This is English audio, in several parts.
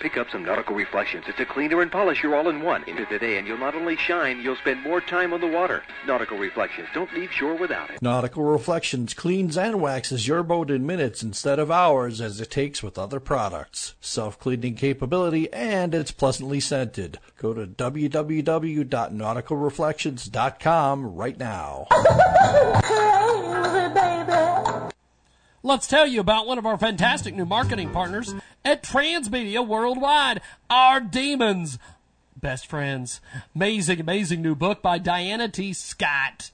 Pick up some Nautical Reflections. It's a cleaner and polisher all in one. Into the day, and you'll not only shine, you'll spend more time on the water. Nautical Reflections. Don't leave shore without it. Nautical Reflections cleans and waxes your boat in minutes instead of hours as it takes with other products. Self cleaning capability and it's pleasantly scented. Go to www.nauticalreflections.com right now. Crazy, baby. Let's tell you about one of our fantastic new marketing partners at Transmedia Worldwide, our demons. Best Friends. Amazing, amazing new book by Diana T. Scott.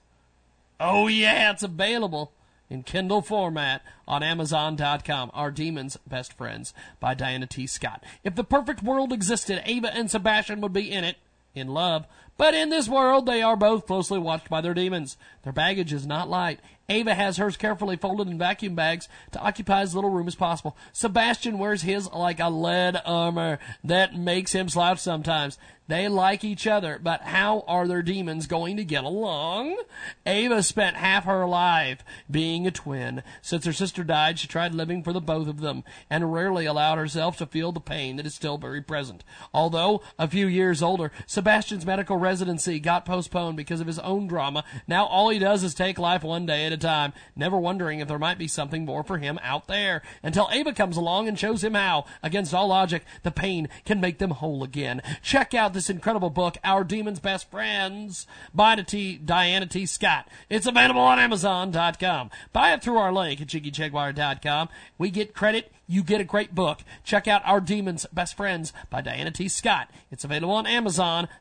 Oh, yeah, it's available in Kindle format on Amazon.com. Our Demons Best Friends by Diana T. Scott. If the perfect world existed, Ava and Sebastian would be in it, in love. But in this world, they are both closely watched by their demons. Their baggage is not light. Ava has hers carefully folded in vacuum bags to occupy as little room as possible. Sebastian wears his like a lead armor that makes him slouch sometimes. They like each other, but how are their demons going to get along? Ava spent half her life being a twin. Since her sister died, she tried living for the both of them and rarely allowed herself to feel the pain that is still very present. Although a few years older, Sebastian's medical residency got postponed because of his own drama. Now all he does is take life one day at a time, never wondering if there might be something more for him out there until Ava comes along and shows him how, against all logic, the pain can make them whole again. Check out this incredible book, Our Demon's Best Friends, by T- Diana T. Scott. It's available on Amazon.com. Buy it through our link at JiggyJaguar.com. We get credit. You get a great book. Check out Our Demon's Best Friends by Diana T. Scott. It's available on Amazon.com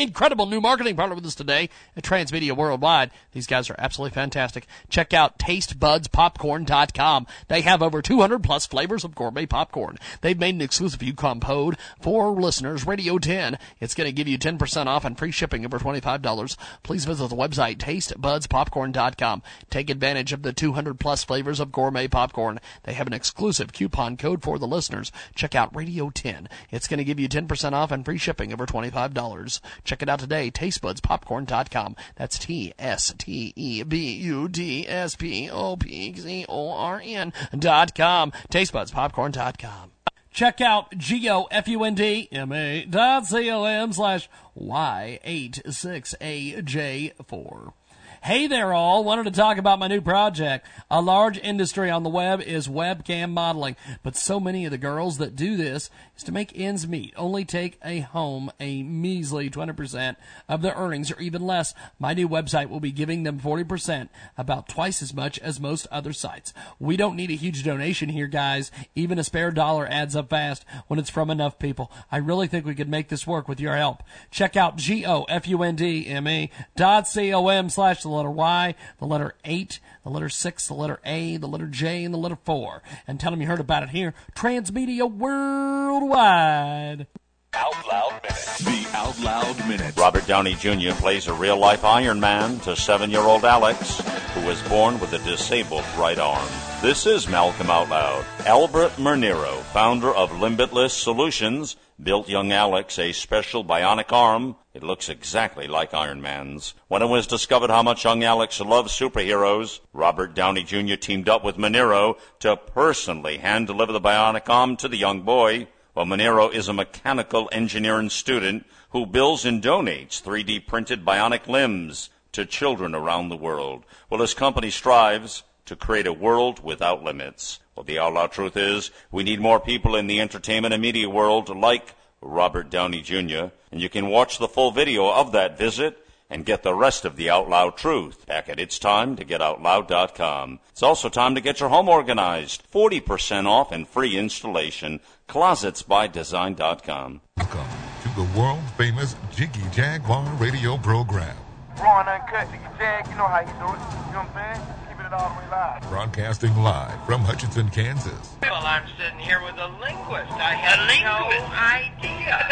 incredible new marketing partner with us today at Transmedia Worldwide. These guys are absolutely fantastic. Check out TasteBudsPopcorn.com. They have over 200 plus flavors of gourmet popcorn. They've made an exclusive Yukon code for listeners, Radio 10. It's going to give you 10% off and free shipping over $25. Please visit the website TasteBudsPopcorn.com. Take advantage of the 200 plus flavors of gourmet popcorn. They have an exclusive coupon code for the listeners. Check out Radio 10. It's going to give you 10% off and free shipping over $25. Check it out today, TasteBudsPopcorn.com. That's T S T E B U D S P O P C O R N dot com. TasteBudsPopcorn.com. Check out G-O-F-U-N-D-M-A dot C-O-M slash Y86AJ4. Hey there, all. Wanted to talk about my new project. A large industry on the web is webcam modeling, but so many of the girls that do this is to make ends meet, only take a home a measly 20% of their earnings or even less. My new website will be giving them 40%, about twice as much as most other sites. We don't need a huge donation here, guys. Even a spare dollar adds up fast when it's from enough people. I really think we could make this work with your help. Check out G-O-F-U-N-D-M-E dot C-O-M slash the letter Y, the letter 8, the letter 6, the letter A, the letter J, and the letter 4. And tell them you heard about it here. Transmedia Worldwide. Out Loud Minute. The Out Loud Minute. Robert Downey Jr. plays a real life Iron Man to seven year old Alex, who was born with a disabled right arm. This is Malcolm Out Loud. Albert Manero, founder of Limbitless Solutions, built young Alex a special bionic arm. It looks exactly like Iron Man's. When it was discovered how much young Alex loves superheroes, Robert Downey Jr. teamed up with Manero to personally hand deliver the bionic arm to the young boy. Well, Manero is a mechanical engineering student who builds and donates 3D printed bionic limbs to children around the world. Well, his company strives to create a world without limits. Well, the out loud truth is we need more people in the entertainment and media world like Robert Downey Jr. And you can watch the full video of that visit and get the rest of the Out Loud truth back at It's Time to Get Outloud.com. It's also time to get your home organized. 40% off and free installation. ClosetsByDesign.com. Welcome to the world famous Jiggy Jaguar radio program. Raw and uncut, Jiggy Jag, you know how you do it. You know what I'm saying? Keeping it all the way live. Broadcasting live from Hutchinson, Kansas. Well, I'm sitting here with a linguist. I had no idea.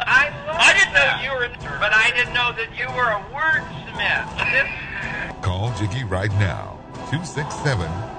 I love I didn't know you were, but I didn't know that you were a wordsmith. Call Jiggy right now. 267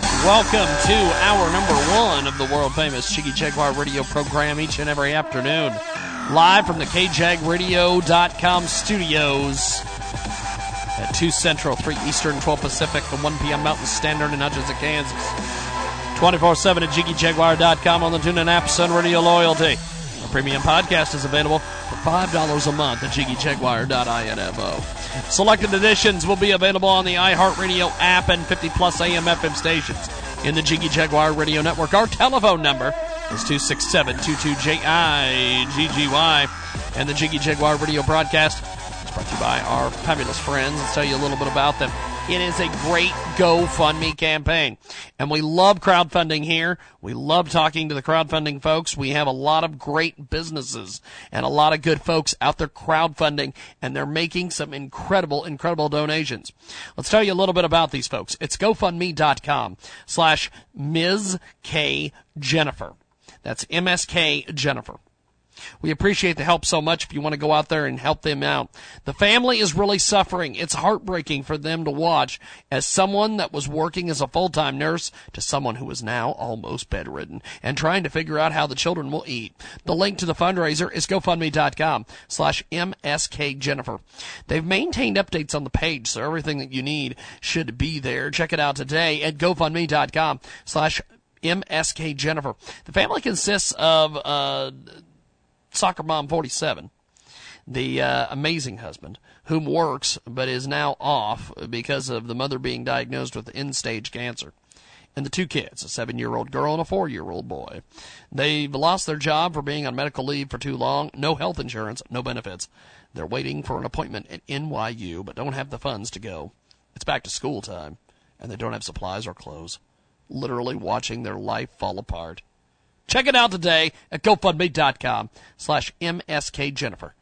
Welcome to hour number one of the world famous Jiggy Jaguar radio program each and every afternoon. Live from the KJagRadio.com studios at 2 Central, 3 Eastern, 12 Pacific, and 1 p.m. Mountain Standard in Hutchinson, Kansas. 24-7 at JiggyJaguar.com on the TuneIn app, Sun Radio Loyalty. Our premium podcast is available for $5 a month at JiggyJaguar.info. Selected editions will be available on the iHeartRadio app and 50 plus AM FM stations in the Jiggy Jaguar Radio Network. Our telephone number is 267 22JIGGY. And the Jiggy Jaguar Radio broadcast brought to you by our fabulous friends. Let's tell you a little bit about them. It is a great GoFundMe campaign. And we love crowdfunding here. We love talking to the crowdfunding folks. We have a lot of great businesses and a lot of good folks out there crowdfunding and they're making some incredible, incredible donations. Let's tell you a little bit about these folks. It's GoFundMe.com slash Ms. K. Jennifer. That's MSK Jennifer. We appreciate the help so much if you want to go out there and help them out. The family is really suffering. It's heartbreaking for them to watch as someone that was working as a full-time nurse to someone who is now almost bedridden and trying to figure out how the children will eat. The link to the fundraiser is gofundme.com slash MSK Jennifer. They've maintained updates on the page, so everything that you need should be there. Check it out today at gofundme.com slash MSK Jennifer. The family consists of, uh, soccer mom 47, the uh, amazing husband, whom works but is now off because of the mother being diagnosed with end stage cancer. And the two kids, a seven year old girl and a four year old boy. They've lost their job for being on medical leave for too long, no health insurance, no benefits. They're waiting for an appointment at NYU but don't have the funds to go. It's back to school time, and they don't have supplies or clothes. Literally watching their life fall apart. Check it out today at GoFundMe.com slash MSK Jennifer.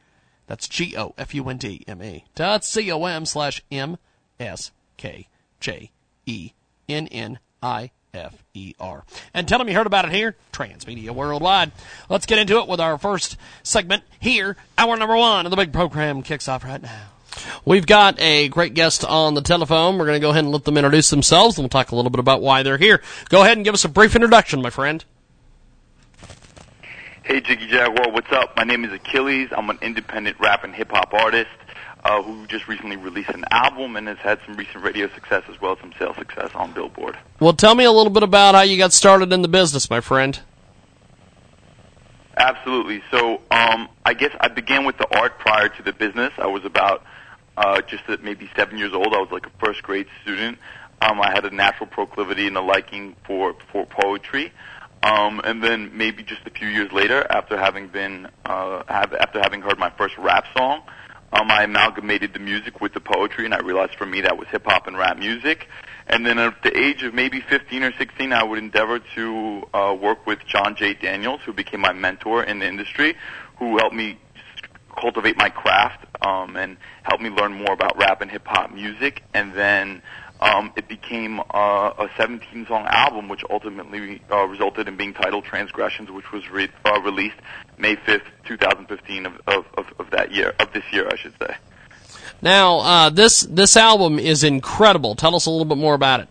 That's G O F U N D M E dot C O M slash M S K J E N N I F E R. And tell them you heard about it here, Transmedia Worldwide. Let's get into it with our first segment here. Hour number one of the big program kicks off right now. We've got a great guest on the telephone. We're going to go ahead and let them introduce themselves, and we'll talk a little bit about why they're here. Go ahead and give us a brief introduction, my friend. Hey, Jiggy Jaguar, what's up? My name is Akillezz. I'm an independent rap and hip hop artist uh, who just recently released an album and has had some recent radio success as well as some sales success on Billboard. Well, tell me a little bit about how you got started in the business, my friend. Absolutely. So, um, I guess I began with the art prior to the business. I was about uh, just at maybe seven years old. I was like a first grade student. Um, I had a natural proclivity and a liking for for poetry. Um, and then maybe just a few years later, after having been uh, have, after having heard my first rap song, um, I amalgamated the music with the poetry, and I realized for me that was hip hop and rap music. And then at the age of maybe 15 or 16, I would endeavor to uh, work with John J. Daniels, who became my mentor in the industry, who helped me cultivate my craft um, and helped me learn more about rap and hip hop music. And then um, it became uh, a 17 song album, which ultimately uh, resulted in being titled Transgressions, which was re- uh, released May 5th, 2015 of, of, of, of that year, of this year, I should say. Now, uh, this this album is incredible. Tell us a little bit more about it.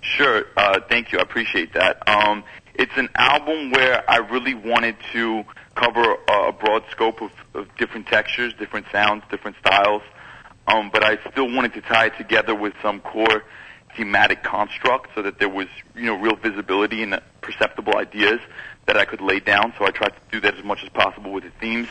Sure. Uh, thank you. I appreciate that. Um, it's an album where I really wanted to cover a broad scope of, of different textures, different sounds, different styles. Um, but I still wanted to tie it together with some core thematic construct so that there was, you know, real visibility and perceptible ideas that I could lay down. So I tried to do that as much as possible with the themes.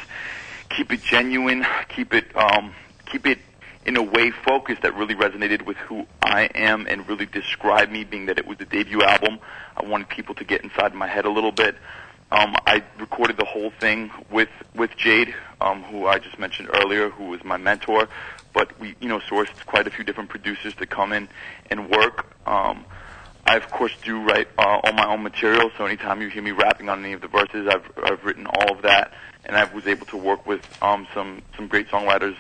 Keep it genuine, keep it, um, keep it in a way focused that really resonated with who I am and really described me, being that it was the debut album. I wanted people to get inside my head a little bit. Um, I recorded the whole thing with with Jade, um, who I just mentioned earlier, who was my mentor. But we, you know, sourced quite a few different producers to come in and work. Um, I of course do write uh, all my own material, so anytime you hear me rapping on any of the verses, I've I've written all of that, and I was able to work with um, some some great songwriters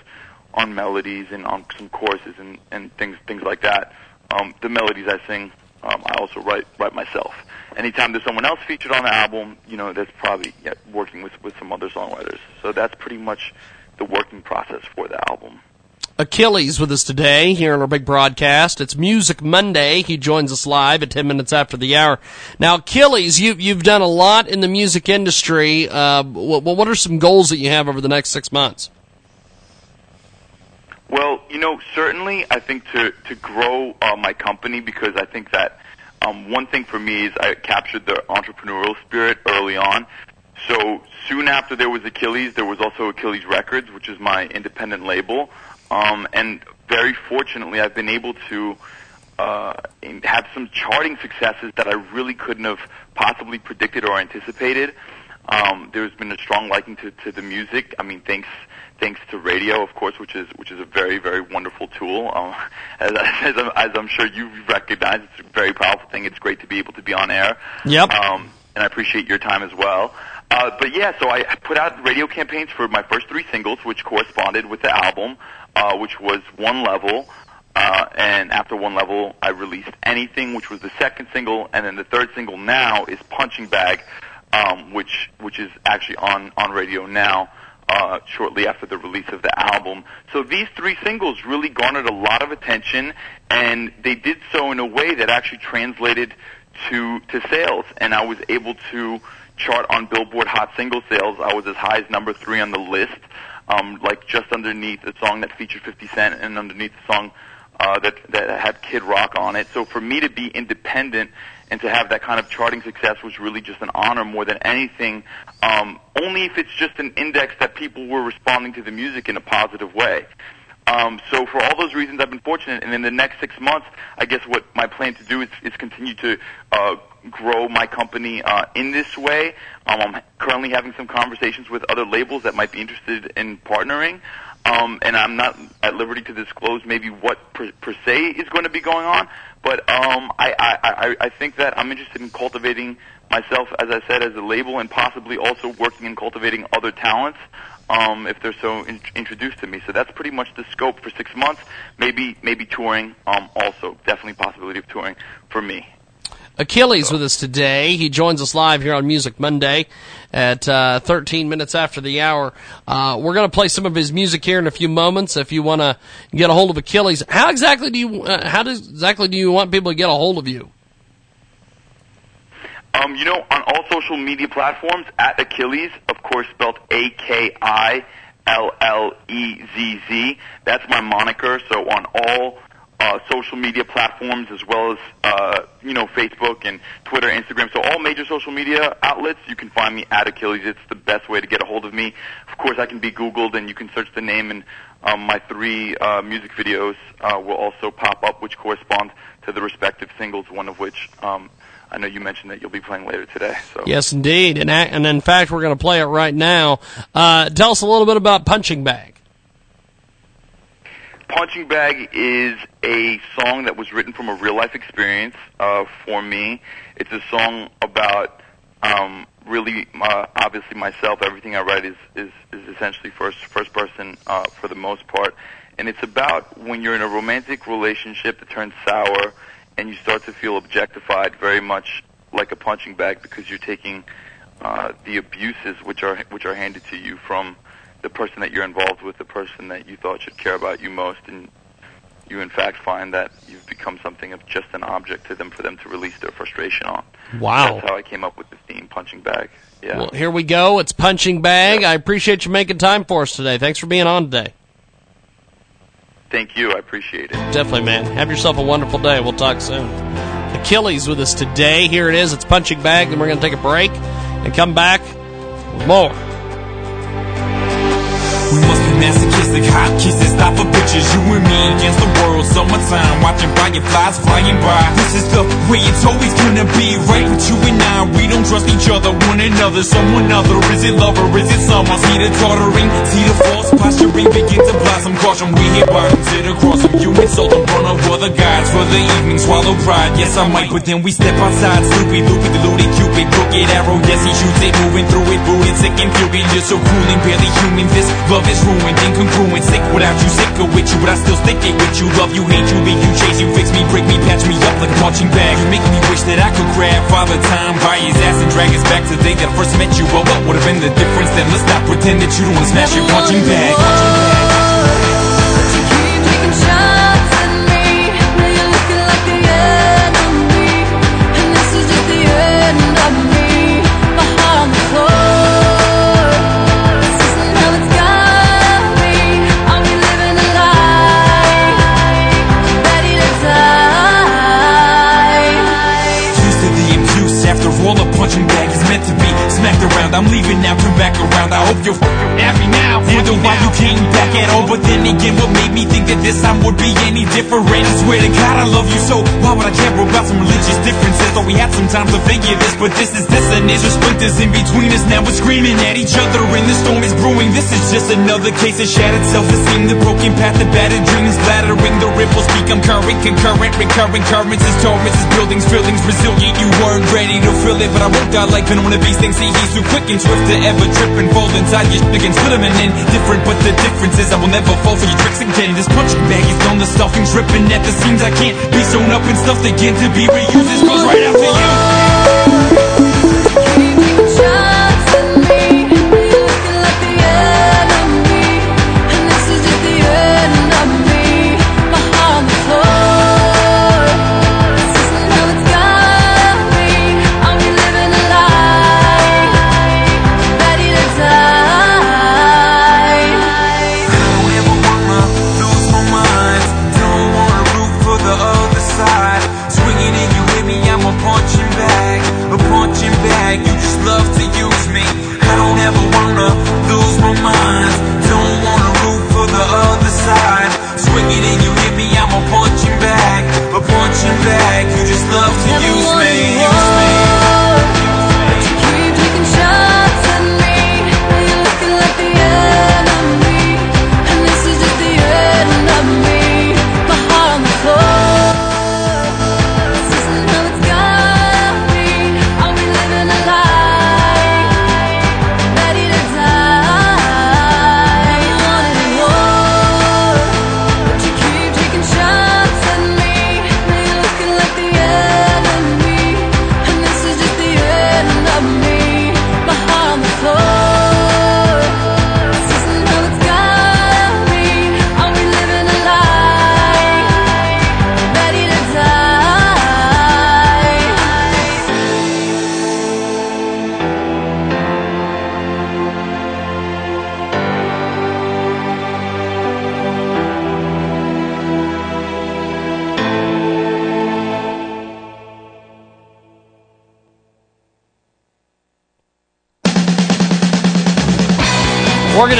on melodies and on some choruses and and things things like that. Um, the melodies I sing, um, I also write write myself. Anytime there's someone else featured on the album, you know, that's probably yeah, working with with some other songwriters. So that's pretty much the working process for the album. Akillezz with us today here on our big broadcast. It's Music Monday. He joins us live at 10 minutes after the hour. Now, Akillezz, you, you've done a lot in the music industry. Uh, what, what are some goals that you have over the next six months? Well, you know, certainly I think to, to grow uh, my company because I think that um, one thing for me is I captured the entrepreneurial spirit early on. so soon after there was Akillezz, there was also Akillezz Records, which is my independent label. Um, and very fortunately, I've been able to uh, have some charting successes that I really couldn't have possibly predicted or anticipated. Um, there's been a strong liking to, to the music. I mean, thanks thanks to radio, of course, which is which is a very very wonderful tool. Um, as, as, I'm, as I'm sure you recognize, it's a very powerful thing. It's great to be able to be on air. Yep. Um, and I appreciate your time as well. Uh, but yeah, so I put out radio campaigns for my first three singles, which corresponded with the album, uh, which was One Level. Uh, and after One Level, I released Anything, which was the second single, and then the third single now is Punching Bag, um, which which is actually on on radio now. Uh, shortly after the release of the album. So these three singles really garnered a lot of attention, and they did so in a way that actually translated to to sales, and I was able to chart on Billboard Hot Single Sales. I was as high as number three on the list, um, like just underneath the song that featured 50 Cent, and underneath the song uh, that that had Kid Rock on it. So for me to be independent and to have that kind of charting success was really just an honor more than anything. Um, only if it's just an index that people were responding to the music in a positive way. Um, so for all those reasons, I've been fortunate, and in the next six months, I guess what my plan to do is, is continue to uh, grow my company uh, in this way. Um, I'm currently having some conversations with other labels that might be interested in partnering. Um, and I'm not at liberty to disclose maybe what per, per se is going to be going on, but um, I, I, I, I think that I'm interested in cultivating myself, as I said, as a label, and possibly also working in cultivating other talents um, if they're so in- introduced to me. So that's pretty much the scope for six months. Maybe maybe touring. Um, also, definitely possibility of touring for me. Akillezz with us today. He joins us live here on Music Monday at uh, 13 minutes after the hour. Uh, we're going to play some of his music here in a few moments. If you want to get a hold of Akillezz, how exactly do you uh, how does, exactly do you want people to get a hold of you? Um, you know, on all social media platforms, at Akillezz, of course, spelled A K I L L E Z Z. That's my moniker. So on all uh, social media platforms, as well as uh, you know Facebook and Twitter, Instagram. So all major social media outlets, you can find me at Akillezz. It's the best way to get a hold of me. Of course, I can be Googled, and you can search the name, and um, my three uh, music videos uh, will also pop up, which correspond to the respective singles. One of which um, I know you mentioned that you'll be playing later today. So Yes, indeed, and and in fact, we're going to play it right now. Uh, tell us a little bit about Punching Bag. Punching Bag is a song that was written from a real life experience uh, for me. It's a song about um, really, uh, obviously myself. Everything I write is is, is essentially first first person uh, for the most part, and it's about when you're in a romantic relationship that turns sour, and you start to feel objectified, very much like a punching bag, because you're taking uh, the abuses which are which are handed to you from the person that you're involved with, the person that you thought should care about you most, and you in fact find that you've become something of just an object to them for them to release their frustration on. Wow. That's how I came up with the theme, punching bag. Yeah. Well, here we go. It's Punching Bag. I appreciate you making time for us today. Thanks for being on today. Thank you. I appreciate it. Definitely, man. Have yourself a wonderful day. We'll talk soon. Akillezz with us today. Here it is. It's Punching Bag. Then we're going to take a break and come back with more. Masochistic, hot kisses, stop for pictures, you and me against the world. Summertime, watching fireflies flying by. This is the way it's always gonna be, right with you and I. We don't trust each other, one another, someone other. Is it love or is it someone? See the tottering, see the false posturing begin to blossom. Caution, we hit bottom, sit across them. You insult in front of other guys for the evening, swallow pride. Yes, I might, but then we step outside, Snoopy, loopy, deluded, cupid, crooked arrow. Yes, he shoots it, moving through it, booted, sick and furious. So cool and barely human. This love is ruined, incongruent, sick without you, sicker with you, but I still stick it with you. Love you, hate you, leave you, chase you, fix me, break me, patch me up like a punching bag. You make me wish that I could grab Father Time by his ass and drag us back to the day that I first met you. Well, what would have been the difference then? Let's not pretend that you don't want to smash your punching bag. Used to the abuse after all a punching bag is meant to be smacked around. I'm leaving why you came back at all. But then again, what made me think that this time would be any different? I swear to God, I love you so. Why would I care about some religious differences? Thought we had some time to figure this, but this is dissonance. There's just splinters in between us. Now we're screaming at each other, and the storm is brewing. This is just another case of shattered self-esteem. The broken path, the battered dreams, blattering the ripples. Become current, concurrent, recurring currents. As torrents, as buildings, feelings resilient. You weren't ready to feel it, but I won't die like Venom one of these things. See, he's too quick and swift to ever trip and fall inside your again. Split him and then different, but the difference is I will never fall for your tricks again. This punching bag is done, the stuffing's ripping at the seams. I can't be sewn up and stuffed again to be reused. This goes right after you.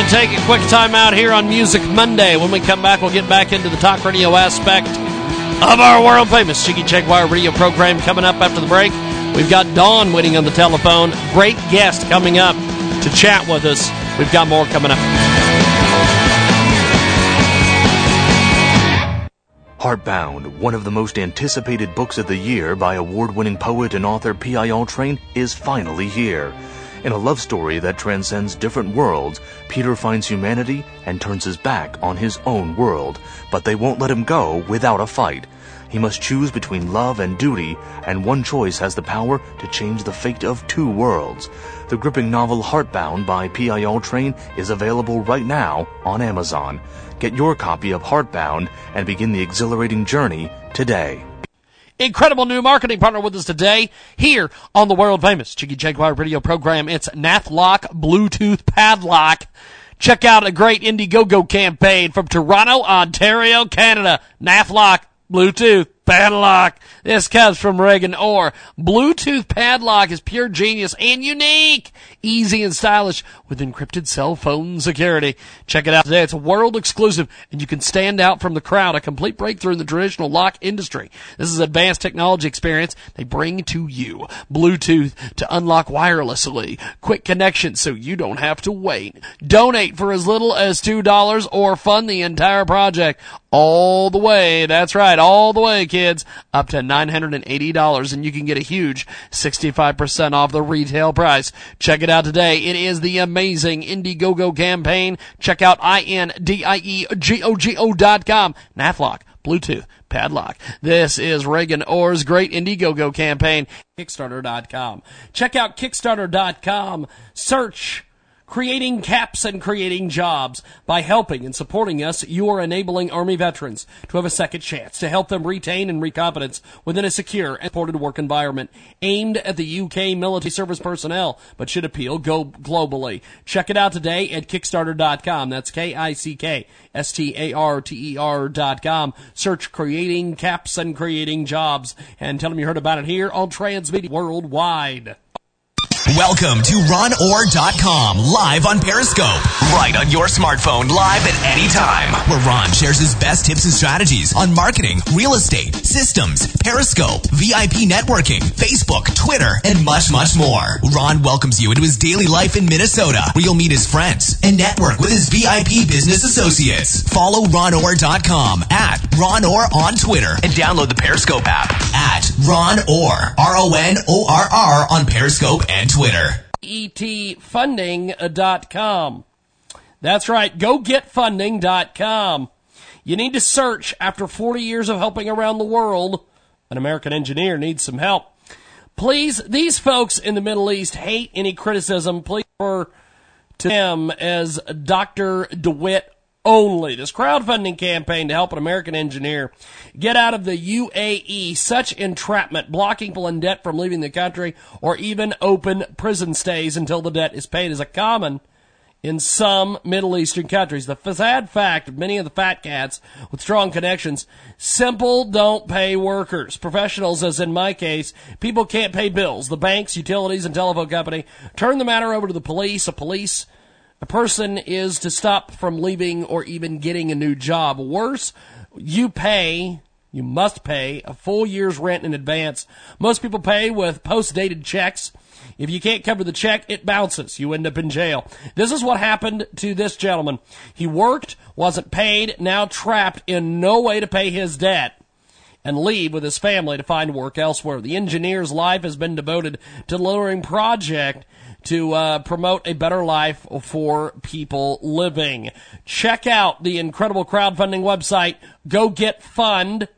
Take a quick time out here on Music Monday. When we come back, we'll get back into the talk radio aspect of our world famous Jiggy Jaguar radio program coming up after the break. We've got Dawn waiting on the telephone. Great guest coming up to chat with us. We've got more coming up. Heartbound, one of the most anticipated books of the year by award winning poet and author P.I. Train, is finally here. In a love story that transcends different worlds, Peter finds humanity and turns his back on his own world, but they won't let him go without a fight. He must choose between love and duty, and one choice has the power to change the fate of two worlds. The gripping novel Heartbound by P.I.L. Train is available right now on Amazon. Get your copy of Heartbound and begin the exhilarating journey today. Incredible new marketing partner with us today here on the world famous Jiggy Jaguar radio program. It's Nathlock Bluetooth Padlock. Check out a great Indiegogo campaign from Toronto, Ontario, Canada. Nathlock Bluetooth Padlock. This comes from Reagan Orr. Bluetooth Padlock is pure genius and unique. Easy and stylish with encrypted cell phone security. Check it out today. It's a world exclusive and you can stand out from the crowd. A complete breakthrough in the traditional lock industry. This is advanced technology experience they bring to you. Bluetooth to unlock wirelessly. Quick connection so you don't have to wait. Donate for as little as $2 or fund the entire project all the way. That's right. All the way, kids. Up to $980 and you can get a huge 65% off the retail price. Check it out today. It is the amazing Indiegogo campaign. Check out I-N-D-I-E-G-O-G-O dot com. Nathlock. Bluetooth. Padlock. This is Reagan Orr's great Indiegogo campaign. Kickstarter.com. Check out Kickstarter.com. Search creating caps and creating jobs. By helping and supporting us, you are enabling Army veterans to have a second chance to help them retain and recompetence within a secure and supported work environment aimed at the UK military service personnel, but should appeal go globally. Check it out today at Kickstarter.com. That's K-I-C-K-S-T-A-R-T-E-R dot com. Search creating caps and creating jobs and tell them you heard about it here on Transmedia Worldwide. Welcome to RonOrr.com, live on Periscope. Right on your smartphone, live at any time. Where Ron shares his best tips and strategies on marketing, real estate, systems, Periscope, VIP networking, Facebook, Twitter, and much, much more. Ron welcomes you into his daily life in Minnesota, where you'll meet his friends and network with his VIP business associates. Follow RonOrr.com at RonOrr on Twitter and download the Periscope app at RonOrr, R-O-N-O-R-R on Periscope and Twitter. E etfunding.com. That's right, gogetfunding.com. You need to search after 40 years of helping around the world. An American engineer needs some help. Please, these folks in the Middle East hate any criticism. Please refer to them as Dr. DeWitt only. This crowdfunding campaign to help an American engineer get out of the UAE, such entrapment, blocking people in debt from leaving the country, or even open prison stays until the debt is paid is a common in some Middle Eastern countries. The sad fact of many of the fat cats with strong connections, simple don't pay workers. Professionals, as in my case, people can't pay bills. The banks, utilities, and telephone company turn the matter over to the police. A police a person is to stop from leaving or even getting a new job. Worse, you pay, you must pay a full year's rent in advance. Most people pay with post-dated checks. If you can't cover the check, it bounces. You end up in jail. This is what happened to this gentleman. He worked, wasn't paid, now trapped in no way to pay his debt and leave with his family to find work elsewhere. The engineer's life has been devoted to the lowering project to uh, promote a better life for people living. Check out the incredible crowdfunding website, Go Get Fund.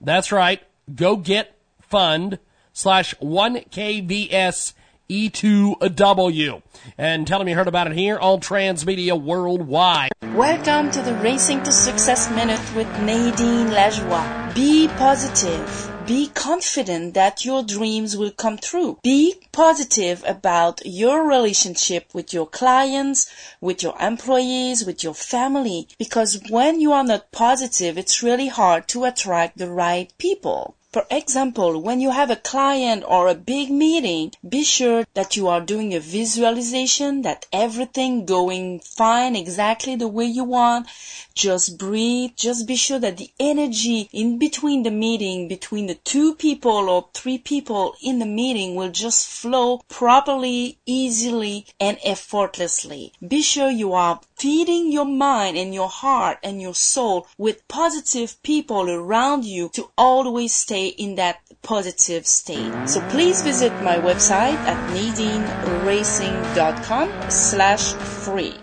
That's right, Go Get Fund slash 1KVS E2W. And tell them you heard about it here on Transmedia Worldwide. Welcome to the Racing to Success Minute with Nadine Lajoie. Be positive. Be confident that your dreams will come true. Be positive about your relationship with your clients, with your employees, with your family. Because when you are not positive, it's really hard to attract the right people. For example, when you have a client or a big meeting, be sure that you are doing a visualization, that everything going fine exactly the way you want. Just breathe. Just be sure that the energy in between the meeting, between the two people or three people in the meeting will just flow properly, easily, and effortlessly. Be sure you are feeding your mind and your heart and your soul with positive people around you to always stay in that positive state. So please visit my website at nadineracing.com slash free.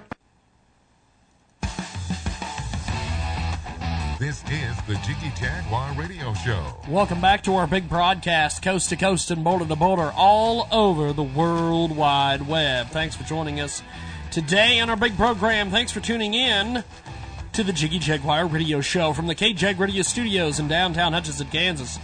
This is the Jiggy Jaguar Radio Show. Welcome back to our big broadcast, coast to coast and border to border, all over the World Wide Web. Thanks for joining us today on our big program. Thanks for tuning in to the Jiggy Jaguar Radio Show from the KJAG Radio Studios in downtown Hutchinson, Kansas.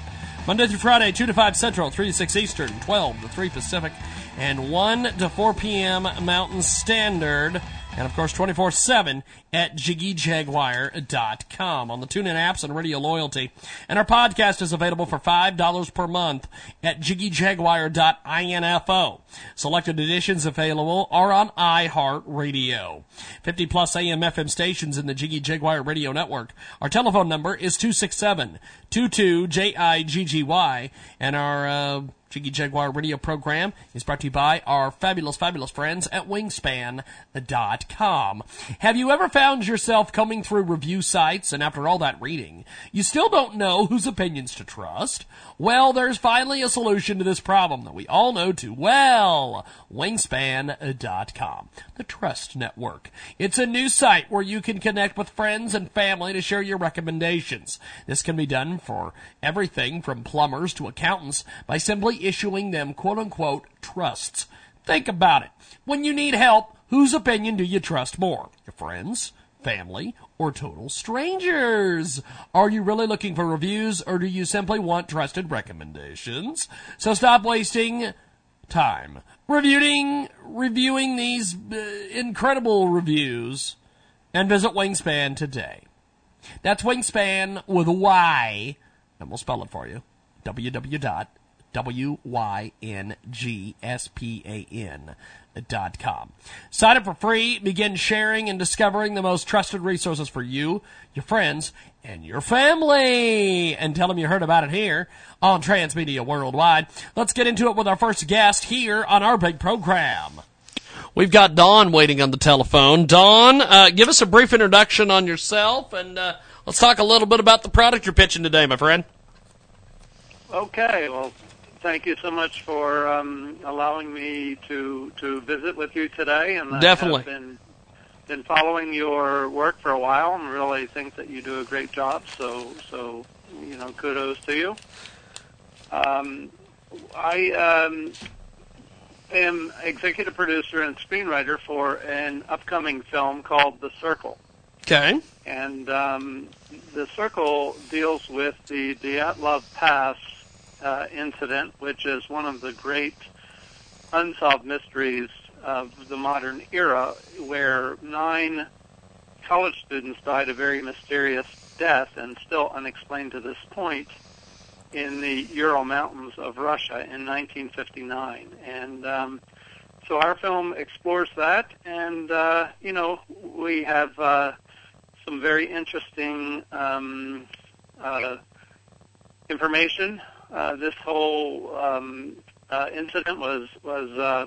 Monday through Friday, 2 to 5 Central, 3 to 6 Eastern, 12 to 3 Pacific, and 1 to 4 p.m. Mountain Standard. And of course, 24 7 at JiggyJaguar.com on the TuneIn apps and Radio Loyalty. And our podcast is available for $5 per month at JiggyJaguar.info. Selected editions available are on iHeartRadio. 50 plus AM FM stations in the Jiggy Jaguar Radio Network. Our telephone number is 267 22 J-I-G-G-Y. And our, uh, Jiggy Jaguar radio program is brought to you by our fabulous, fabulous friends at Wyngspan.com. Have you ever found yourself coming through review sites and after all that reading, you still don't know whose opinions to trust? Well, there's finally a solution to this problem that we all know too well. Wyngspan.com, the Trust Network. It's a new site where you can connect with friends and family to share your recommendations. This can be done for everything from plumbers to accountants by simply issuing them quote unquote trusts. Think about it. When you need help, whose opinion do you trust more? Your friends? Family, or total strangers? Are you really looking for reviews or do you simply want trusted recommendations? So stop wasting time reviewing reviewing these uh, incredible reviews and visit Wyngspan today. That's Wyngspan with a Y, and we'll spell it for you. W Y N G S P A N dot com. Sign up for free, begin sharing and discovering the most trusted resources for you, your friends, and your family. And tell them you heard about it here on Transmedia Worldwide. Let's get into it with our first guest here on our big program. We've got Don waiting on the telephone. Don, uh, give us a brief introduction on yourself and uh, let's talk a little bit about the product you're pitching today, my friend. Okay, well, thank you so much for um, allowing me to to visit with you today. And Definitely. Been been following your work for a while, and really think that you do a great job. So so you know, kudos to you. Um, I um, am executive producer and screenwriter for an upcoming film called The Circle. Okay. And um, the circle deals with the Dyatlov Pass uh, incident, which is one of the great unsolved mysteries of the modern era, where nine college students died a very mysterious death and still unexplained to this point in the Ural Mountains of Russia in 1959. And um, so our film explores that, and uh, you know we have uh, some very interesting um, uh, information. Uh, this whole um, uh, incident was was uh,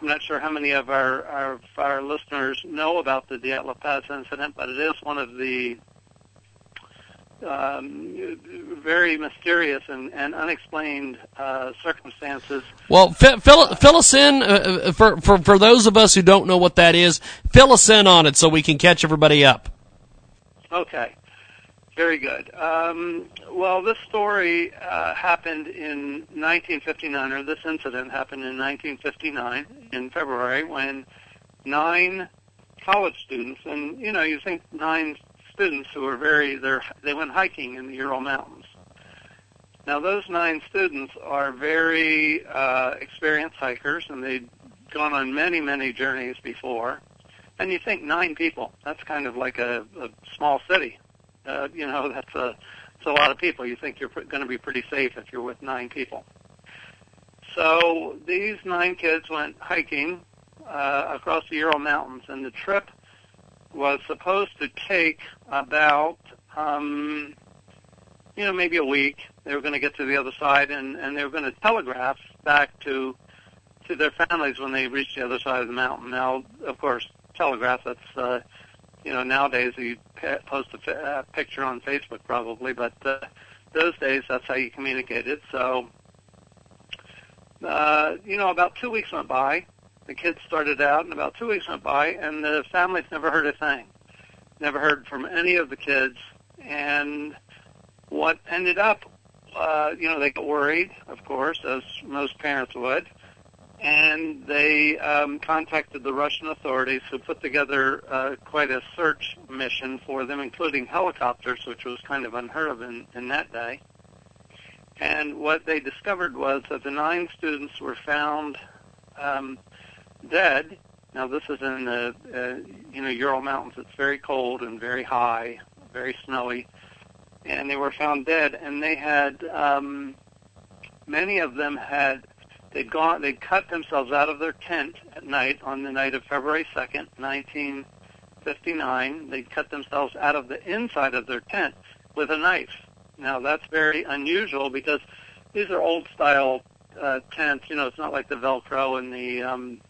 I'm not sure how many of our, our our listeners know about the Dyatlov Pass incident, but it is one of the um, very mysterious and, and unexplained uh, circumstances. Well, fi- fill, fill us in uh, uh, for, for for those of us who don't know what that is. Fill us in on it so we can catch everybody up. Okay, very good. Um, well, this story uh, happened in 1959, or this incident happened in 1959 in February when nine college students, and you know, you think nine students who were very, they're, went hiking in the Ural Mountains. Now, those nine students are very uh, experienced hikers, and they'd gone on many, many journeys before. And you think nine people, that's kind of like a, a small city. Uh, you know, that's a, it's a lot of people. You think you're going to be pretty safe if you're with nine people. So these nine kids went hiking uh, across the Ural Mountains, and the trip was supposed to take about, um, you know, maybe a week. They were going to get to the other side, and, and they were going to telegraph back to to their families when they reached the other side of the mountain. Now, of course, telegraph. That's uh, you know nowadays you post a uh, picture on Facebook probably, but uh, those days that's how you communicated. So, uh, you know, about two weeks went by. The kids started out, and about two weeks went by, and the families never heard a thing. Never heard from any of the kids. And what ended up, uh, you know, they got worried, of course, as most parents would, and they um, contacted the Russian authorities, who put together uh, quite a search mission for them, including helicopters, which was kind of unheard of in, in that day. And what they discovered was that the nine students were found um, dead. Now this is in the uh, you know Ural Mountains. It's very cold and very high, very snowy, and they were found dead. And they had um, many of them had they'd gone they'd cut themselves out of their tent at night on the night of February second, nineteen fifty nine. They'd cut themselves out of the inside of their tent with a knife. Now that's very unusual because these are old style uh, tents. You know, it's not like the Velcro and the um,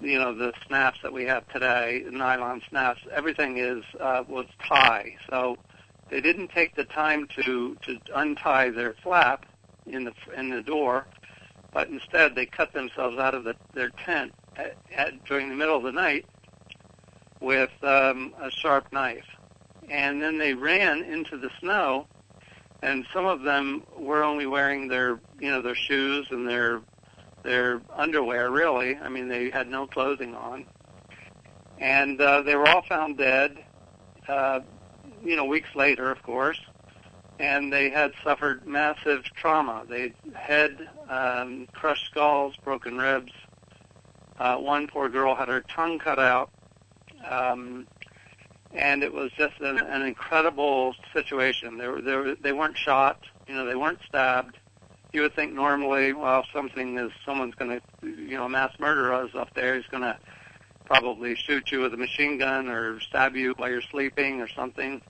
you know the snaps that we have today, nylon snaps. Everything is uh, was tie, so they didn't take the time to to untie their flap in the in the door, but instead they cut themselves out of the, their tent at, at, during the middle of the night with um, a sharp knife, and then they ran into the snow. And some of them were only wearing their, you know, their shoes and their their underwear, really. I mean, they had no clothing on. And uh, they were all found dead, uh, you know, weeks later, of course. And they had suffered massive trauma. They had um, crushed skulls, broken ribs. Uh, one poor girl had her tongue cut out. Um, and it was just an, an incredible situation. They were, they were they weren't shot, you know, they weren't stabbed you would think normally, well, something is someone's going to, you know, mass murderer is up there, he's going to probably shoot you with a machine gun or stab you while you're sleeping or something.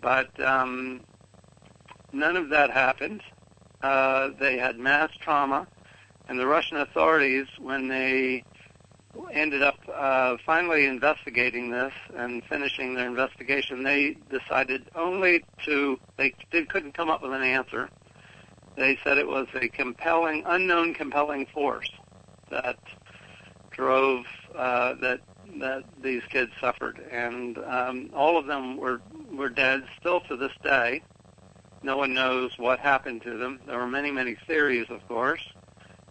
But um, none of that happened. Uh, they had mass trauma, and the Russian authorities, when they ended up uh, finally investigating this and finishing their investigation, they decided only to they, they couldn't come up with an answer. They said it was a compelling, unknown compelling force that drove uh, that that these kids suffered, and um, all of them were were dead still to this day. No one knows what happened to them. There were many, many theories, of course,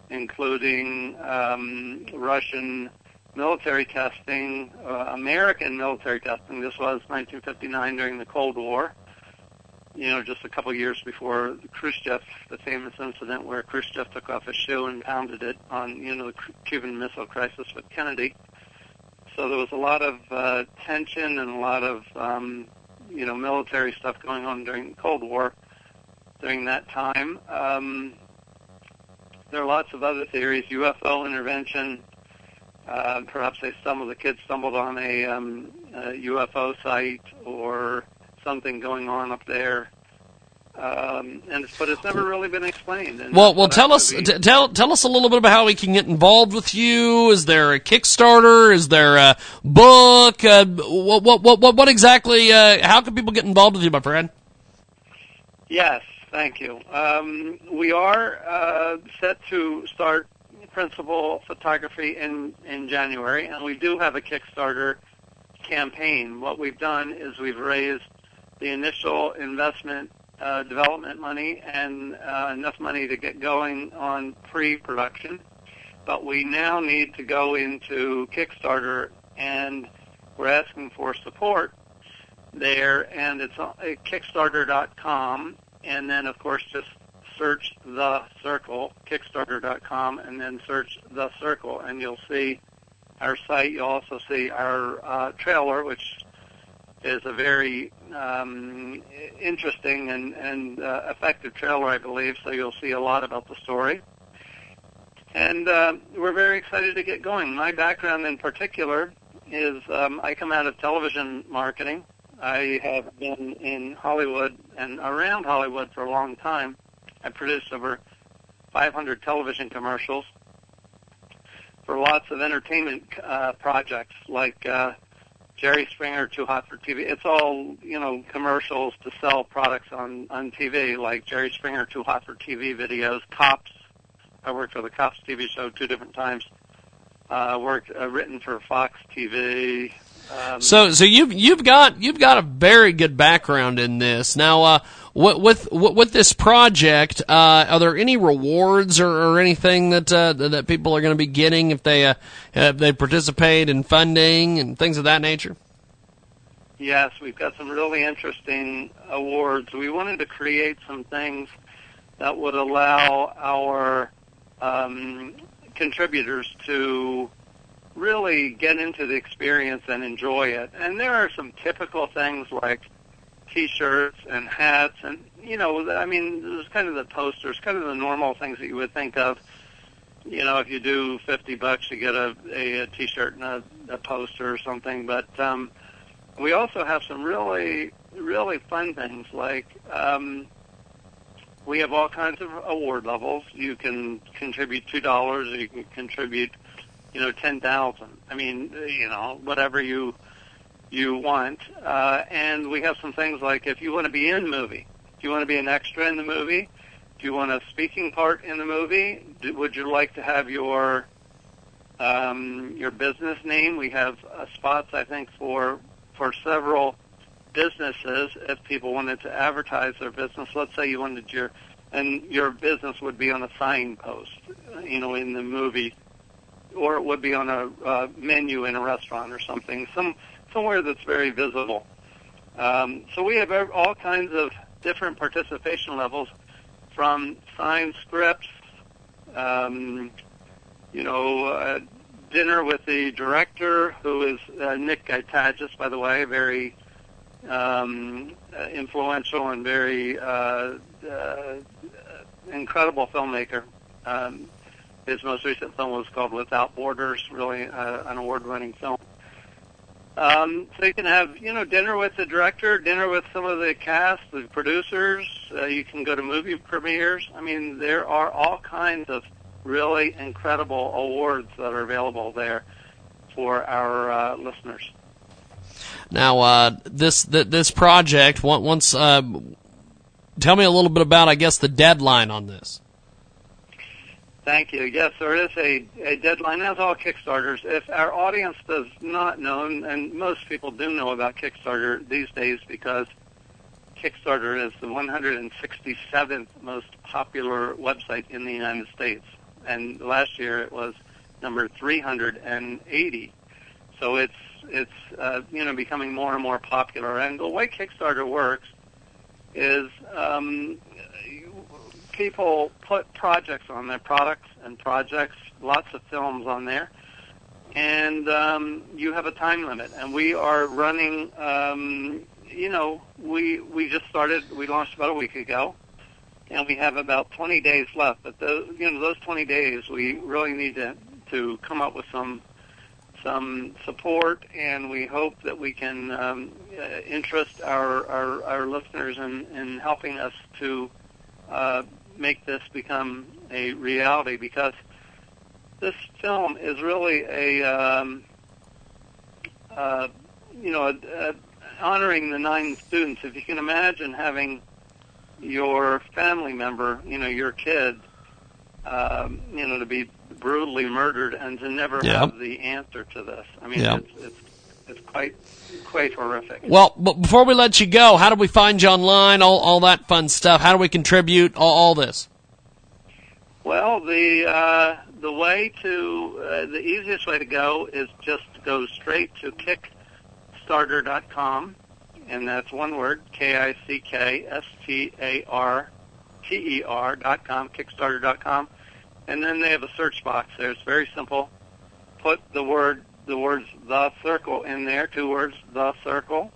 including um, Russian military testing, uh, American military testing. This was 1959 during the Cold War. You know, just a couple of years before Khrushchev, the famous incident where Khrushchev took off his shoe and pounded it on, you know, the Cuban Missile Crisis with Kennedy. So there was a lot of uh, tension and a lot of, um, you know, military stuff going on during the Cold War during that time. Um, there are lots of other theories, UFO intervention. Uh, perhaps they stumbled, the kids stumbled on a, um, a UFO site or something going on up there. Um, and but it's never really been explained. And Well, well, tell us t- tell tell us a little bit about how we can get involved with you. Is there a Kickstarter? Is there a book? Uh, what, what what what what exactly? Uh, how can people get involved with you, my friend? Yes, thank you. Um, we are uh, set to start principal photography in, in January, and we do have a Kickstarter campaign. What we've done is we've raised the initial investment uh, development money and uh, enough money to get going on pre-production. But we now need to go into Kickstarter, and we're asking for support there, and it's on- uh, Kickstarter.com, and then of course just search the circle, Kickstarter.com, and then search the circle, and you'll see our site. You'll also see our uh, trailer, which is a very um, interesting and, and uh, effective trailer, I believe. So you'll see a lot about the story. And uh, we're very excited to get going. My background in particular is um, I come out of television marketing. I have been in Hollywood and around Hollywood for a long time. I produced over 500 television commercials for lots of entertainment uh, projects like uh, Jerry Springer, Too Hot for TV. It's all you know commercials to sell products on on TV, like Jerry Springer, Too Hot for TV videos. Cops. I worked for the Cops TV show two different times. Uh, worked uh, written for Fox TV. Um, So so you've you've got you've got a very good background in this. Now, uh, with with this project, uh, are there any rewards or, or anything that uh, that people are going to be getting if they uh, if they participate in funding and things of that nature? Yes, we've got some really interesting awards. We wanted to create some things that would allow our um, contributors to really get into the experience and enjoy it. And there are some typical things like T-shirts and hats, and you know, I mean, there's kind of the posters, kind of the normal things that you would think of. You know, if you do fifty bucks, you get a a, a T-shirt and a, a poster or something. But um, we also have some really really fun things like um, we have all kinds of award levels. You can contribute two dollars, or you can contribute, you know, ten thousand. I mean, you know, whatever you you want. Uh, and we have some things like if you want to be in the movie, if you want to be an extra in the movie, if you want a speaking part in the movie, do, would you like to have your um, your business name? We have uh, spots, I think, for for several businesses if people wanted to advertise their business. Let's say you wanted your and your business would be on a signpost, you know, in the movie, or it would be on a uh, menu in a restaurant or something, some somewhere that's very visible. Um, so we have all kinds of different participation levels, from signed scripts, um, you know, uh, dinner with the director, who is uh, Nick Gaitagis, by the way, very um, uh, influential and very uh, uh, incredible filmmaker. Um, his most recent film was called Without Borders, really uh, an award-winning film. Um, so you can have, you know, dinner with the director, dinner with some of the cast, the producers. Uh, you can go to movie premieres. I mean, there are all kinds of really incredible awards that are available there for our uh, listeners. Now, uh, this th- this project, once, uh, tell me a little bit about, I guess, the deadline on this. Thank you. Yes, there is a, a deadline, as all Kickstarters. If our audience does not know, and, most people do know about Kickstarter these days because Kickstarter is the 167th most popular website in the United States. And last year it was number 380. So it's, it's, uh, you know, becoming more and more popular. And the way Kickstarter works is, um, people put projects on their products and projects, lots of films on there, and um, you have a time limit. And we are running. Um, you know, we we just started. We launched about a week ago, and we have about 20 days left. But the you know those 20 days, we really need to to come up with some some support, and we hope that we can um, uh, interest our, our, our listeners in, in helping us to uh, make this become a reality because this film is really a um, uh, you know a, a honoring the nine students. If you can imagine having your family member, you know, your kid, um, you know, to be brutally murdered and to never Yep. have the answer to this. I mean, Yep. it's, it's it's quite quite horrific. Well, but before we let you go, how do we find you online? All all that fun stuff. How do we contribute? All, all this. Well, the uh, the way to uh, the easiest way to go is just to go straight to Kickstarter.com, and that's one word: K I C K S T A R T E R dot com. Kickstarter.com, and then they have a search box there. It's very simple. Put the word the words the circle in there, two words the circle,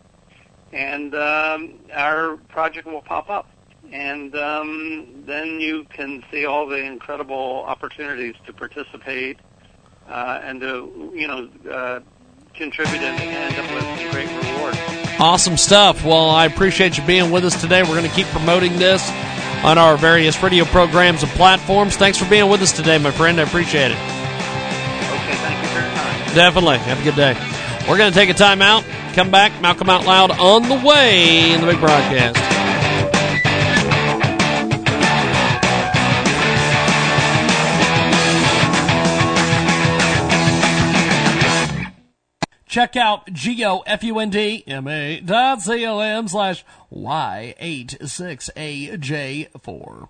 and um, our project will pop up and um, then you can see all the incredible opportunities to participate uh, and to you know uh, contribute and end up with great rewards. Awesome stuff. Well, I appreciate you being with us today. We're going to keep promoting this on our various radio programs and platforms. Thanks for being with us today, my friend. I appreciate it. Definitely. Have a good day. We're going to take a time out. Come back. Malcolm Out Loud on the way in the big broadcast. Check out G-O-F-U-N-D-M-A dot C-O-M slash Y86AJ4.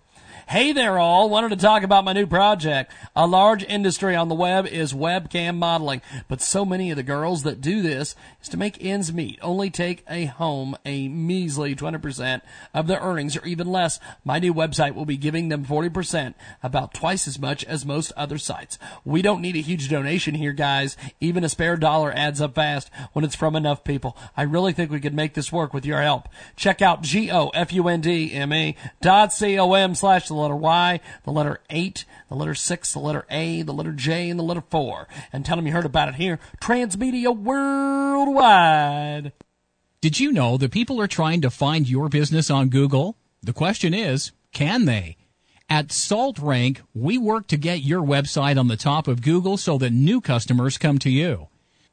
Hey there all, wanted to talk about my new project. A large industry on the web is webcam modeling, but so many of the girls that do this is to make ends meet, only take a home a measly 20% of their earnings or even less. My new website will be giving them 40%, about twice as much as most other sites. We don't need a huge donation here, guys. Even a spare dollar adds up fast when it's from enough people. I really think we could make this work with your help. Check out G-O-F-U-N-D-M-A dot C-O-M slash letter Y, the letter 8, the letter 6, the letter A, the letter J, and the letter 4. And tell them you heard about it here. Transmedia Worldwide. Did you know that people are trying to find your business on Google? The question is, can they? At Salt Rank, we work to get your website on the top of Google so that new customers come to you.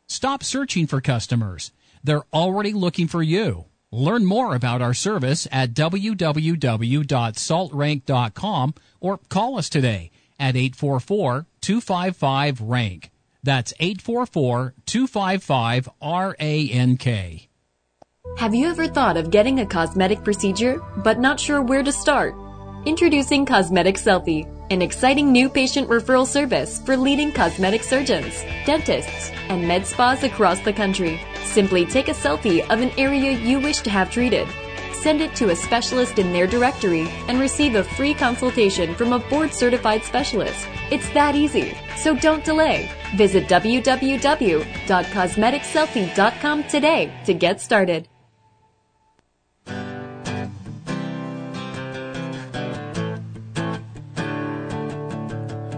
Stop searching for customers. They're already looking for you. Learn more about our service at www.saltrank.com or call us today at 844-255-RANK. That's 844-255-RANK. Have you ever thought of getting a cosmetic procedure, but not sure where to start? Introducing Cosmetic Selfie, an exciting new patient referral service for leading cosmetic surgeons, dentists, and med spas across the country. Simply take a selfie of an area you wish to have treated. Send it to a specialist in their directory and receive a free consultation from a board certified specialist. It's that easy, so don't delay. Visit www.cosmeticselfie.com today to get started.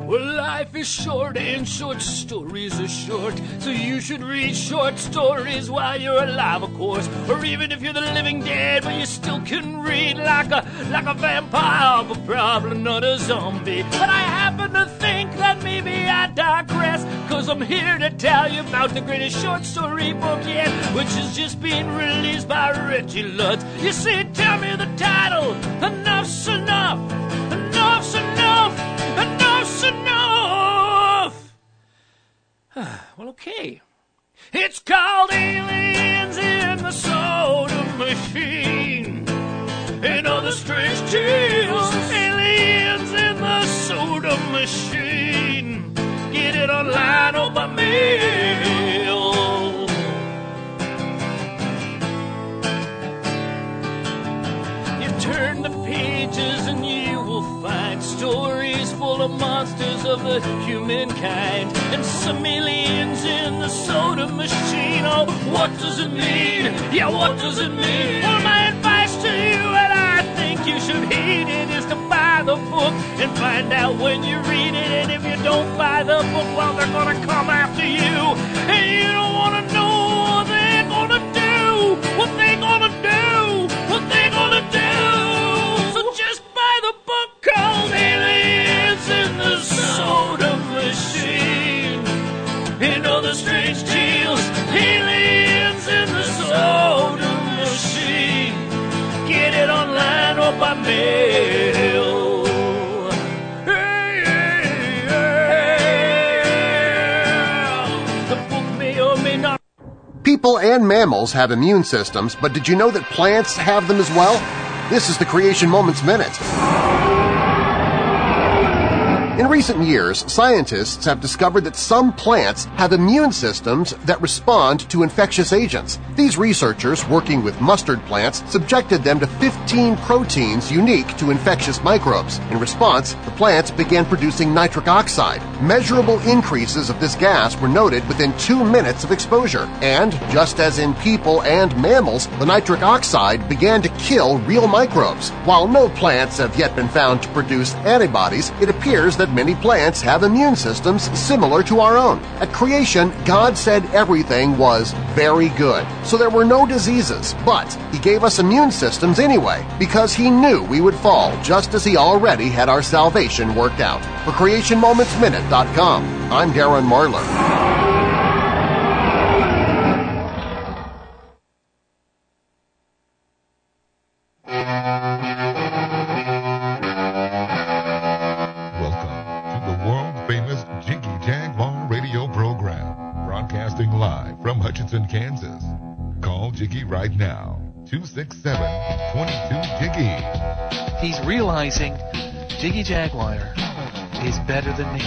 Well, life is short and short stories are short, so you should read short stories while you're alive, of course. Or even if you're the living dead, but you still can read like a like a vampire, but probably not a zombie. But I happen to think that maybe I digress, cause I'm here to tell you about the greatest short story book yet, which is just being released by Reggie Lutz. You see, tell me the title. Enough's enough. well, okay. It's called Aliens in the Soda Machine. And other strange tales. Aliens in the Soda Machine. Get it online or by mail. You turn the pages and you will find stories full of monsters of the humankind and some aliens in the soda machine. Oh, what does it mean? Yeah, what does it mean? Well, my advice to you, and I think you should heed it, is to buy the book and find out when you read it. And if you don't buy the book, well, they're gonna come after you, you People and mammals have immune systems, but did you know that plants have them as well? This is the Creation Moments Minute. In recent years, scientists have discovered that some plants have immune systems that respond to infectious agents. These researchers, working with mustard plants, subjected them to 15 proteins unique to infectious microbes. In response, the plants began producing nitric oxide. Measurable increases of this gas were noted within two minutes of exposure. And, just as in people and mammals, the nitric oxide began to kill real microbes. While no plants have yet been found to produce antibodies, it appears that many plants have immune systems similar to our own. At creation, God said everything was very good, so there were no diseases, but He gave us immune systems anyway, because He knew we would fall just as He already had our salvation worked out. For CreationMomentsMinute.com, I'm Darren Marlar. 267-22-DIGGY. He's realizing Jiggy Jaguar is better than me.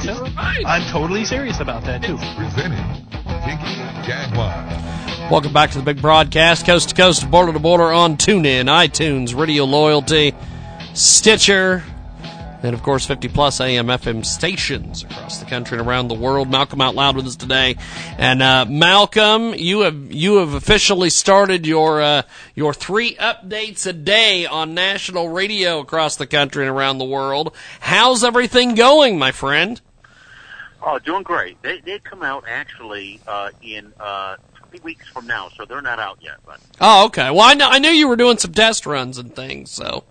So, right. I'm totally serious about that, too. Presented Jiggy Jaguar. Welcome back to the big broadcast, coast to coast, border to border on TuneIn, iTunes, Radio Loyalty, Stitcher, and of course 50 plus AM FM stations across the country and around the world. Malcolm out loud with us today, and uh, Malcolm, you have you have officially started your uh, your three updates a day on national radio across the country and around the world. How's everything going, my friend? Oh, doing great. They they come out actually uh, in uh, three weeks from now, so they're not out yet. But Oh, okay. Well, I know I knew you were doing some test runs and things, so.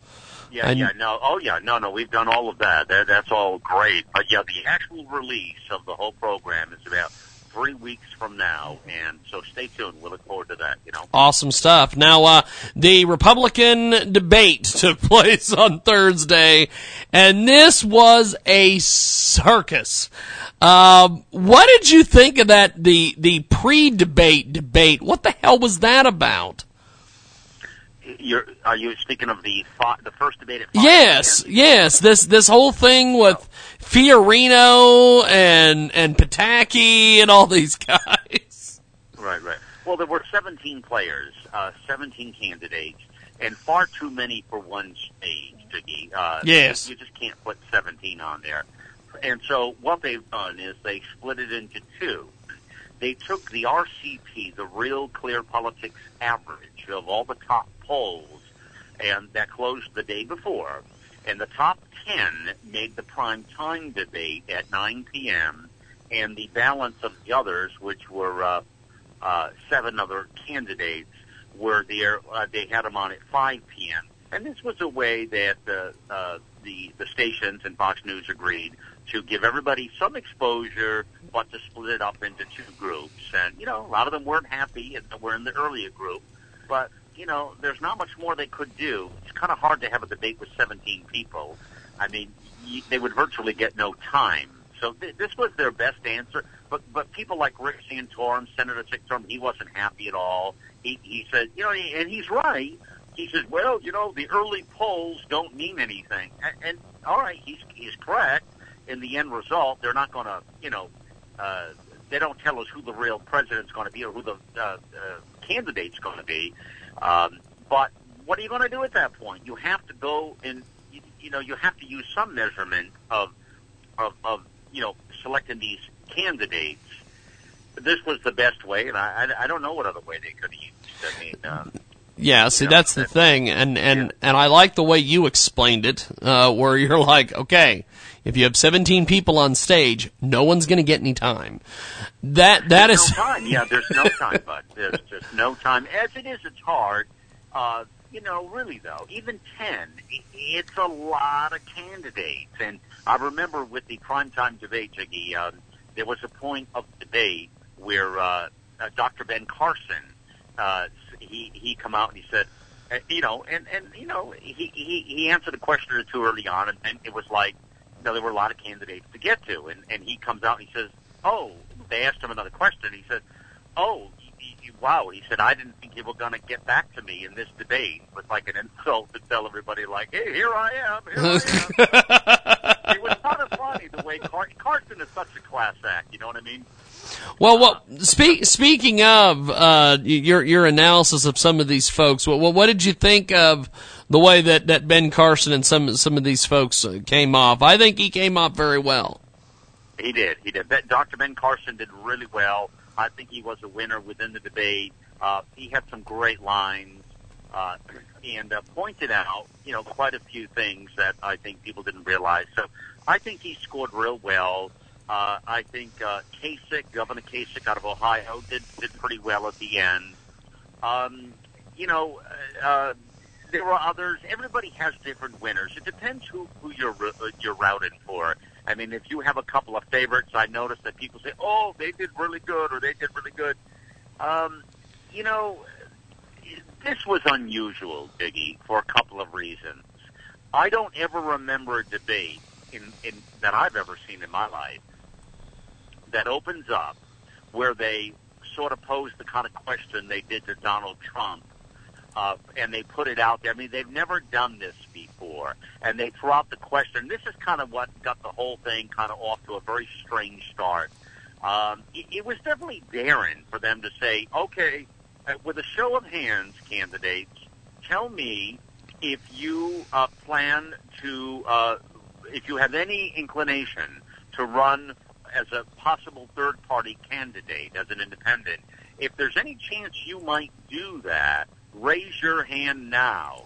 Yeah, And- yeah, no, oh yeah, no, no, we've done all of that. that. That's all great. But yeah, the actual release of the whole program is about three weeks from now, and so stay tuned. We'll look forward to that. You know. Awesome stuff. Now, uh, the Republican debate took place on Thursday, and this was a circus. Um, what did you think of that? The the pre-debate debate. What the hell was that about? You're are you speaking of the the first debate at Fox? Yes, yes. This this whole thing with Fiorina and and Pataki and all these guys. Right, right. Well, there were 17 players, uh, 17 candidates, and far too many for one stage, Jiggy. Uh, Yes. You just can't put 17 on there. And so what they've done is they split it into two. They took the RCP, the Real Clear Politics average of all the top polls, and that closed the day before, and the top 10 made the prime time debate at 9 p.m., and the balance of the others, which were uh, uh, seven other candidates, were there. Uh, they had them on at 5 p.m. And this was a way that the uh, the the stations and Fox News agreed to give everybody some exposure, but to split it up into two groups. And you know, a lot of them weren't happy, and were in the earlier group. But you know, there's not much more they could do. It's kind of hard to have a debate with 17 people. I mean, y- they would virtually get no time. So th- this was their best answer. But but people like Rick Santorum, Senator Santorum, he wasn't happy at all. He he said, you know, and he's right. He says, well, you know, the early polls don't mean anything. And, and all right, he's he's correct. In the end result, they're not going to, you know, uh, they don't tell us who the real president's going to be or who the uh, uh, candidate's going to be. Um, but what are you going to do at that point? You have to go and you, you know you have to use some measurement of of, of you know selecting these candidates. This was the best way, and I I, I don't know what other way they could have used. I mean. Um, Yeah, see, that's the thing, and and and I like the way you explained it, uh, where you're like, okay, if you have 17 people on stage, no one's going to get any time. That that there's is no time. Yeah, there's no time, bud. There's just no time. As it is, it's hard. Uh, you know, really though, even ten, it's a lot of candidates. And I remember with the primetime debate, Jiggy, um, there was a point of debate where uh, uh, Dr. Ben Carson, uh, he he come out and he said, uh, you know, and and you know, he he he answered a question or two early on, and, and it was like, you know, there were a lot of candidates to get to, and and he comes out and he says, oh, they asked him another question. He said, oh, y- y- wow. He said, I didn't think you were going to get back to me in this debate with like an insult to tell everybody like, hey, here I am. Here I am. it was kind of funny the way Car- Carson is such a class act. You know what I mean? Well, what speak, speaking of uh, your your analysis of some of these folks, what what did you think of the way that, that Ben Carson and some some of these folks uh, came off? I think he came off very well. He did. He did. Dr. Ben Carson did really well. I think he was a winner within the debate. Uh, he had some great lines uh, and uh, pointed out, you know, quite a few things that I think people didn't realize. So I think he scored real well. Uh, I think uh, Kasich, Governor Kasich out of Ohio, did did pretty well at the end. Um, you know, uh, there were others. Everybody has different winners. It depends who who you're uh, you're routing for. I mean, if you have a couple of favorites, I noticed that people say, "Oh, they did really good," or "They did really good." Um, you know, this was unusual, Jiggy, for a couple of reasons. I don't ever remember a debate in, in that I've ever seen in my life that opens up where they sort of pose the kind of question they did to Donald Trump, uh, and they put it out there. I mean, they've never done this before, and they throw out the question. This is kind of what got the whole thing kind of off to a very strange start. Um, it, it was definitely daring for them to say, okay, uh, with a show of hands, candidates, tell me if you uh, plan to, uh, if you have any inclination to run as a possible third party candidate, as an independent. If there's any chance you might do that, raise your hand now.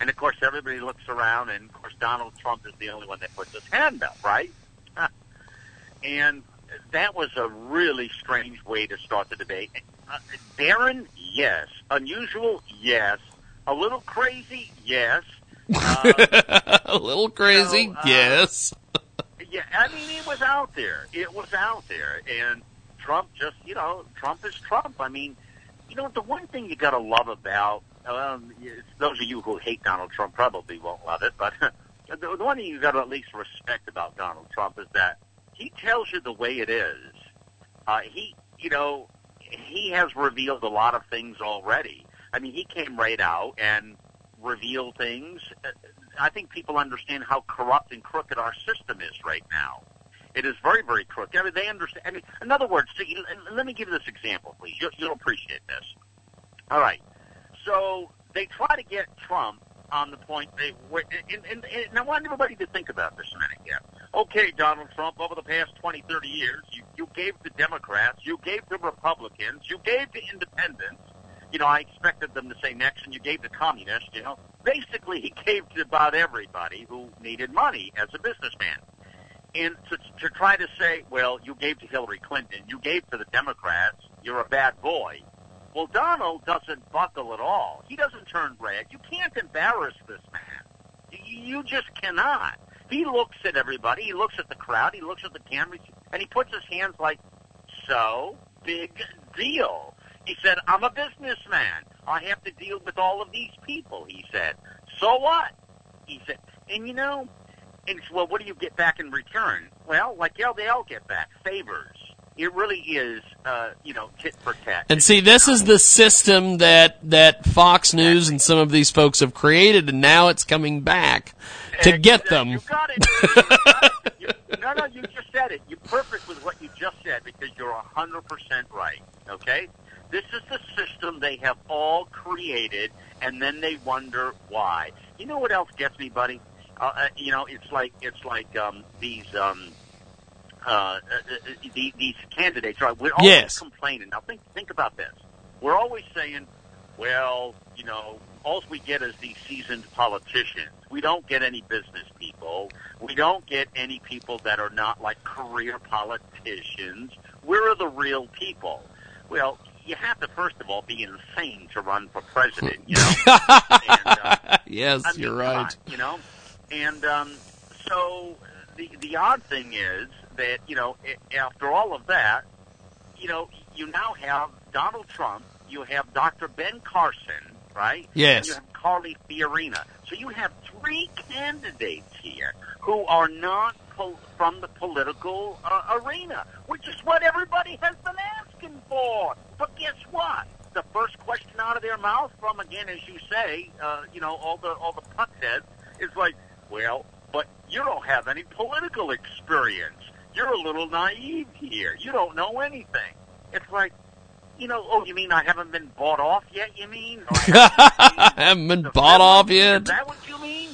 And of course, everybody looks around, and of course, Donald Trump is the only one that puts his hand up, right? and that was a really strange way to start the debate. Uh, Darren, yes. Unusual, yes. A little crazy, yes. a little crazy, uh, yes. Yeah, I mean, it was out there. It was out there, and Trump just, you know, Trump is Trump. I mean, you know, the one thing you got to love about um, those of you who hate Donald Trump probably won't love it, but the, one thing you got to at least respect about Donald Trump is that he tells you the way it is. Uh, he, you know, he has revealed a lot of things already. I mean, he came right out and revealed things. Uh, I think people understand how corrupt and crooked our system is right now. It is very, very crooked. I mean, they understand. I mean, in other words, see, let me give you this example, please. You'll, you'll appreciate this. All right. So they try to get Trump on the point. They, and, and, and I want everybody to think about this a minute here. Okay, Donald Trump, over the past 20, 30 years, you, you gave to Democrats, you gave to Republicans, you gave to independents, you know, I expected them to say next, and you gave to communists, you know. Basically, he gave to about everybody who needed money as a businessman. And to, to try to say, well, you gave to Hillary Clinton, you gave to the Democrats, you're a bad boy. Well, Donald doesn't buckle at all. He doesn't turn red. You can't embarrass this man. You just cannot. He looks at everybody. He looks at the crowd. He looks at the cameras, and he puts his hands like, so big deal. He said, I'm a businessman. I have to deal with all of these people, he said. So what? He said, and you know, and well, what do you get back in return? Well, like yeah, they all get back favors. It really is, uh, you know, tit for tat. And see, this is the system that that Fox News and some of these folks have created, and now it's coming back to get them. You got it. You got it. You, no, no, you just said it. You're perfect with what you just said because you're a hundred percent right. Okay, this is the system they have all created, and then they wonder why. You know what else gets me, buddy? Uh, uh, you know, it's like it's like um, these um, uh, uh, uh, these candidates. Right? We're always Yes. complaining. Now think think about this. We're always saying, well, you know, all we get is these seasoned politicians. We don't get any business people. We don't get any people that are not like career politicians. We're the real people. Well, you have to first of all be insane to run for president. You know. and, uh, yes, I mean, you're right. on, you know, and um, so the the odd thing is that you know after all of that, you know, you now have Donald Trump, you have Dr. Ben Carson, right? Yes. And you have Carly Fiorina. So you have three candidates here who are not from the political uh, arena, which is what everybody has been asking for. But guess what? The first question out of their mouth from, again, as you say, uh, you know, all the all the puckheads is like, well, but you don't have any political experience. You're a little naive here. You don't know anything. It's like, you know, oh, you mean I haven't been bought off yet? You mean? Or I haven't haven't been bought off yet. is that what you mean?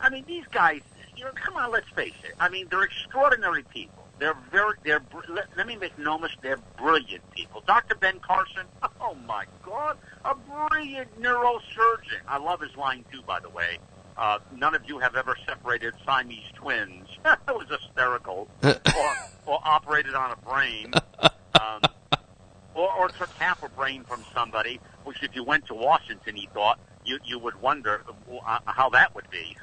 I mean, these guys. You know, come on, let's face it. I mean, they're extraordinary people. They're very. They're. br- Let, let me make no mistake. They're brilliant people. Dr. Ben Carson. Oh my God, a brilliant neurosurgeon. I love his line too, by the way. Uh, none of you have ever separated Siamese twins. that was hysterical. or, or operated on a brain. Um, or, or took half a brain from somebody, which if you went to Washington, he thought you you would wonder uh, how that would be.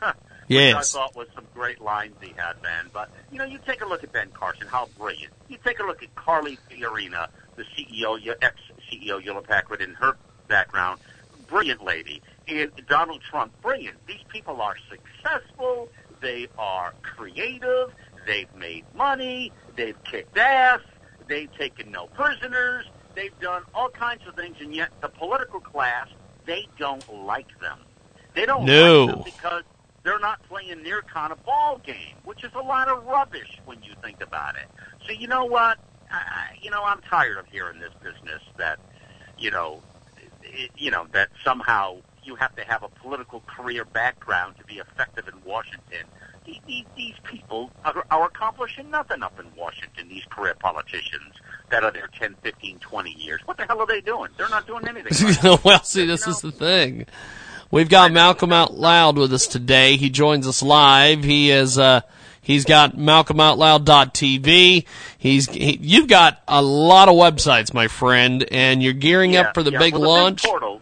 Yes. Which I thought was some great lines he had then. But you know, you take a look at Ben Carson, how brilliant. You take a look at Carly Fiorina, the CEO, ex CEO Hewlett Packard, in her background, brilliant lady. And Donald Trump, brilliant. These people are successful. They are creative. They've made money. They've kicked ass. They've taken no prisoners. They've done all kinds of things, and yet the political class, they don't like them. They don't No. like them because they're not playing their kind of ball game, which is a lot of rubbish when you think about it. So you know what? I- you know, I'm tired of hearing this business that, you know, it, you know that somehow you have to have a political career background to be effective in Washington. These, these, these people are, are accomplishing nothing up in Washington. These career politicians that are there 10, 15, 20 years. What the hell are they doing? They're not doing anything. well, see, this is the thing. We've got Malcolm Out Loud with us today. He joins us live. He is, uh, he's got malcolmoutloud.tv. He's, he, you've got a lot of websites, my friend, and you're gearing Yeah, up for the yeah. big well, the launch. News portal,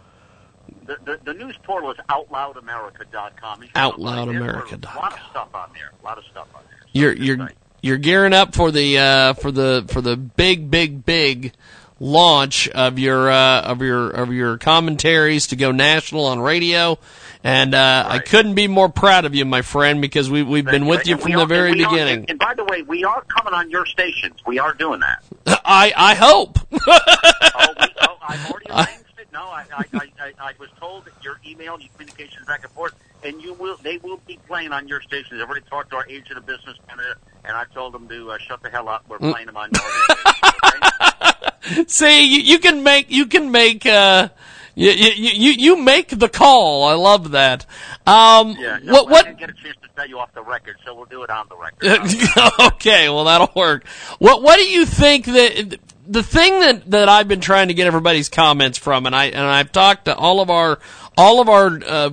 the, the, the news portal is outloudamerica.com. You should go by there. Outloudamerica.com. A lot of stuff on there. A lot of stuff on there. You're, you're, you're gearing up for the, uh, for the, for the big, big, big launch of your, uh, of your, of your commentaries to go national on radio. And, uh, I couldn't be more proud of you, my friend, because we, we've been with you from we the very and we are- beginning. and, by the way, we are coming on your stations. We are doing that. I, I hope. oh, we, oh, I've already. No, I, I, I, I, I was told that your email, your communications back and forth, and you will, they will be playing on your stations. I've already talked to our agent of business manager, and I told them to uh, shut the hell up. We're Mm. playing them on your See, you, you can make, you can make, uh, you, you, you, you make the call. I love that. Um, Yeah, no, what, I what, didn't get a chance to tell you off the record, so we'll do it on the record. okay, well that'll work. What what do you think that the thing that, that I've been trying to get everybody's comments from, and I and I've talked to all of our all of our uh,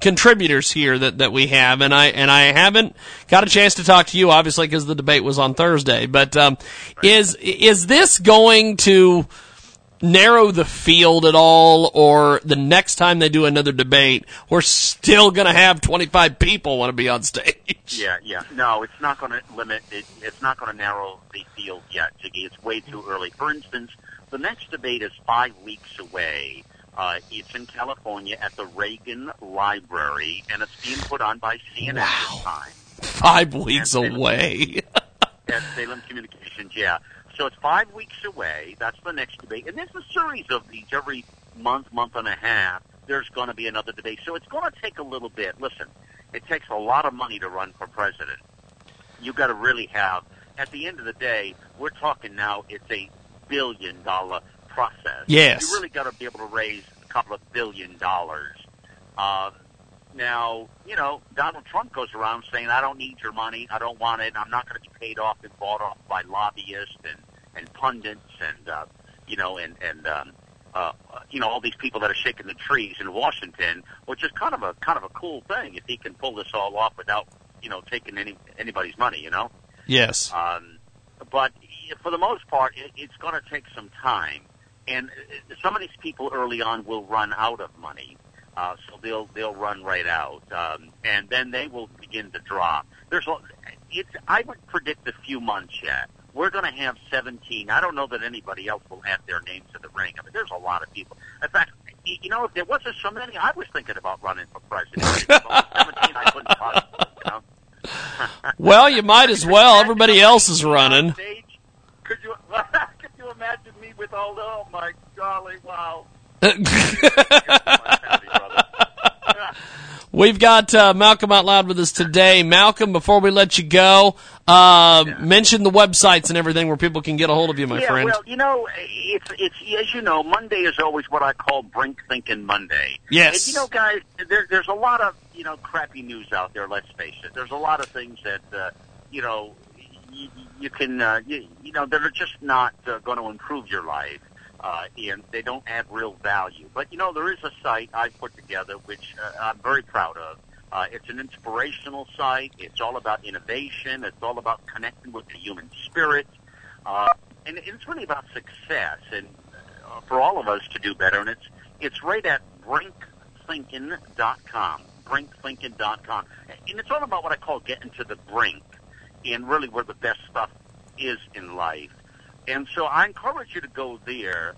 contributors here that, that we have, and I and I haven't got a chance to talk to you, obviously, because the debate was on Thursday. But um, is is this going to narrow the field at all, or the next time they do another debate, we're still going to have 25 people want to be on stage? Yeah, yeah. No, it's not going to limit. It, it's not going to narrow the field yet, Jiggy. It's way too early. For instance, the next debate is five weeks away. Uh, it's in California at the Reagan Library, and it's being put on by CNN Wow. this time. Five weeks away. at Salem Communications, yeah. So it's five weeks away. That's the next debate. And there's a series of these every month, month and a half. There's going to be another debate. So it's going to take a little bit. Listen, it takes a lot of money to run for president. You've got to really have, at the end of the day, we're talking now, it's a billion dollar process. Yes. You really got to be able to raise a couple of billion dollars. Um, now, you know, Donald Trump goes around saying, I don't need your money. I don't want it. I'm not going to be paid off and bought off by lobbyists and, and pundits and, uh, you know, and, and, um, uh, you know, all these people that are shaking the trees in Washington, which is kind of a, kind of a cool thing if he can pull this all off without, you know, taking any, anybody's money, you know? Yes. Um, but for the most part, it, it's going to take some time, and uh, some of these people early on will run out of money, uh, so they'll they'll run right out, um, and then they will begin to drop. There's, it's I would predict a few months yet. We're going to have 17. I don't know that anybody else will add their names to the ring. I mean, there's a lot of people. In fact, you know, if there wasn't so many, I was thinking about running for president. If there was 17, I couldn't possibly, you know. Well, you might as well. Everybody else is running. Could you could you imagine me with all the oh my golly wow. We've got uh, Malcolm out loud with us today. Malcolm, before we let you go, uh, mention the websites and everything where people can get a hold of you, my yeah, friend. well, you know, it's it's as you know, Monday is always what I call brink thinking Monday. Yes. And you know, guys, there, there's a lot of you know crappy news out there. Let's face it. There's a lot of things that uh, you know you, you can uh, you, you know that are just not uh, going to improve your life. Uh, and they don't add real value. But you know, there is a site I put together which uh, I'm very proud of. Uh, it's an inspirational site. It's all about innovation. It's all about connecting with the human spirit. Uh, and it's really about success and uh, for all of us to do better. And it's it's right at brinkthinking.com, brinkthinking.com, and it's all about what I call getting to the brink, and really where the best stuff is in life. And so I encourage you to go there.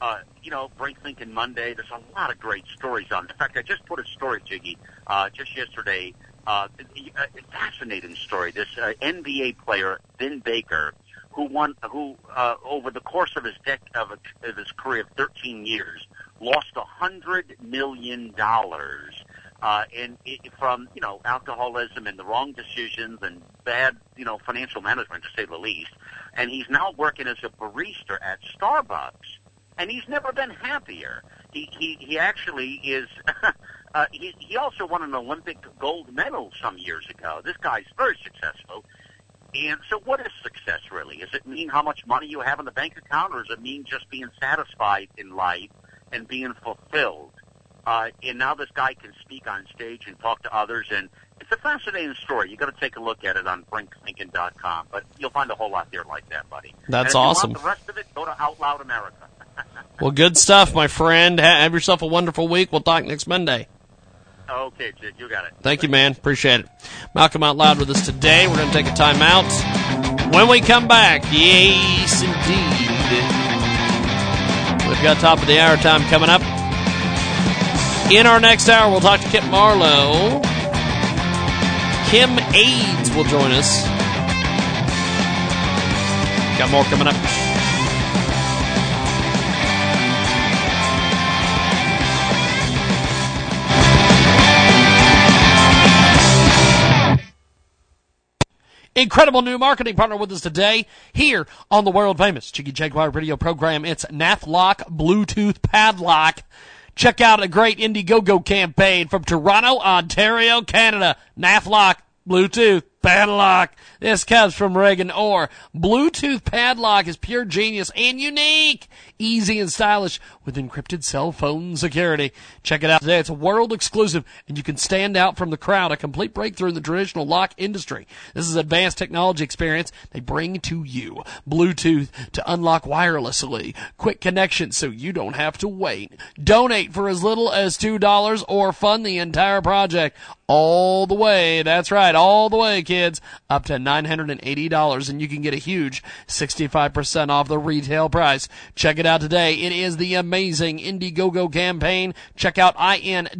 Uh, you know, Break Thinking Monday. There's a lot of great stories on. In fact, I just put a story, Jiggy, uh, just yesterday. Uh, a a fascinating story. This uh, NBA player, Vin Baker, who won, who uh, over the course of his dec- of, a, of his career of 13 years, lost a hundred million dollars, uh, and it, from you know alcoholism and the wrong decisions and bad you know financial management to say the least. And he's now working as a barista at Starbucks, and he's never been happier. He he he actually is. Uh, he, he also won an Olympic gold medal some years ago. This guy's very successful. And so what is success really? Does it mean how much money you have in the bank account or does it mean just being satisfied in life and being fulfilled? Uh, and now this guy can speak on stage and talk to others and it's a fascinating story. You got to take a look at it on brinkthinking.com, but you'll find a whole lot there like that, buddy. That's and if you awesome. The rest of it, go to Out Loud America. Well, good stuff, my friend. Have yourself a wonderful week. We'll talk next Monday. okay, Jig, you got it. Thank you, man. Appreciate it. Malcolm out loud with us today. We're going to take a time out. When we come back, yes, indeed. We've got top of the hour time coming up. In our next hour, we'll talk to Kip Marlowe. Kim Aids will join us. Got more coming up. Incredible new marketing partner with us today here on the world famous Jiggy Jaguar radio program. It's Nathlock Bluetooth Padlock. Check out a great Indiegogo campaign from Toronto, Ontario, Canada. Nathlock Bluetooth padlock. This comes from Reagan Orr. Bluetooth padlock is pure genius and unique, easy and stylish with encrypted cell phone security. Check it out today. It's a world exclusive and you can stand out from the crowd. A complete breakthrough in the traditional lock industry. This is advanced technology experience they bring to you. Bluetooth to unlock wirelessly. Quick connection so you don't have to wait. Donate for as little as $2 or fund the entire project all the way. That's right, all the way, kids, up to $980, and you can get a huge 65% off the retail price. Check it out today. It is the amazing Indiegogo campaign. Check out I-N-D-I-E-G-O-G-O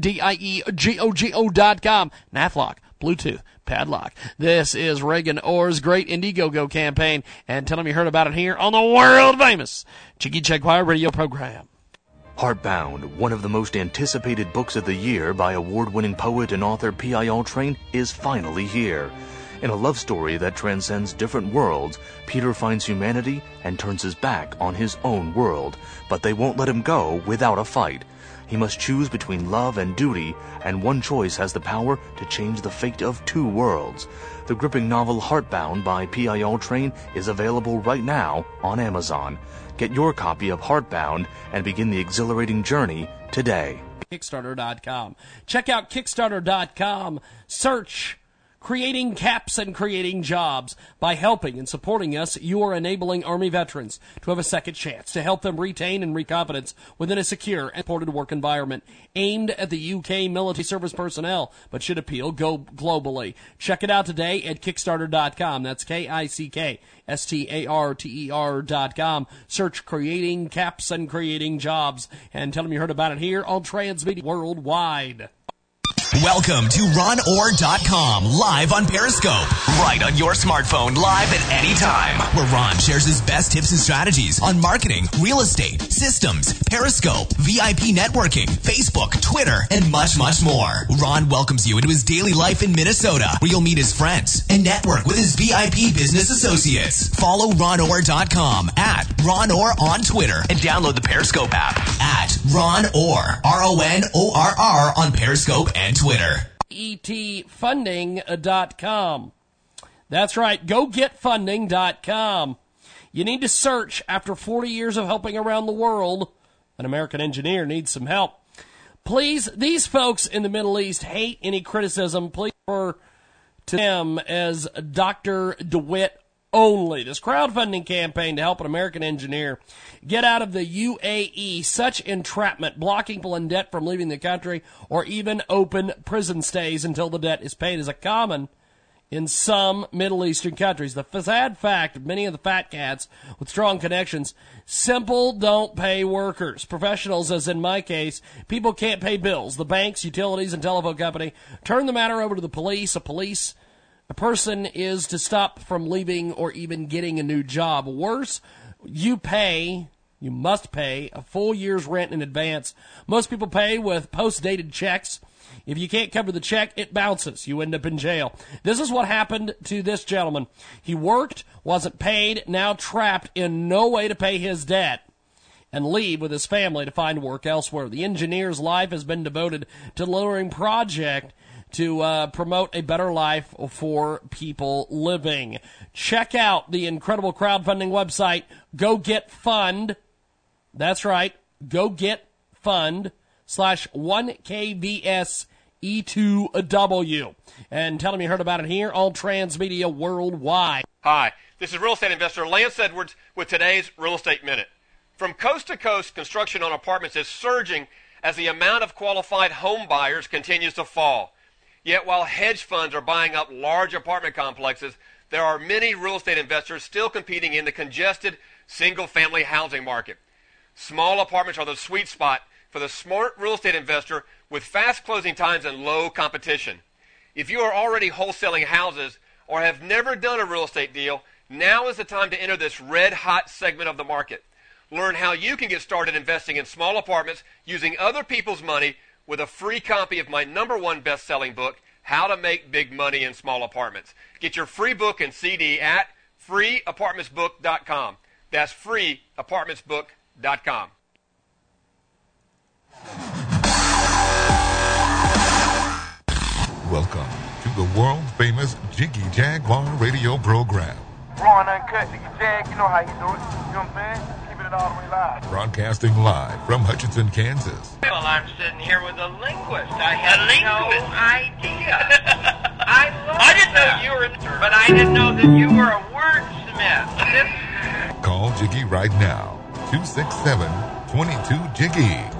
dot com. Nathlock, Bluetooth, padlock. This is Reagan Orr's great Indiegogo campaign, and tell them you heard about it here on the world famous Jiggy Jaguar radio program. Heartbound, one of the most anticipated books of the year by award winning poet and author P.I.L. Train, is finally here. In a love story that transcends different worlds, Peter finds humanity and turns his back on his own world, but they won't let him go without a fight. He must choose between love and duty, and one choice has the power to change the fate of two worlds. The gripping novel Heartbound by P.I.L. Train is available right now on Amazon. Get your copy of Heartbound and begin the exhilarating journey today. Kickstarter.com. Check out Kickstarter.com. Search creating caps and creating jobs. By helping and supporting us, you are enabling Army veterans to have a second chance to help them retain and recompetence within a secure and supported work environment aimed at the UK military service personnel, but should appeal go globally. Check it out today at Kickstarter.com. That's K-I-C-K-S-T-A-R-T-E-R.com. Search creating caps and creating jobs and tell them you heard about it here on Transmedia Worldwide. Welcome to RonOrr.com, live on Periscope. Right on your smartphone, live at any time. Where Ron shares his best tips and strategies on marketing, real estate, systems, Periscope, VIP networking, Facebook, Twitter, and much, much more. Ron welcomes you into his daily life in Minnesota, where you'll meet his friends and network with his VIP business associates. Follow RonOrr.com at RonOrr on Twitter and download the Periscope app at Ron Orr, R-O-N-O-R-R on Periscope and Twitter. etfunding.com. That's right, gogetfunding.com. You need to search after 40 years of helping around the world. An American engineer needs some help. Please, these folks in the Middle East hate any criticism. Please refer to them as Dr. DeWitt only. This crowdfunding campaign to help an American engineer get out of the UAE, such entrapment, blocking people in debt from leaving the country, or even open prison stays until the debt is paid, is a common in some Middle Eastern countries. The sad fact of many of the fat cats with strong connections, simple don't pay workers. Professionals, as in my case, people can't pay bills. The banks, utilities, and telephone company turn the matter over to the police. A police a person is to stop from leaving or even getting a new job. Worse, you pay, you must pay a full year's rent in advance. Most people pay with post dated checks. If you can't cover the check, it bounces. You end up in jail. This is what happened to this gentleman. He worked, wasn't paid, now trapped in no way to pay his debt and leave with his family to find work elsewhere. The engineer's life has been devoted to delivering project to uh, promote a better life for people living. Check out the incredible crowdfunding website, Go Get Fund. That's right, Go Get Fund slash 1KVS E2W. And tell them you heard about it here on Transmedia Worldwide. Hi, this is real estate investor Lance Edwards with today's Real Estate Minute. From coast to coast, construction on apartments is surging as the amount of qualified home buyers continues to fall. Yet while hedge funds are buying up large apartment complexes, there are many real estate investors still competing in the congested single family housing market. Small apartments are the sweet spot for the smart real estate investor with fast closing times and low competition. If you are already wholesaling houses or have never done a real estate deal, now is the time to enter this red hot segment of the market. Learn how you can get started investing in small apartments using other people's money with a free copy of my number one best selling book, How to Make Big Money in Small Apartments. Get your free book and CD at freeapartmentsbook.com. That's freeapartmentsbook.com. Welcome to the world famous Jiggy Jaguar radio program. Raw and uncut, nigga Jag, you know how he do it. You know what I'm saying? Keeping it all the way live. Broadcasting live from Hutchinson, Kansas. Well, I'm sitting here with a linguist. I had no idea. I love I didn't know you were, but I didn't know that you were a wordsmith. Call Jiggy right now. 267 22 Jiggy.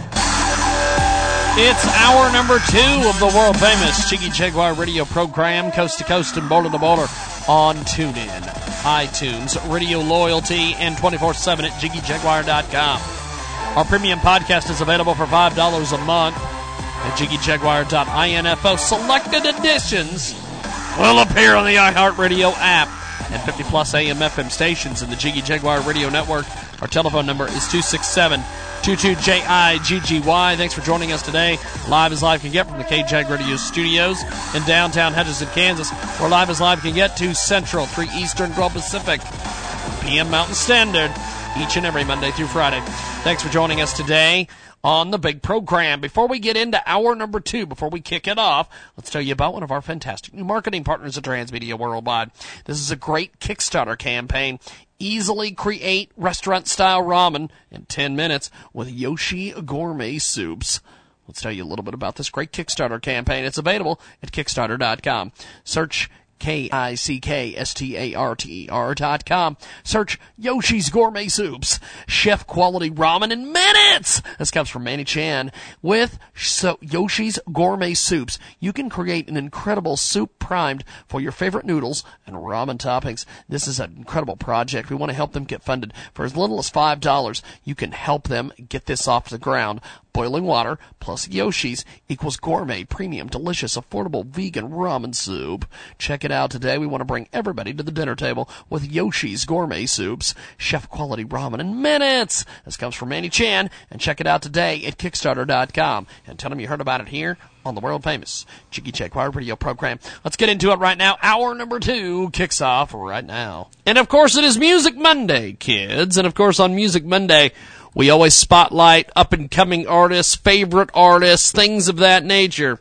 It's hour number two of the world famous Jiggy Jaguar radio program, coast to coast and border to border on TuneIn, iTunes, Radio Loyalty, and 24 7 at JiggyJaguar.com. Our premium podcast is available for $5 a month at JiggyJaguar.info. Selected editions will appear on the iHeartRadio app and 50 plus AM FM stations in the Jiggy Jaguar Radio Network. Our telephone number is 267 22JIGGY. Thanks for joining us today. Live as live can get from the KJAG Radio studios in downtown Hutchinson, Kansas, where live as live can get to Central, 3 Eastern, 12 Pacific, PM Mountain Standard, each and every Monday through Friday. Thanks for joining us today on the big program. Before we get into hour number two, before we kick it off, let's tell you about one of our fantastic new marketing partners at Transmedia Worldwide. This is a great Kickstarter campaign. Easily create restaurant style ramen in 10 minutes with Yoshi Gourmet Soups. Let's tell you a little bit about this great Kickstarter campaign. It's available at Kickstarter.com. Search K-I-C-K-S-T-A-R-T-E-R dot com. Search Yoshi's Gourmet Soups. Chef quality ramen in minutes. This comes from Manny Chan. With so Yoshi's Gourmet Soups, you can create an incredible soup primed for your favorite noodles and ramen toppings. This is an incredible project. We want to help them get funded. For as little as $5, you can help them get this off the ground. Boiling water plus Yoshi's equals gourmet, premium, delicious, affordable vegan ramen soup. Check it out today. We want to bring everybody to the dinner table with Yoshi's gourmet soups. Chef quality ramen in minutes. This comes from Manny Chan. And check it out today at Kickstarter.com. And tell them you heard about it here on the world famous Jiggy Jaguar radio program. Let's get into it right now. Hour number two kicks off right now. And of course, it is Music Monday, kids. And of course, on Music Monday, we always spotlight up and coming artists, favorite artists, things of that nature.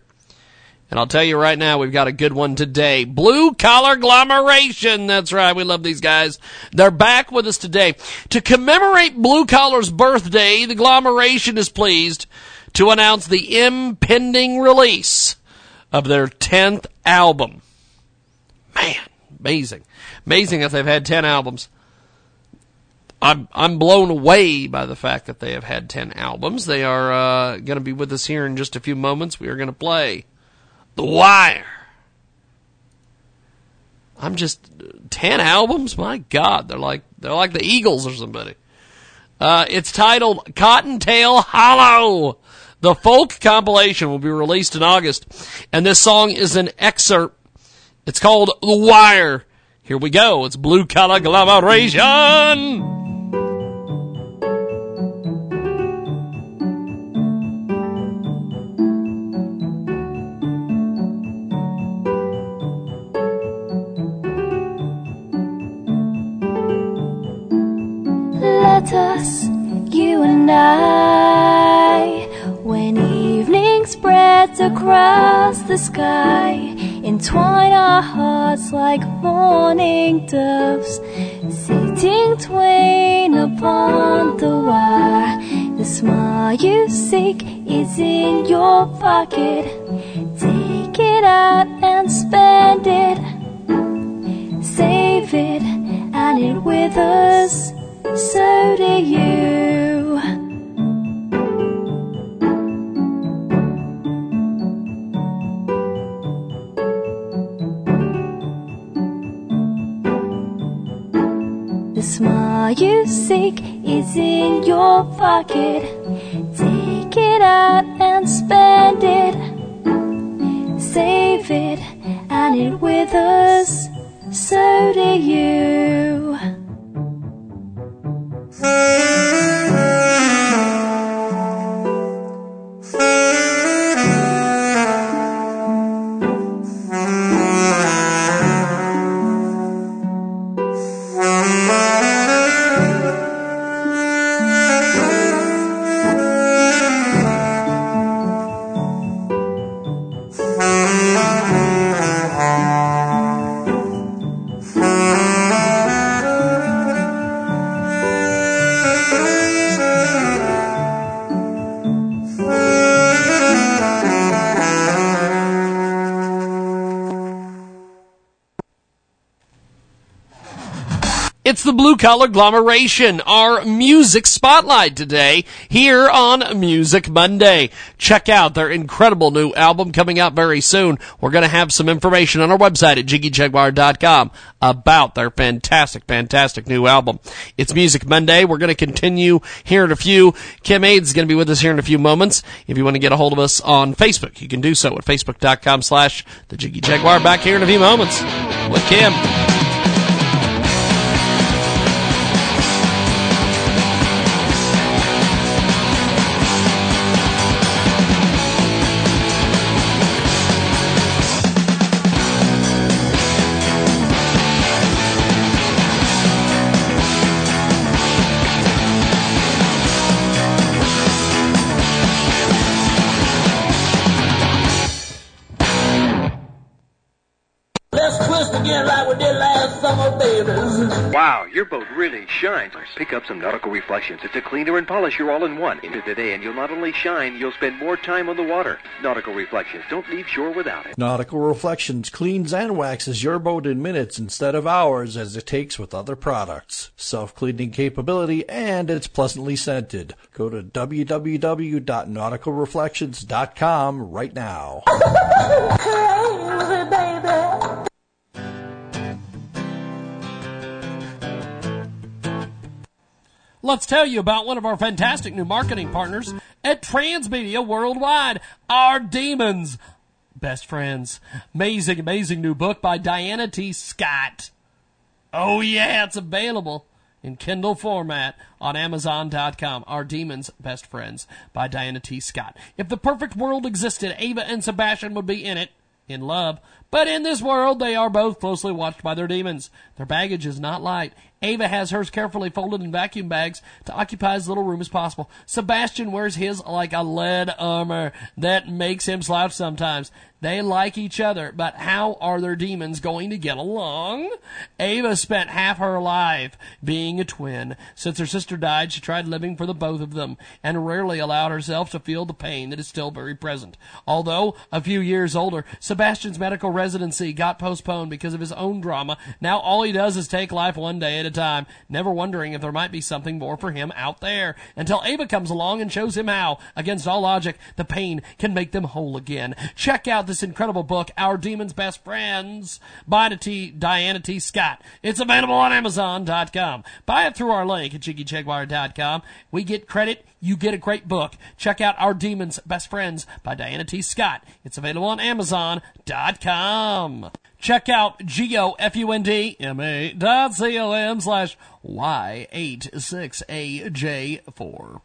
And I'll tell you right now, we've got a good one today. Blue Collar Glomeration. That's right. We love these guys. They're back with us today. To commemorate Blue Collar's birthday, the Glomeration is pleased to announce the impending release of their 10th album. Man, amazing. Amazing that they've had 10 albums. I'm I'm blown away by the fact that they have had ten albums. They are uh, going to be with us here in just a few moments. We are going to play The Wire. I'm just ten albums. My God, they're like they're like the Eagles or somebody. Uh, it's titled Cottontail Hollow. The folk compilation will be released in August, and this song is an excerpt. It's called The Wire. Here we go. It's Blue Collar Glamoration. Us, you and I, when evening spreads across the sky, entwine our hearts like morning doves, sitting twain upon the wire. The smile you seek is in your pocket. Take it out and spend it. Save it and it withers. So do you. The smile you seek is in your pocket. Take it out and spend it. Save it and it withers. So do you. Blue Collar Agglomeration, our music spotlight today here on Music Monday. Check out their incredible new album coming out very soon. We're going to have some information on our website at jiggyjaguar.com about their fantastic, fantastic new album. It's Music Monday. We're going to continue here in a few. Kim Aids is going to be with us here in a few moments. If you want to get a hold of us on Facebook, you can do so at facebook.com slash the Jiggy Jaguar. Back here in a few moments with Kim. Wow, your boat really shines. Pick up some Nautical Reflections. It's a cleaner and polisher all in one. Into the day, and you'll not only shine, you'll spend more time on the water. Nautical Reflections. Don't leave shore without it. Nautical Reflections cleans and waxes your boat in minutes instead of hours as it takes with other products. Self-cleaning capability and it's pleasantly scented. Go to www.nauticalreflections.com right now. Let's tell you about one of our fantastic new marketing partners at Transmedia Worldwide, our demons. Best friends. Amazing, amazing new book by Diana T. Scott. Oh yeah, it's available in Kindle format on Amazon.com. Our Demons Best Friends by Diana T. Scott. If the perfect world existed, Ava and Sebastian would be in it, in love. But in this world, they are both closely watched by their demons. Their baggage is not light. Ava has hers carefully folded in vacuum bags to occupy as little room as possible. Sebastian wears his like a lead armor that makes him slouch sometimes. They like each other, but how are their demons going to get along? Ava spent half her life being a twin. Since her sister died, she tried living for the both of them and rarely allowed herself to feel the pain that is still very present. Although a few years older, Sebastian's medical residency got postponed because of his own drama. Now all he does is take life one day at a time, never wondering if there might be something more for him out there. Until Ava comes along and shows him how, against all logic, the pain can make them whole again. Check out this incredible book, Our Demon's Best Friends, by T- Diana T. Scott. It's available on Amazon.com. Buy it through our link at JiggyJaguar.com. We get credit. You get a great book. Check out Our Demon's Best Friends by Diana T. Scott. It's available on Amazon.com. Check out G-O-F-U-N-D-M-A dot C-O-M slash Y86AJ4.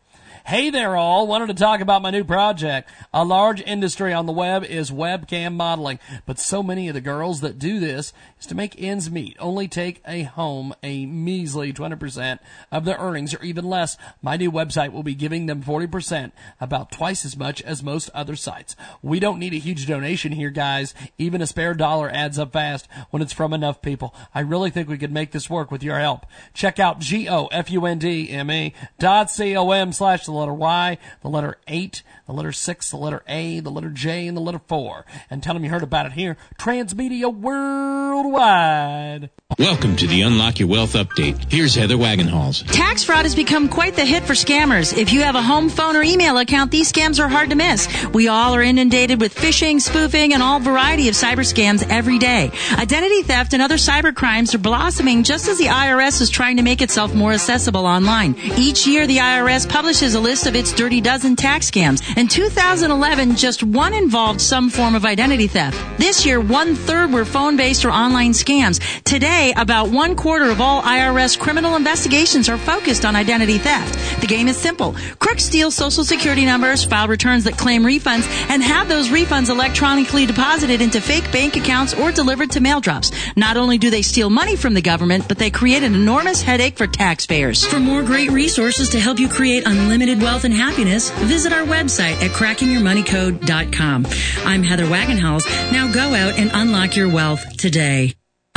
Hey there all, wanted to talk about my new project. A large industry on the web is webcam modeling, but so many of the girls that do this is to make ends meet, only take a home a measly 20% of their earnings or even less. My new website will be giving them 40%, about twice as much as most other sites. We don't need a huge donation here, guys. Even a spare dollar adds up fast when it's from enough people. I really think we could make this work with your help. Check out G-O-F-U-N-D-M-E dot C-O-M slash letter Y, the letter 8, the letter 6, the letter A, the letter J, and the letter 4. And tell them you heard about it here. Transmedia Worldwide. Welcome to the Unlock Your Wealth Update. Here's Heather Wagenhals. Tax fraud has become quite the hit for scammers. If you have a home phone or email account, these scams are hard to miss. We all are inundated with phishing, spoofing, and all variety of cyber scams every day. Identity theft and other cyber crimes are blossoming just as the IRS is trying to make itself more accessible online. Each year, the IRS publishes a list of its dirty dozen tax scams. In 2011, just one involved some form of identity theft. This year, one third were phone-based or online scams. Today, about one quarter of all IRS criminal investigations are focused on identity theft. The game is simple. Crooks steal social security numbers, file returns that claim refunds, and have those refunds electronically deposited into fake bank accounts or delivered to mail drops. Not only do they steal money from the government, but they create an enormous headache for taxpayers. For more great resources to help you create unlimited wealth and happiness, visit our website at crackingyourmoneycode.com. I'm Heather Wagenhals. Now go out and unlock your wealth today.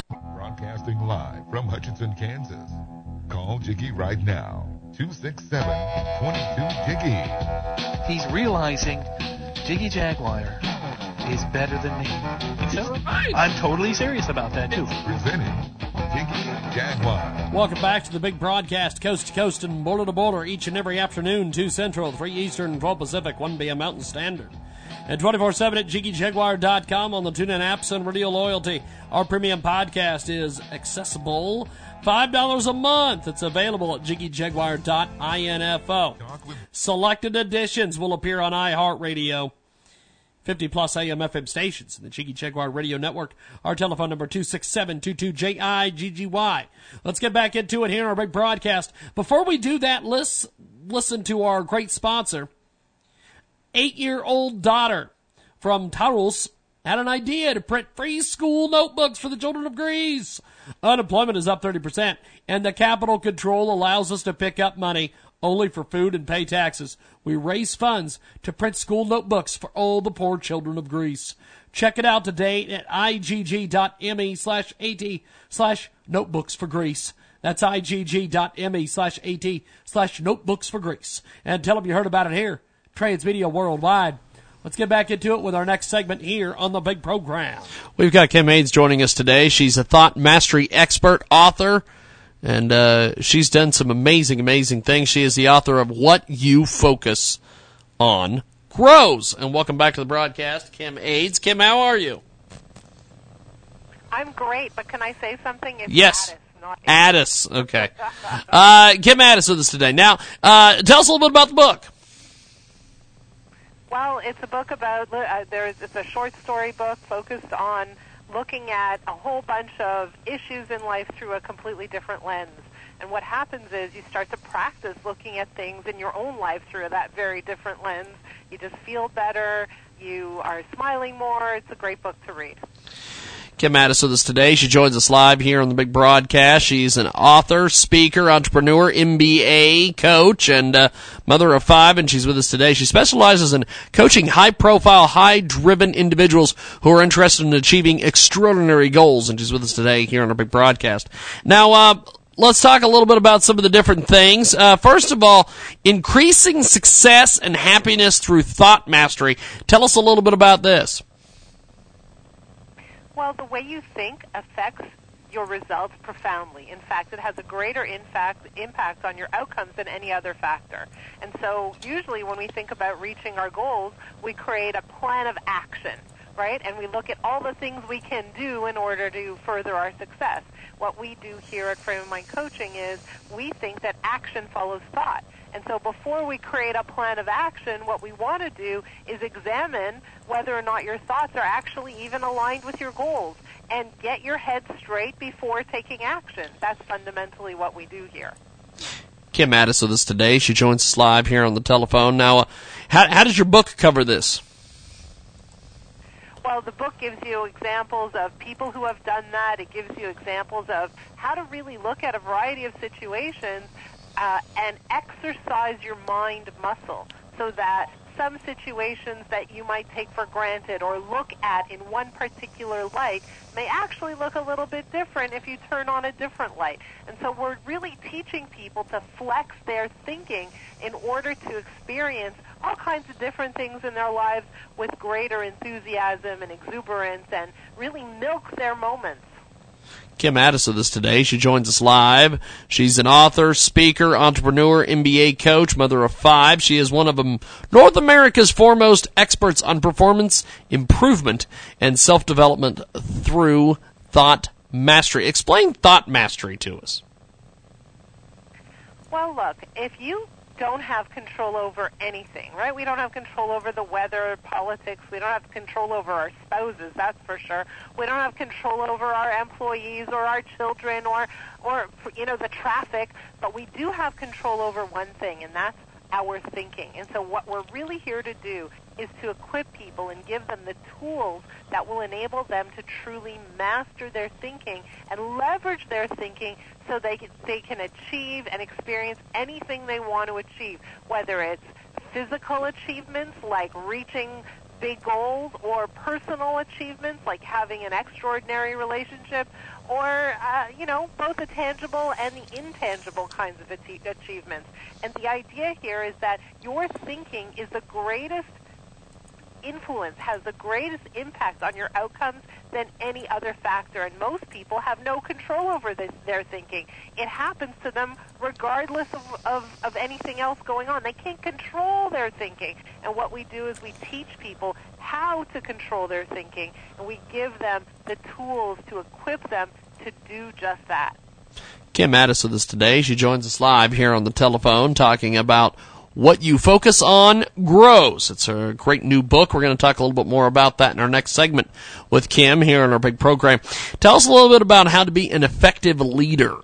Broadcasting live from Hutchinson, Kansas. Call Jiggy right now. 267-22-JIGGY. He's realizing Jiggy Jaguar is better than me. So I'm totally serious about that too. Presenting Jiggy Jaguar. Welcome back to the big broadcast, coast to coast and border to border, each and every afternoon, 2 Central, 3 Eastern, 12 Pacific, 1 p.m. Mountain Standard. And 24 7 at JiggyJaguar.com on the TuneIn apps and Radio Loyalty. Our premium podcast is accessible $5 a month. It's available at JiggyJaguar.info. Selected editions will appear on iHeartRadio. 50 plus AM FM stations in the Jiggy Jaguar Radio Network. Our telephone number 267-22-JIGGY. Let's get back into it here in our big broadcast. Before we do that, let's listen to our great sponsor. Eight-year-old daughter from Taurus had an idea to print free school notebooks for the children of Greece. Unemployment is up 30%, and the capital control allows us to pick up money only for food and pay taxes. We raise funds to print school notebooks for all the poor children of Greece. Check it out today at igg.me slash at slash notebooks for Greece. That's igg.me slash at slash notebooks for Greece. And tell them you heard about it here. Transmedia Worldwide. Let's get back into it with our next segment here on the big program. We've got Kim Aids joining us today. She's a thought mastery expert, author, and uh, she's done some amazing, amazing things. She is the author of What You Focus on Grows. And welcome back to the broadcast, Kim Aids. Kim, how are you? I'm great, but can I say something? It's yes. Addis, not Aids. Okay. uh, Kim Addis with us today. Now, uh, tell us a little bit about the book. Well, it's a book about uh, there's it's a short story book focused on looking at a whole bunch of issues in life through a completely different lens. And what happens is you start to practice looking at things in your own life through that very different lens. You just feel better. You are smiling more. It's a great book to read. Kim Addis with us today. She joins us live here on the big broadcast. She's an author, speaker, entrepreneur, MBA coach, and uh, mother of five, and she's with us today. She specializes in coaching high profile, high driven individuals who are interested in achieving extraordinary goals, and she's with us today here on our big broadcast. Now, uh, let's talk a little bit about some of the different things. Uh, first of all, increasing success and happiness through thought mastery. Tell us a little bit about this. Well, the way you think affects your results profoundly. In fact, it has a greater impact impact on your outcomes than any other factor. And so, usually when we think about reaching our goals, we create a plan of action, right? And we look at all the things we can do in order to further our success. What we do here at Frame of Mind Coaching is we think that action follows thought. And so before we create a plan of action, what we want to do is examine whether or not your thoughts are actually even aligned with your goals and get your head straight before taking action. That's fundamentally what we do here. Kim Addis with us today. She joins us live here on the telephone. Now, uh, how, how does your book cover this? Well, the book gives you examples of people who have done that. It gives you examples of how to really look at a variety of situations uh, and exercise your mind muscle so that some situations that you might take for granted or look at in one particular light may actually look a little bit different if you turn on a different light. And so we're really teaching people to flex their thinking in order to experience all kinds of different things in their lives with greater enthusiasm and exuberance and really milk their moments. Kim Addis with us today. She joins us live. She's an author, speaker, entrepreneur, MBA coach, mother of five. She is one of them, North America's foremost experts on performance improvement and self-development through thought mastery. Explain thought mastery to us. Well, look, if you don't have control over anything, right? We don't have control over the weather, politics. We don't have control over our spouses, that's for sure. We don't have control over our employees or our children or, or you know, the traffic. But we do have control over one thing, and that's our thinking. And so what we're really here to do is to equip people and give them the tools that will enable them to truly master their thinking and leverage their thinking so they can, they can achieve and experience anything they want to achieve, whether it's physical achievements like reaching big goals or personal achievements like having an extraordinary relationship or uh, you know both the tangible and the intangible kinds of achievements. And the idea here is that your thinking is the greatest influence, has the greatest impact on your outcomes than any other factor. And most people have no control over this, their thinking. It happens to them regardless of, of, of anything else going on. They can't control their thinking. And what we do is we teach people how to control their thinking, and we give them the tools to equip them to do just that. Kim Addis with us today. She joins us live here on the telephone talking about what you focus on grows. It's a great new book. We're going to talk a little bit more about that in our next segment with Kim here in our big program. Tell us a little bit about how to be an effective leader.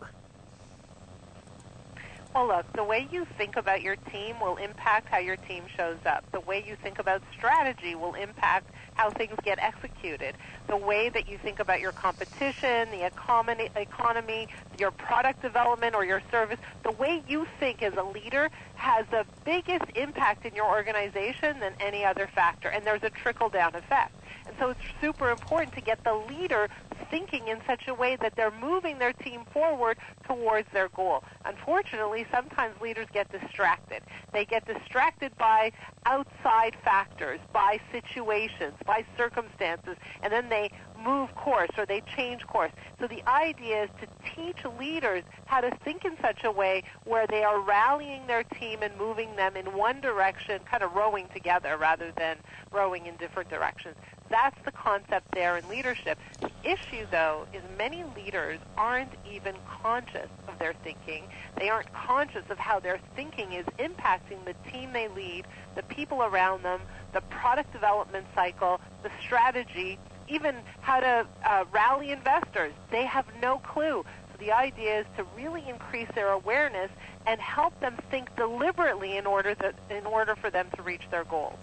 Look, the way you think about your team will impact how your team shows up. The way you think about strategy will impact how things get executed. The way that you think about your competition, the economy, economy, your product development or your service, the way you think as a leader has the biggest impact in your organization than any other factor. And there's a trickle down effect. And so it's super important to get the leader thinking in such a way that they're moving their team forward towards their goal. Unfortunately, sometimes leaders get distracted. They get distracted by outside factors, by situations, by circumstances, and then they move course or they change course. So the idea is to teach leaders how to think in such a way where they are rallying their team and moving them in one direction, kind of rowing together rather than rowing in different directions. That's the concept there in leadership. The issue, though, is many leaders aren't even conscious of their thinking. They aren't conscious of how their thinking is impacting the team they lead, the people around them, the product development cycle, the strategy, even how to uh, rally investors. They have no clue. So the idea is to really increase their awareness and help them think deliberately in order that in order for them to reach their goals.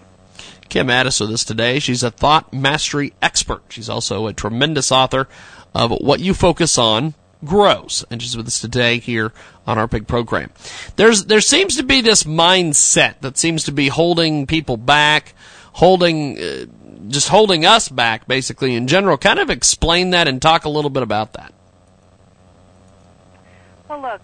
Kim Addis with us today. She's a thought mastery expert. She's also a tremendous author of What You Focus On Grows. And she's with us today here on our big program. There's, there seems to be this mindset that seems to be holding people back, holding, uh, just holding us back basically in general. Kind of explain that and talk a little bit about that. Well, look,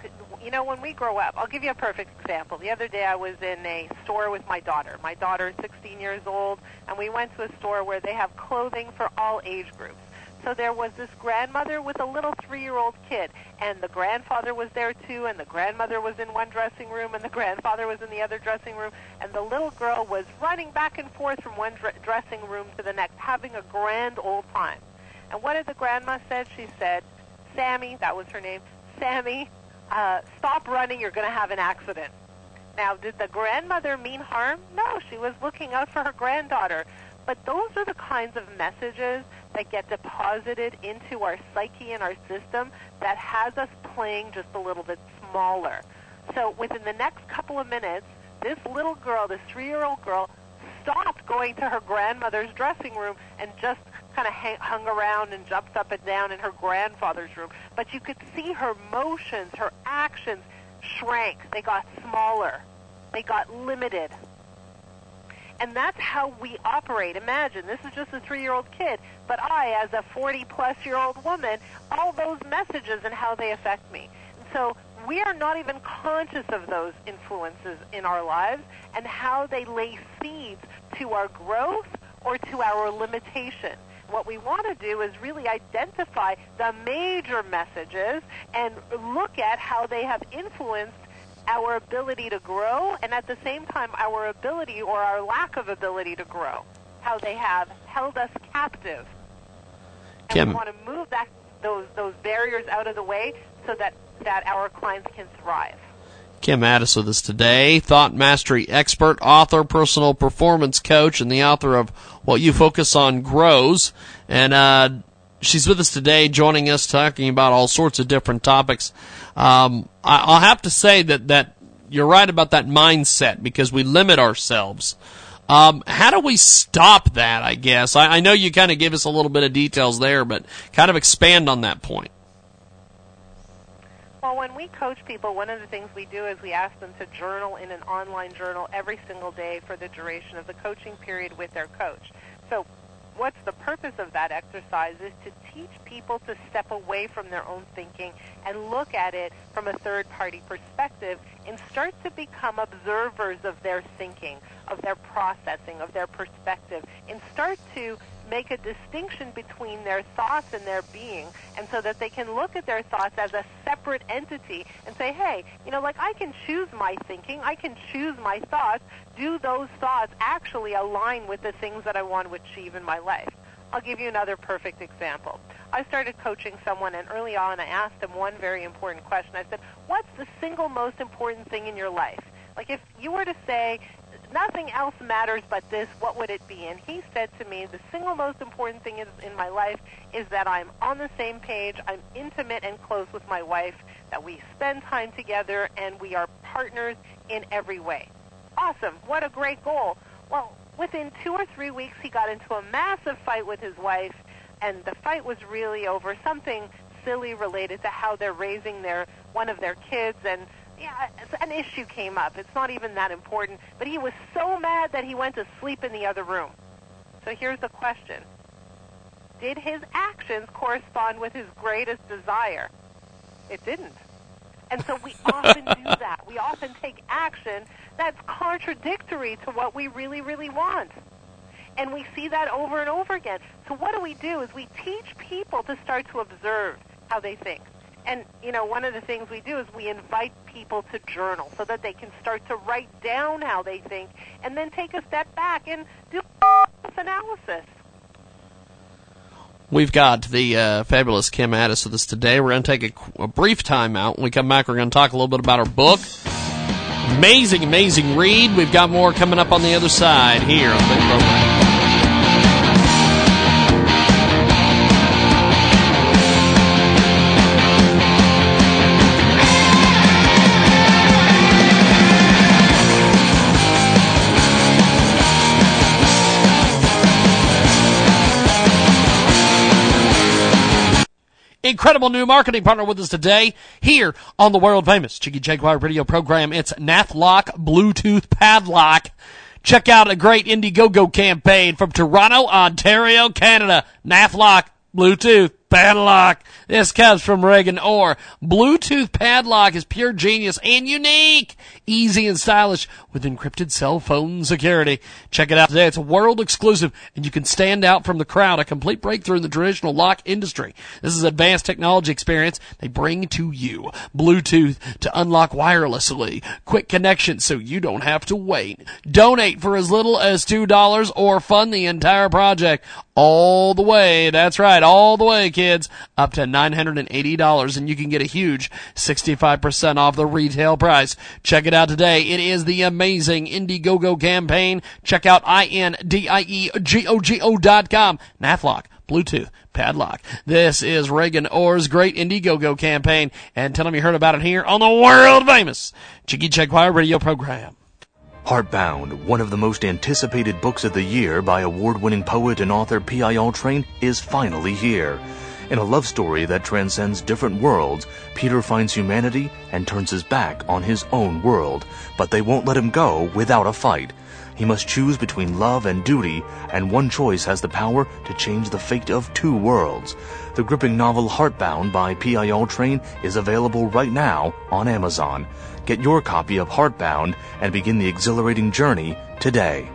you know, when we grow up, I'll give you a perfect example. The other day I was in a store with my daughter. My daughter is 16 years old, and we went to a store where they have clothing for all age groups. So there was this grandmother with a little three-year-old kid, and the grandfather was there too, and the grandmother was in one dressing room, and the grandfather was in the other dressing room, and the little girl was running back and forth from one dr- dressing room to the next, having a grand old time. And what did the grandma said? She said, Sammy, that was her name, Sammy, uh, stop running, you're going to have an accident. Now, did the grandmother mean harm? No, she was looking out for her granddaughter. But those are the kinds of messages that get deposited into our psyche and our system that has us playing just a little bit smaller. So within the next couple of minutes, this little girl, this three-year-old girl, stopped going to her grandmother's dressing room and just kind of hung around and jumped up and down in her grandfather's room. But you could see her motions, her actions shrank. They got smaller. They got limited. And that's how we operate. Imagine, this is just a three-year-old kid, but I, as a 40-plus-year-old woman, all those messages and how they affect me. And so we are not even conscious of those influences in our lives and how they lay seeds to our growth or to our limitation. What we want to do is really identify the major messages and look at how they have influenced our ability to grow and at the same time our ability or our lack of ability to grow. How they have held us captive. And Kim. we want to move that, those, those barriers out of the way so that, that our clients can thrive. Kim Addis with us today, thought mastery expert, author, personal performance coach, and the author of What You Focus On Grows. And uh, she's with us today, joining us, talking about all sorts of different topics. Um, I, I'll have to say that that you're right about that mindset because we limit ourselves. Um, how do we stop that? I guess I, I know you kind of give us a little bit of details there, but kind of expand on that point. Well, when we coach people, one of the things we do is we ask them to journal in an online journal every single day for the duration of the coaching period with their coach. So what's the purpose of that exercise is to teach people to step away from their own thinking and look at it from a third party perspective and start to become observers of their thinking, of their processing, of their perspective, and start to make a distinction between their thoughts and their being, and so that they can look at their thoughts as a separate entity and say, hey, you know, like I can choose my thinking, I can choose my thoughts. Do those thoughts actually align with the things that I want to achieve in my life? I'll give you another perfect example. I started coaching someone, and early on I asked them one very important question. I said, What's the single most important thing in your life? Like, if you were to say, nothing else matters but this, what would it be? And he said to me, the single most important thing in, in my life is that I'm on the same page, I'm intimate and close with my wife, that we spend time together, and we are partners in every way. Awesome. What a great goal. Well, within two or three weeks, he got into a massive fight with his wife, and the fight was really over something silly related to how they're raising their one of their kids and yeah, an issue came up. It's not even that important. But he was so mad that he went to sleep in the other room. So here's the question. Did his actions correspond with his greatest desire? It didn't. And so we often do that. We often take action that's contradictory to what we really, really want. And we see that over and over again. So what do we do is we teach people to start to observe how they think. And, you know, one of the things we do is we invite people to journal so that they can start to write down how they think and then take a step back and do analysis. We've got the uh, fabulous Kim Addis with us today. We're going to take a, a, brief time out. When we come back, we're going to talk a little bit about our book. Amazing, amazing read. We've got more coming up on the other side here on program. Incredible new marketing partner with us today here on the world famous Jiggy Jaguar radio program. It's Nathlock Bluetooth Padlock. Check out a great Indiegogo campaign from Toronto, Ontario, Canada. Nathlock Bluetooth padlock. This comes from Reagan Orr. Bluetooth padlock is pure genius and unique, easy and stylish with encrypted cell phone security. Check it out today. It's a world exclusive and you can stand out from the crowd. A complete breakthrough in the traditional lock industry. This is advanced technology experience they bring to you. Bluetooth to unlock wirelessly. Quick connection so you don't have to wait. Donate for as little as $2 or fund the entire project all the way. That's right. All the way kids up to $980 and you can get a huge 65% off the retail price. Check it out today. It is the amazing Indiegogo campaign. Check out I-N-D-I-E-G-O-G-O dot com. Nathlock. Bluetooth, padlock. This is Reagan Orr's great Indiegogo campaign, and tell them you heard about it here on the world famous Jiggy Jaguar radio program. Heartbound, one of the most anticipated books of the year by award winning poet and author P.I.L. Train, is finally here. In a love story that transcends different worlds, Peter finds humanity and turns his back on his own world, but they won't let him go without a fight. He must choose between love and duty, and one choice has the power to change the fate of two worlds. The gripping novel Heartbound by P.I.L. Train is available right now on Amazon. Get your copy of Heartbound and begin the exhilarating journey today.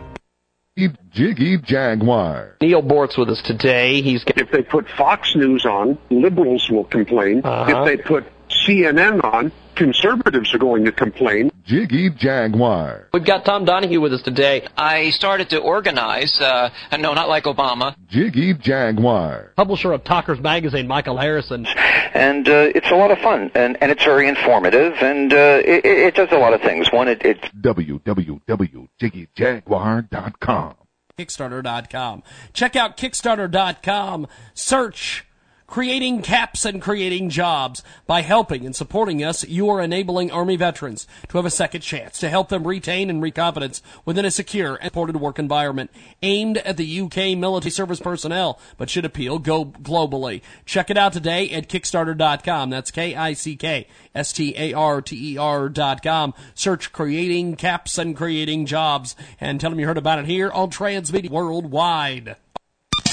Jiggy Jaguar. Neal Boortz with us today. He's if they put Fox News on, liberals will complain. Uh-huh. If they put CNN on, conservatives are going to complain. Jiggy Jaguar. We've got Tom Donahue with us today. I started to organize, uh, no, not like Obama. Jiggy Jaguar. Publisher of Talkers Magazine, Michael Harrison. And uh, it's a lot of fun, and, and it's very informative, and uh, it, it does a lot of things. One, it, it's www.jiggyjaguar.com. Kickstarter.com. Check out Kickstarter.com. Search creating caps and creating jobs. By helping and supporting us, you are enabling Army veterans to have a second chance to help them retain and reconfidence within a secure and supported work environment aimed at the UK military service personnel, but should appeal go globally. Check it out today at Kickstarter.com. That's K-I-C-K-S-T-A-R-T-E-R dot com. Search creating caps and creating jobs and tell them you heard about it here on Transmedia Worldwide.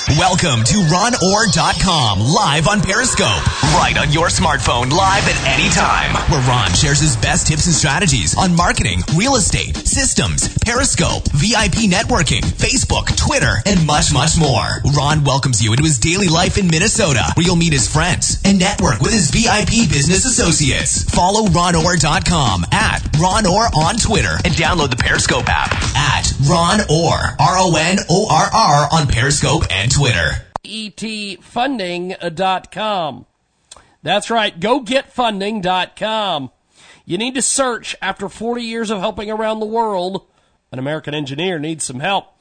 Welcome to RonOrr.com, live on Periscope. Right on your smartphone, live at any time. Where Ron shares his best tips and strategies on marketing, real estate, systems, Periscope, VIP networking, Facebook, Twitter, and much, much more. Ron welcomes you into his daily life in Minnesota, where you'll meet his friends and network with his VIP business associates. Follow RonOrr.com at RonOrr on Twitter and download the Periscope app at Ron Orr, R-O-N-O-R-R on Periscope and Twitter. Etfunding.com. That's right, gogetfunding.com. You need to search after 40 years of helping around the world. An American engineer needs some help.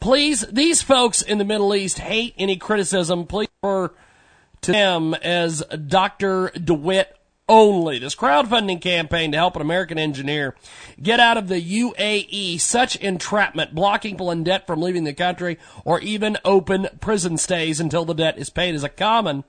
Please, these folks in the Middle East hate any criticism. Please refer to them as Dr. DeWitt only. This crowdfunding campaign to help an American engineer get out of the UAE, such entrapment, blocking people in debt from leaving the country, or even open prison stays until the debt is paid is a common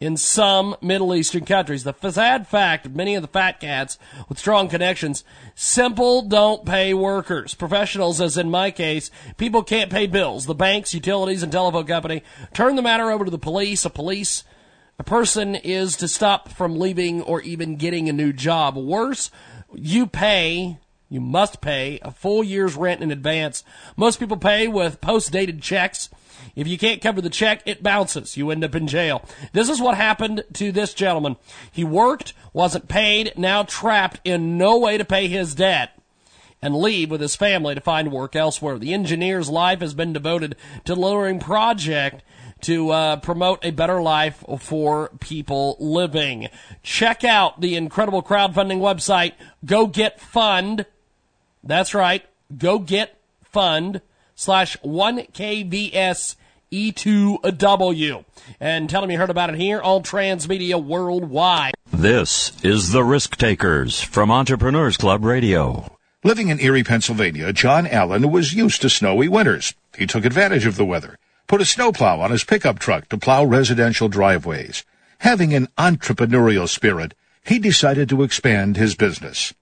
in some Middle Eastern countries. The sad fact, many of the fat cats with strong connections, simple don't pay workers. Professionals, as in my case, people can't pay bills. The banks, utilities, and telephone company turn the matter over to the police. A police a person is to stop from leaving or even getting a new job. Worse, you pay, you must pay a full year's rent in advance. Most people pay with post-dated checks. If you can't cover the check, it bounces. You end up in jail. This is what happened to this gentleman. He worked, wasn't paid, now trapped in no way to pay his debt and leave with his family to find work elsewhere. The engineer's life has been devoted to delivering project to uh, promote a better life for people living. Check out the incredible crowdfunding website, Go Get Fund. That's right, Go Get Fund slash 1KVS E2W. And tell them you heard about it here on Transmedia Worldwide. This is The Risk Takers from Entrepreneurs Club Radio. Living in Erie, Pennsylvania, John Allen was used to snowy winters. He took advantage of the weather, put a snowplow on his pickup truck to plow residential driveways. Having an entrepreneurial spirit, he decided to expand his business.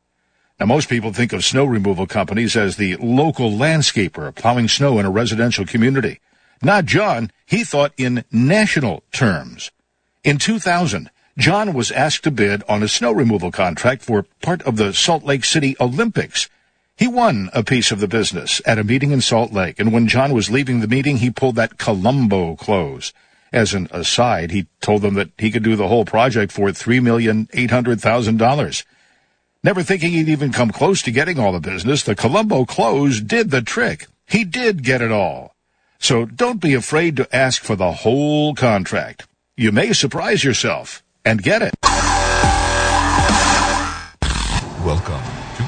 Now, most people think of snow removal companies as the local landscaper plowing snow in a residential community. Not John. He thought in national terms. In 2000, John was asked to bid on a snow removal contract for part of the Salt Lake City Olympics. He won a piece of the business at a meeting in Salt Lake, and when John was leaving the meeting, he pulled that Columbo close. As an aside, he told them that he could do the whole project for $3,800,000. Never thinking he'd even come close to getting all the business, the Columbo close did the trick. He did get it all. So don't be afraid to ask for the whole contract. You may surprise yourself and get it. Welcome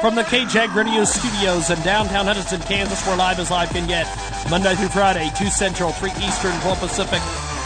from the KJAG Radio Studios in downtown Hutchinson, Kansas, where live as live can get. Monday through Friday, 2 Central, 3 Eastern, 12 Pacific,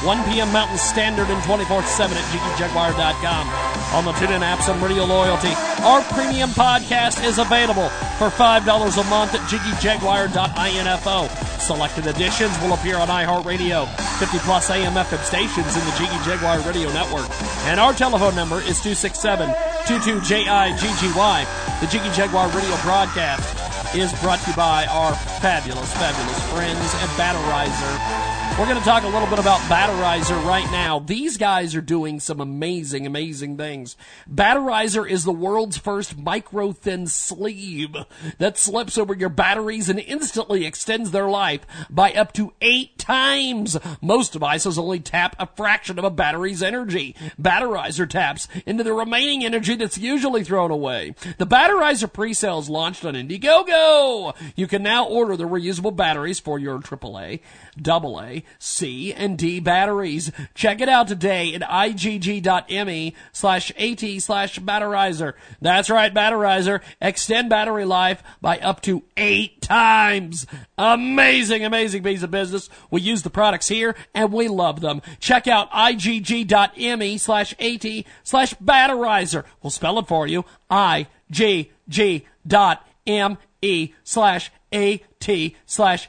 1 p.m. Mountain Standard, and 24 7 at JiggyJaguar.com. On the TuneIn apps and Radio Loyalty. Our premium podcast is available for $5 a month at JiggyJaguar.info. Selected editions will appear on iHeartRadio, 50 plus AM FM stations in the Jiggy Jaguar Radio Network. And our telephone number is 267 22JIGGY. The Jiggy Jaguar Radio broadcast is brought to you by our fabulous, fabulous friends at Batteriser. We're going to talk a little bit about Batteriser right now. These guys are doing some amazing, amazing things. Batteriser is the world's first micro thin sleeve that slips over your batteries and instantly extends their life by up to eight times. Most devices only tap a fraction of a battery's energy. Batteriser taps into the remaining energy that's usually thrown away. The Batteriser pre-sales launched on Indiegogo. You can now order the reusable batteries for your AAA, AA, C, and D batteries. Check it out today at igg.me slash AT slash batteriser. That's right, batteriser. Extend battery life by up to eight times. Amazing, amazing piece of business. We use the products here and we love them. Check out igg.me slash AT slash batteriser. We'll spell it for you. I-G-G dot M-E slash A-T slash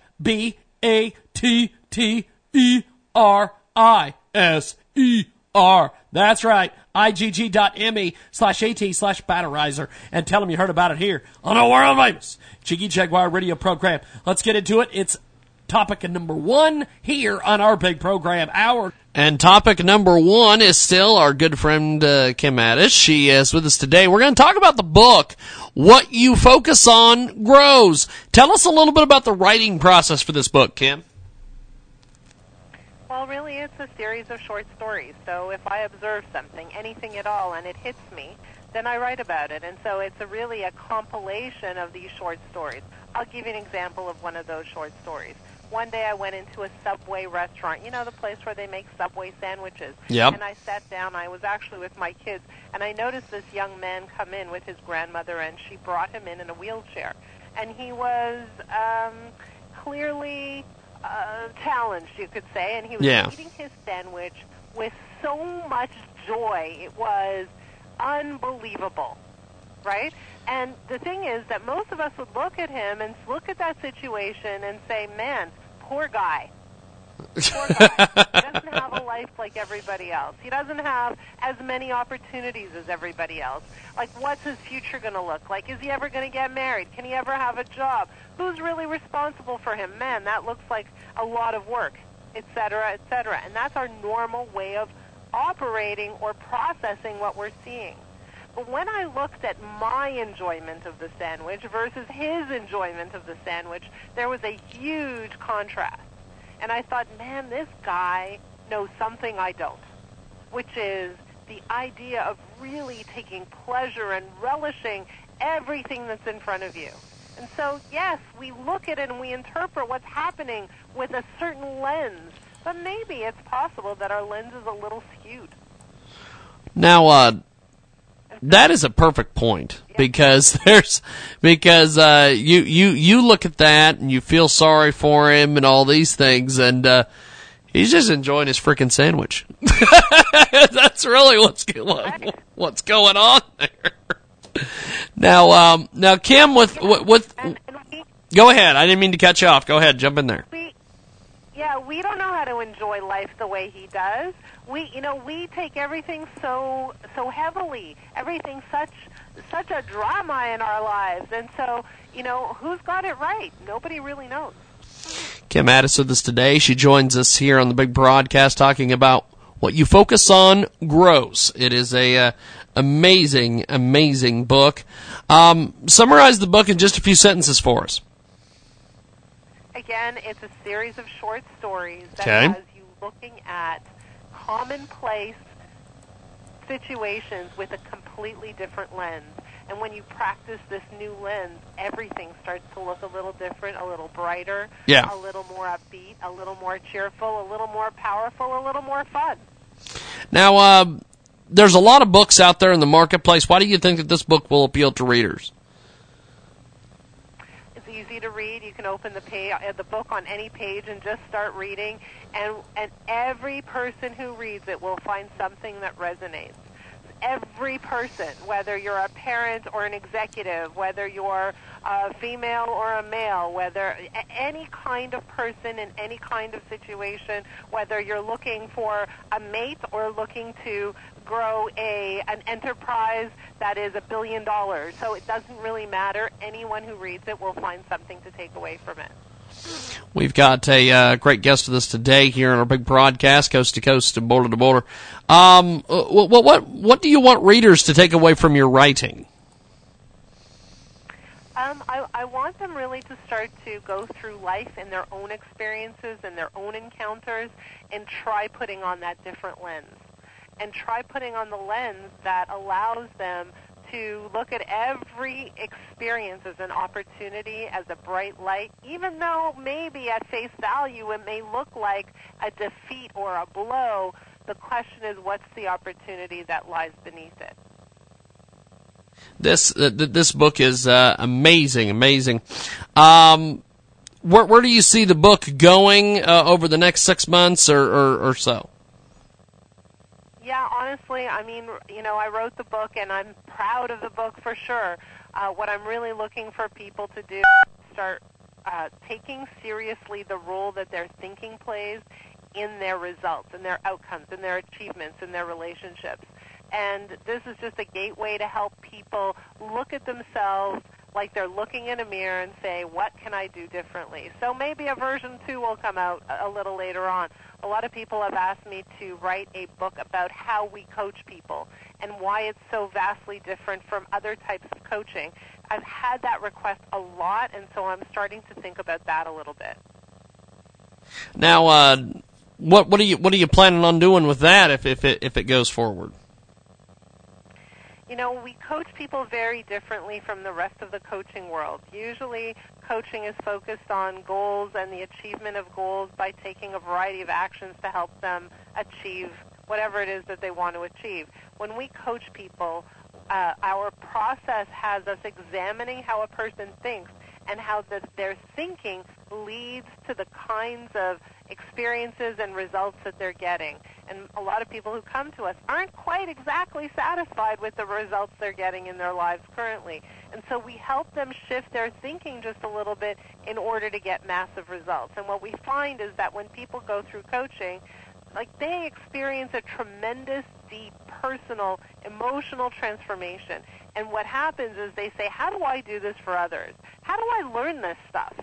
B-A-T-T E R I S E R. That's right. IGG.me slash AT slash batteriser and tell them you heard about it here on a world famous Jiggy Jaguar radio program. Let's get into it. It's topic number one here on our big program hour. And topic number one is still our good friend uh, Kim Addis. She is with us today. We're going to talk about the book, What You Focus On Grows. Tell us a little bit about the writing process for this book, Kim. Well, really, it's a series of short stories. So if I observe something, anything at all, and it hits me, then I write about it. And so it's a really a compilation of these short stories. I'll give you an example of one of those short stories. One day I went into a Subway restaurant, you know, the place where they make Subway sandwiches. Yep. And I sat down. I was actually with my kids, and I noticed this young man come in with his grandmother, and she brought him in in a wheelchair. And he was um, clearly uh, challenged, you could say, and he was Yeah. eating his sandwich with so much joy. It was unbelievable, right? And the thing is that most of us would look at him and look at that situation and say, "Man, poor guy." Poor guy. he doesn't have a life like everybody else. He doesn't have as many opportunities as everybody else. Like, what's his future going to look like? Is he ever going to get married? Can he ever have a job? Who's really responsible for him? Man, that looks like a lot of work, et cetera, et cetera. And that's our normal way of operating or processing what we're seeing. But when I looked at my enjoyment of the sandwich versus his enjoyment of the sandwich, there was a huge contrast. And I thought, man, this guy knows something I don't, which is the idea of really taking pleasure and relishing everything that's in front of you. And so, yes, we look at it and we interpret what's happening with a certain lens, but maybe it's possible that our lens is a little skewed. Now, uh, that is a perfect point because there's because uh, you you you look at that and you feel sorry for him and all these things and uh, he's just enjoying his freaking sandwich. That's really what's going what's going on there. Now, um, now Kim, with with, with go ahead. I didn't mean to cut you off. Go ahead, jump in there. Yeah, we don't know how to enjoy life the way he does. We, you know, we take everything so so heavily. Everything such such a drama in our lives, and so you know, who's got it right? Nobody really knows. Kim Addis with us today. She joins us here on the big broadcast talking about what you focus on grows. It is a uh, amazing, amazing book. Um, summarize the book in just a few sentences for us. Again, it's a series of short stories that Okay. has you looking at commonplace situations with a completely different lens. And when you practice this new lens, everything starts to look a little different, a little brighter, Yeah. a little more upbeat, a little more cheerful, a little more powerful, a little more fun. Now, uh, there's a lot of books out there in the marketplace. Why do you think that this book will appeal to readers? To read. You can open the page, uh, the book on any page and just start reading, and and every person who reads it will find something that resonates. Every person, whether you're a parent or an executive, whether you're a female or a male, whether any kind of person in any kind of situation, whether you're looking for a mate or looking to grow a an enterprise that is a billion dollars. So it doesn't really matter. Anyone who reads it will find something to take away from it. We've got a uh, great guest with us today here on our big broadcast, coast to coast and border to border. Um, uh, what, what what do you want readers to take away from your writing? Um, I, I want them really to start to go through life in their own experiences and their own encounters and try putting on that different lens. And try putting on the lens that allows them to look at every experience as an opportunity, as a bright light, even though maybe at face value it may look like a defeat or a blow. The question is, what's the opportunity that lies beneath it? This uh, this book is uh, amazing, amazing. Um, where where do you see the book going uh, over the next six months or, or, or so? Honestly, I mean, you know, I wrote the book and I'm proud of the book for sure. Uh, what I'm really looking for people to do is start uh, taking seriously the role that their thinking plays in their results, in their outcomes, in their achievements, in their relationships. And this is just a gateway to help people look at themselves like they're looking in a mirror and say, what can I do differently? So maybe a version two will come out a little later on. A lot of people have asked me to write a book about how we coach people and why it's so vastly different from other types of coaching. I've had that request a lot, and so I'm starting to think about that a little bit. Now, uh, what what are you what are you planning on doing with that if if it if it goes forward? you know, we coach people very differently from the rest of the coaching world. Usually, coaching is focused on goals and the achievement of goals by taking a variety of actions to help them achieve whatever it is that they want to achieve. When we coach people, uh, our process has us examining how a person thinks and how the, their thinking leads to the kinds of experiences and results that they're getting. And a lot of people who come to us aren't quite exactly satisfied with the results they're getting in their lives currently. And so we help them shift their thinking just a little bit in order to get massive results. And what we find is that when people go through coaching, like they experience a tremendous, deep, personal, emotional transformation. And what happens is they say, how do I do this for others? How do I learn this stuff?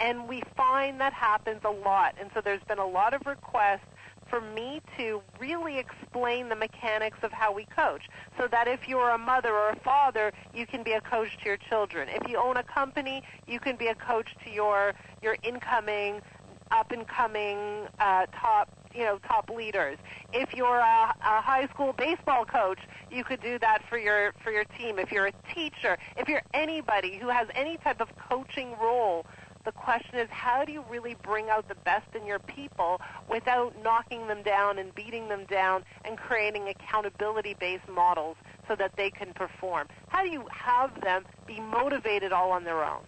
And we find that happens a lot. And so there's been a lot of requests for me to really explain the mechanics of how we coach so that if you're a mother or a father, you can be a coach to your children. If you own a company, you can be a coach to your, your incoming, up and coming, uh, top, you know, top leaders. If you're a, a high school baseball coach, you could do that for your, for your team. If you're a teacher, if you're anybody who has any type of coaching role, the question is, how do you really bring out the best in your people without knocking them down and beating them down and creating accountability-based models so that they can perform? How do you have them be motivated all on their own?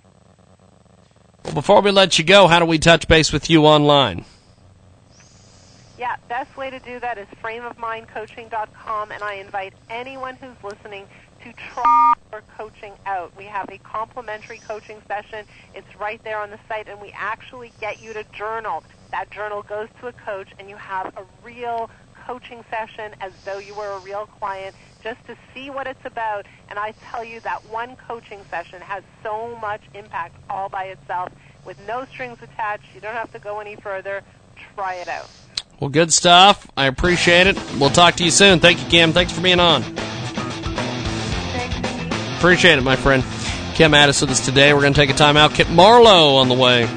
Well, before we let you go, how do we touch base with you online? Yeah, best way to do that is frameofmindcoaching.com, and I invite anyone who's listening to try our coaching out. We have a complimentary coaching session. It's right there on the site, and we actually get you to journal. That journal goes to a coach, and you have a real coaching session as though you were a real client just to see what it's about. And I tell you that one coaching session has so much impact all by itself with no strings attached. You don't have to go any further. Try it out. Well, good stuff. I appreciate it. We'll talk to you soon. Thank you, Kim. Thanks for being on. Appreciate it, my friend. Kim Addis with us today. We're going to take a time out. Kit Marlowe on the way.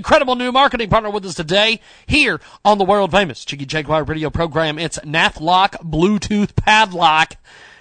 Incredible new marketing partner with us today here on the world famous Jiggy Jaguar radio program. It's Nathlock Bluetooth Padlock.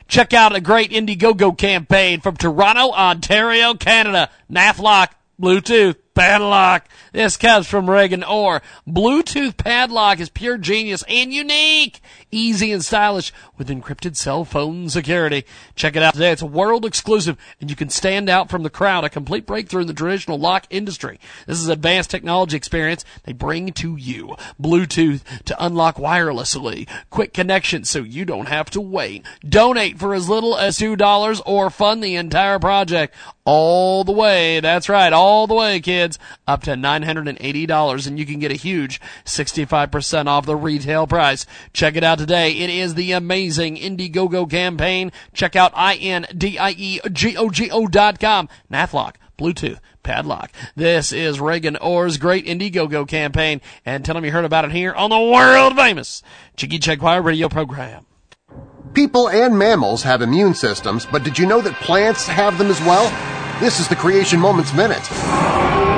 Check out a great Indiegogo campaign from Toronto, Ontario, Canada. Nathlock Bluetooth padlock. This comes from Reagan Orr. Bluetooth padlock is pure genius and unique, easy and stylish with encrypted cell phone security. Check it out today. It's a world exclusive and you can stand out from the crowd. A complete breakthrough in the traditional lock industry. This is advanced technology experience they bring to you. Bluetooth to unlock wirelessly. Quick connection so you don't have to wait. Donate for as little as $2 or fund the entire project all the way. That's right, all the way, kids, up to $980, and you can get a huge 65% off the retail price. Check it out today. It is the amazing Indiegogo campaign. Check out I-N-D-I-E-G-O-G-O dot com. Nathlock, Bluetooth, Padlock. This is Reagan Orr's great Indiegogo campaign, and tell them you heard about it here on the world famous Jiggy Jaguar radio program. People and mammals have immune systems, but did you know that plants have them as well? This is the Creation Moments Minute.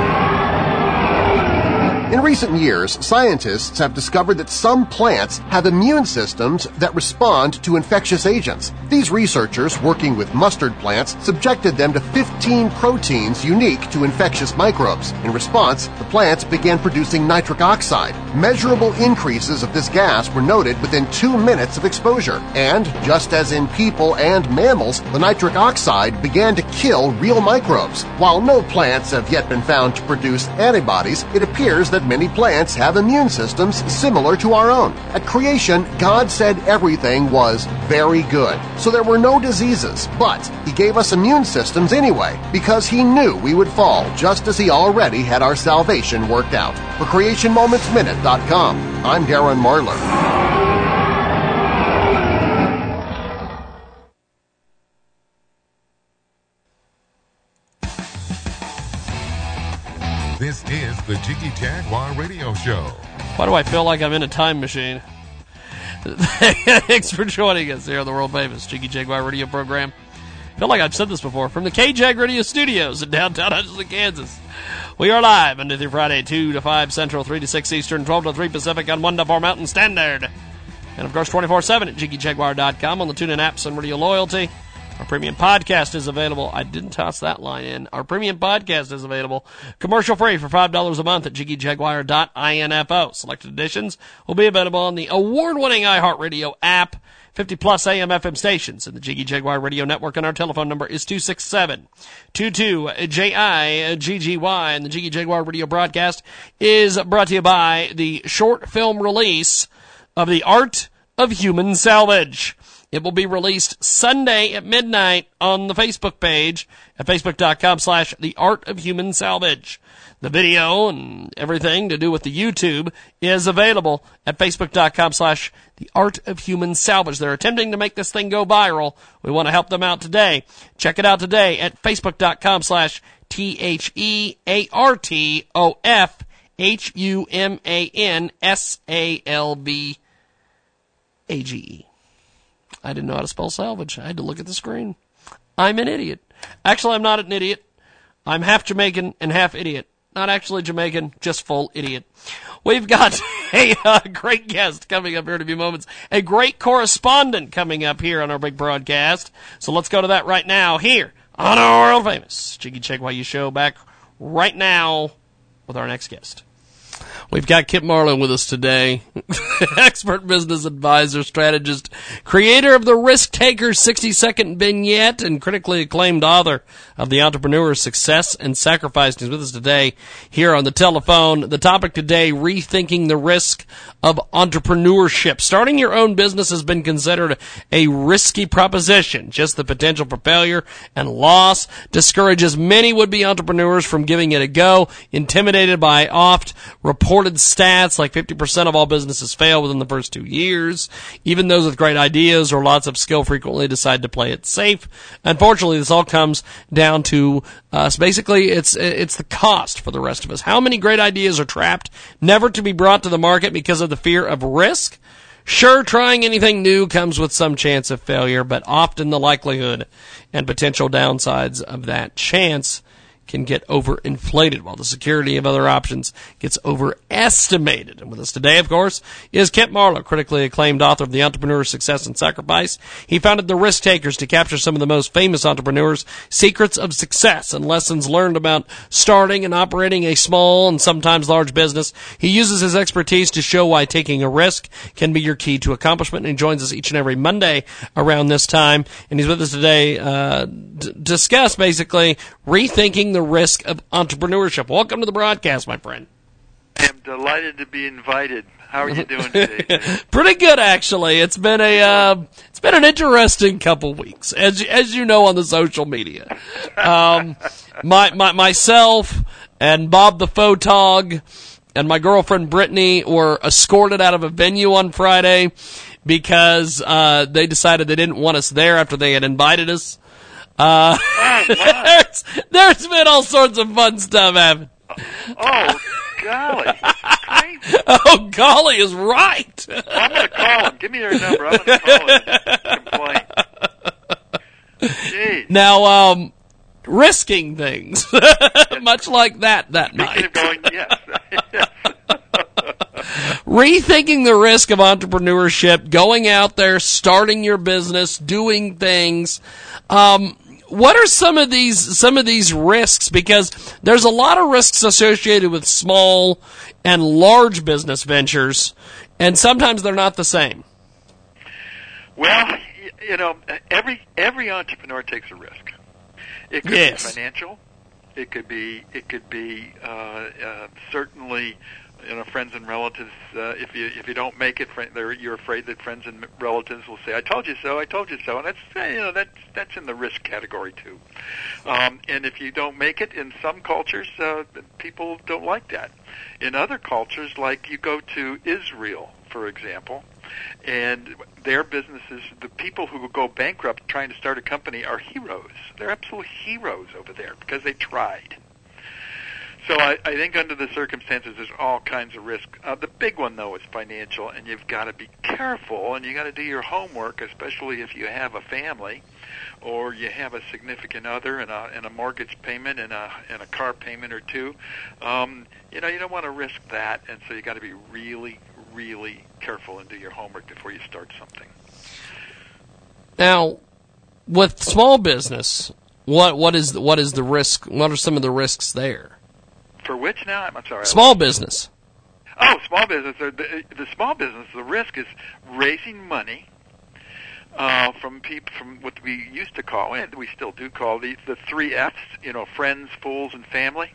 In recent years, scientists have discovered that some plants have immune systems that respond to infectious agents. These researchers, working with mustard plants, subjected them to 15 proteins unique to infectious microbes. In response, the plants began producing nitric oxide. Measurable increases of this gas were noted within two minutes of exposure. And, just as in people and mammals, the nitric oxide began to kill real microbes. While no plants have yet been found to produce antibodies, it appears that many plants have immune systems similar to our own. At creation, God said everything was very good, so there were no diseases, but He gave us immune systems anyway, because He knew we would fall just as He already had our salvation worked out. For CreationMomentsMinute.com, I'm Darren Marlar. This is the Jiggy Jaguar Radio Show. Why do I feel like I'm in a time machine? Thanks for joining us here on the world famous Jiggy Jaguar radio program. I feel like I've said this before from the KJAG Radio Studios in downtown Hutchinson, Kansas. We are live Monday through Friday, 2 to 5 Central, 3 to 6 Eastern, 12 to 3 Pacific on 1 to 4 Mountain Standard. And of course, 24 7 at JiggyJaguar.com on the TuneIn apps and Radio Loyalty. Our premium podcast is available. I didn't toss that line in. Our premium podcast is available commercial free for $5 a month at jiggyjaguar.info. Selected editions will be available on the award winning iHeartRadio app. 50 plus AM FM stations in the Jiggy Jaguar Radio Network, and our telephone number is 267 22 JIGGY. And the Jiggy Jaguar Radio broadcast is brought to you by the short film release of The Art of Human Salvage. It will be released Sunday at midnight on the Facebook page at facebook.com slash the art of human salvage. The video and everything to do with the YouTube is available at facebook.com slash the art of human salvage. They're attempting to make this thing go viral. We want to help them out today. Check it out today at facebook.com slash T H E A R T O F H U M A N S A L V A G E. I didn't know how to spell salvage. I had to look at the screen. I'm an idiot. Actually, I'm not an idiot. I'm half Jamaican and half idiot. Not actually Jamaican, just full idiot. We've got a uh, great guest coming up here in a few moments. A great correspondent coming up here on our big broadcast. So let's go to that right now here on our world famous Jiggy Jaguar show back right now with our next guest. We've got Kip Marlin with us today, expert business advisor, strategist, creator of the Risk Taker 60 second vignette, and critically acclaimed author of The Entrepreneur's Success and Sacrifice. He's with us today here on the telephone. The topic today, rethinking the risk of entrepreneurship. Starting your own business has been considered a risky proposition. Just the potential for failure and loss discourages many would-be entrepreneurs from giving it a go, intimidated by oft reported stats like 50% of all businesses fail within the first two years. Even those with great ideas or lots of skill frequently decide to play it safe. Unfortunately, this all comes down to uh, us. Basically, it's it's the cost for the rest of us. How many great ideas are trapped, never to be brought to the market because of the fear of risk? Sure, trying anything new comes with some chance of failure, but often the likelihood and potential downsides of that chance can get overinflated, while the security of other options gets overestimated. And with us today, of course, is Kent Marlowe, critically acclaimed author of The Entrepreneur's Success and Sacrifice. He founded The Risk Takers to capture some of the most famous entrepreneurs' secrets of success and lessons learned about starting and operating a small and sometimes large business. He uses his expertise to show why taking a risk can be your key to accomplishment. And he joins us each and every Monday around this time. And he's with us today uh, d- discuss basically rethinking the risk of entrepreneurship. Welcome to the broadcast, my friend. I am delighted to be invited. How are you doing today? Pretty good, actually. It's been a uh, it's been an interesting couple weeks, as as you know on the social media. Um, my, my myself and Bob the photog and my girlfriend Brittany were escorted out of a venue on Friday because uh, they decided they didn't want us there after they had invited us. Uh, there's, there's been all sorts of fun stuff happening. Oh, golly. Oh, golly is right. I'm going to call him. Give me their number. I'm going to call him complain. Jeez. Now, um, risking things, much like that that Speaking night. going, yes. yes. rethinking the risk of entrepreneurship, going out there, starting your business, doing things. Um, what are some of these some of these risks? Because there's a lot of risks associated with small and large business ventures, and sometimes they're not the same. Well, you know, every every entrepreneur takes a risk. It could Yes. be financial. It could be it could be uh, uh, certainly you know friends and relatives. Uh, if you if you don't make it, you're afraid that friends and relatives will say, "I told you so. I told you so," and that's you know that's that's in the risk category too. Um, and if you don't make it, in some cultures, uh, people don't like that. In other cultures, like you go to Israel, for example, and their businesses, the people who go bankrupt trying to start a company are heroes. They're absolute heroes over there because they tried. So I, I think under the circumstances, there's all kinds of risk. Uh, the big one though is financial, and you've got to be careful, and you got to do your homework, especially if you have a family, or you have a significant other, and a and a mortgage payment, and a and a car payment or two. Um, you know, you don't want to risk that, and so you got to be really, really careful and do your homework before you start something. Now, with small business, what what is what is the risk? What are some of the risks there? For which now? I'm sorry. Small business. Oh, small business. The, the small business. The risk is raising money uh, from people from what we used to call, and we still do call the the three Fs. You know, friends, fools, and family.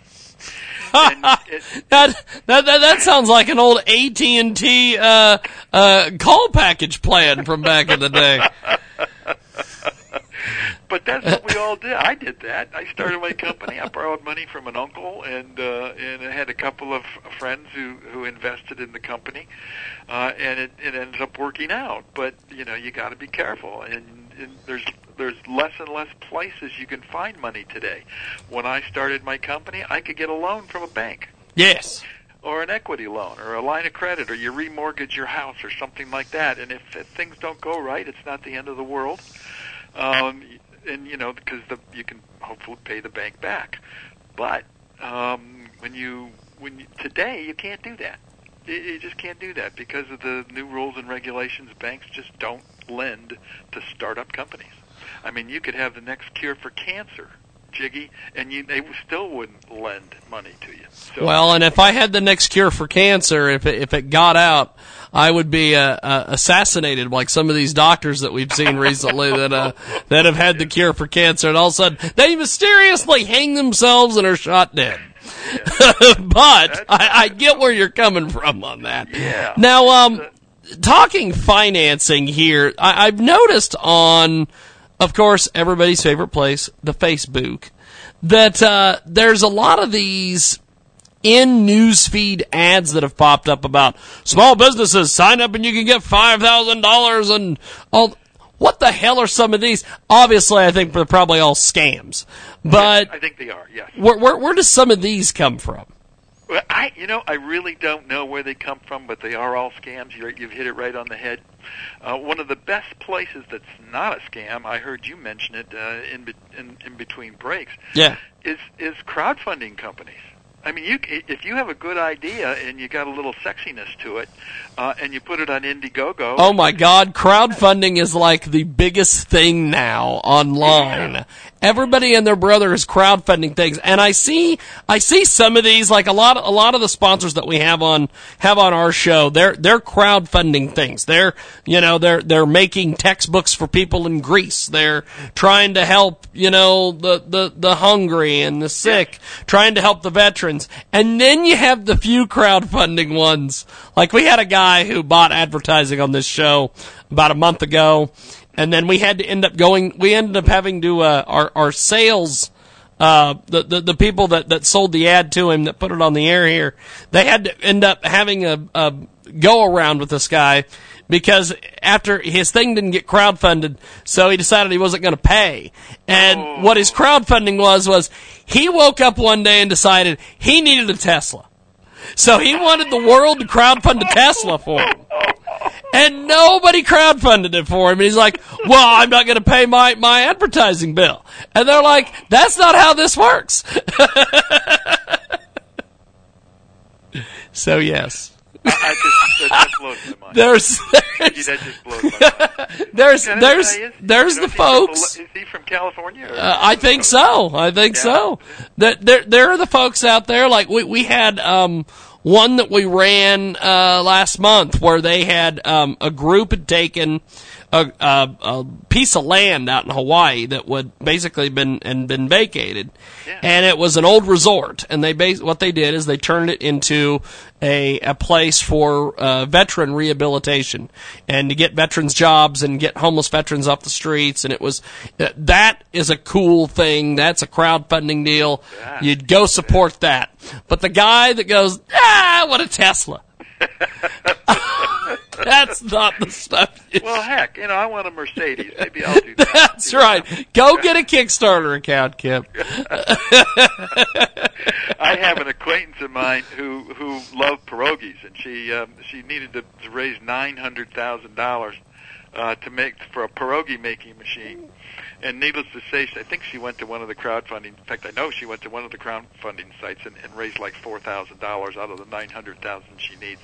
and it, That, that that that sounds like an old AT and T uh, uh, call package plan from back in the day. but that's what we all did. I did that. I started my company. I borrowed money from an uncle, and uh, and I had a couple of friends who who invested in the company, uh, and it it ended up working out. But you know, you got to be careful, and, and there's there's less and less places you can find money today. When I started my company, I could get a loan from a bank Yes. or an equity loan or a line of credit or you remortgage your house or something like that. And if, if things don't go right, it's not the end of the world. Um, and you know because the you can hopefully pay the bank back. But um, when you when you, today you can't do that. You, you just can't do that because of the new rules and regulations. Banks just don't lend to startup companies. I mean, you could have the next cure for cancer, Jiggy, and you they still wouldn't lend money to you. So, Well, and if I had the next cure for cancer, if it, if it got out, I would be uh, uh, assassinated like some of these doctors that we've seen recently that uh, that have had the cure for cancer, and all of a sudden they mysteriously hang themselves and are shot dead. but I, I get where you're coming from on that. Yeah. Now, um, talking financing here, I, I've noticed on, of course, everybody's favorite place, the Facebook, that uh, there's a lot of these in newsfeed ads that have popped up about small businesses sign up and you can get five thousand dollars and all. What the hell are some of these? Obviously, I think they're probably all scams. But I think they are. Yes. where, where, where does some of these come from? Well, I, you know, I really don't know where they come from, but they are all scams. You're, you've hit it right on the head. Uh, one of the best places that's not a scam, I heard you mention it uh, in, be- in in between breaks, Yeah. is is crowdfunding companies. I mean, you if you have a good idea and you got a little sexiness to it, uh, and you put it on Indiegogo. Oh my God, crowdfunding is like the biggest thing now online. Everybody and their brother is crowdfunding things, and I see, I see some of these, like a lot, a lot of the sponsors that we have on, have on our show, they're, they're crowdfunding things. They're, you know, they're, they're making textbooks for people in Greece. They're trying to help, you know, the, the, the hungry and the sick, trying to help the veterans. And then you have the few crowdfunding ones. Like we had a guy who bought advertising on this show about a month ago, and then we had to end up going. We ended up having to uh, our our sales. Uh, the, the the people that, that sold the ad to him that put it on the air here, they had to end up having a, a go around with this guy because after his thing didn't get crowdfunded, so he decided he wasn't going to pay. And what his crowdfunding was was he woke up one day and decided he needed a Tesla. So he wanted the world to crowdfund a Tesla for him. And nobody crowdfunded it for him. And he's like, well, I'm not going to pay my, my advertising bill. And they're like, that's not how this works. so yes. I, I just, that just blows my mind. There's, Gee, that just blows my mind. There's, there's, there's the folks. Is he from California? Uh, I think so. I think so. That there, there are the folks out there. Like we, we had um, one that we ran uh, last month where they had um, a group had taken a, a, a piece of land out in Hawaii that would basically been and been vacated, and it was an old resort. And they bas- what they did is they turned it into a a place for uh, veteran rehabilitation and to get veterans jobs and get homeless veterans off the streets. And it was uh, that is a cool thing. That's a crowdfunding deal. You'd go support that. But the guy that goes, ah, what a Tesla. That's not the stuff. you Well, heck, you know, I want a Mercedes. Maybe I'll do that. That's right. Go get a Kickstarter account, Kip. I have an acquaintance of mine who who loved pierogies, and she um, she needed to, to raise nine hundred thousand dollars uh, to make for a pierogi making machine. And needless to say, I think she went to one of the crowdfunding. In fact, I know she went to one of the crowdfunding sites and, and raised like four thousand dollars out of the nine hundred thousand she needs.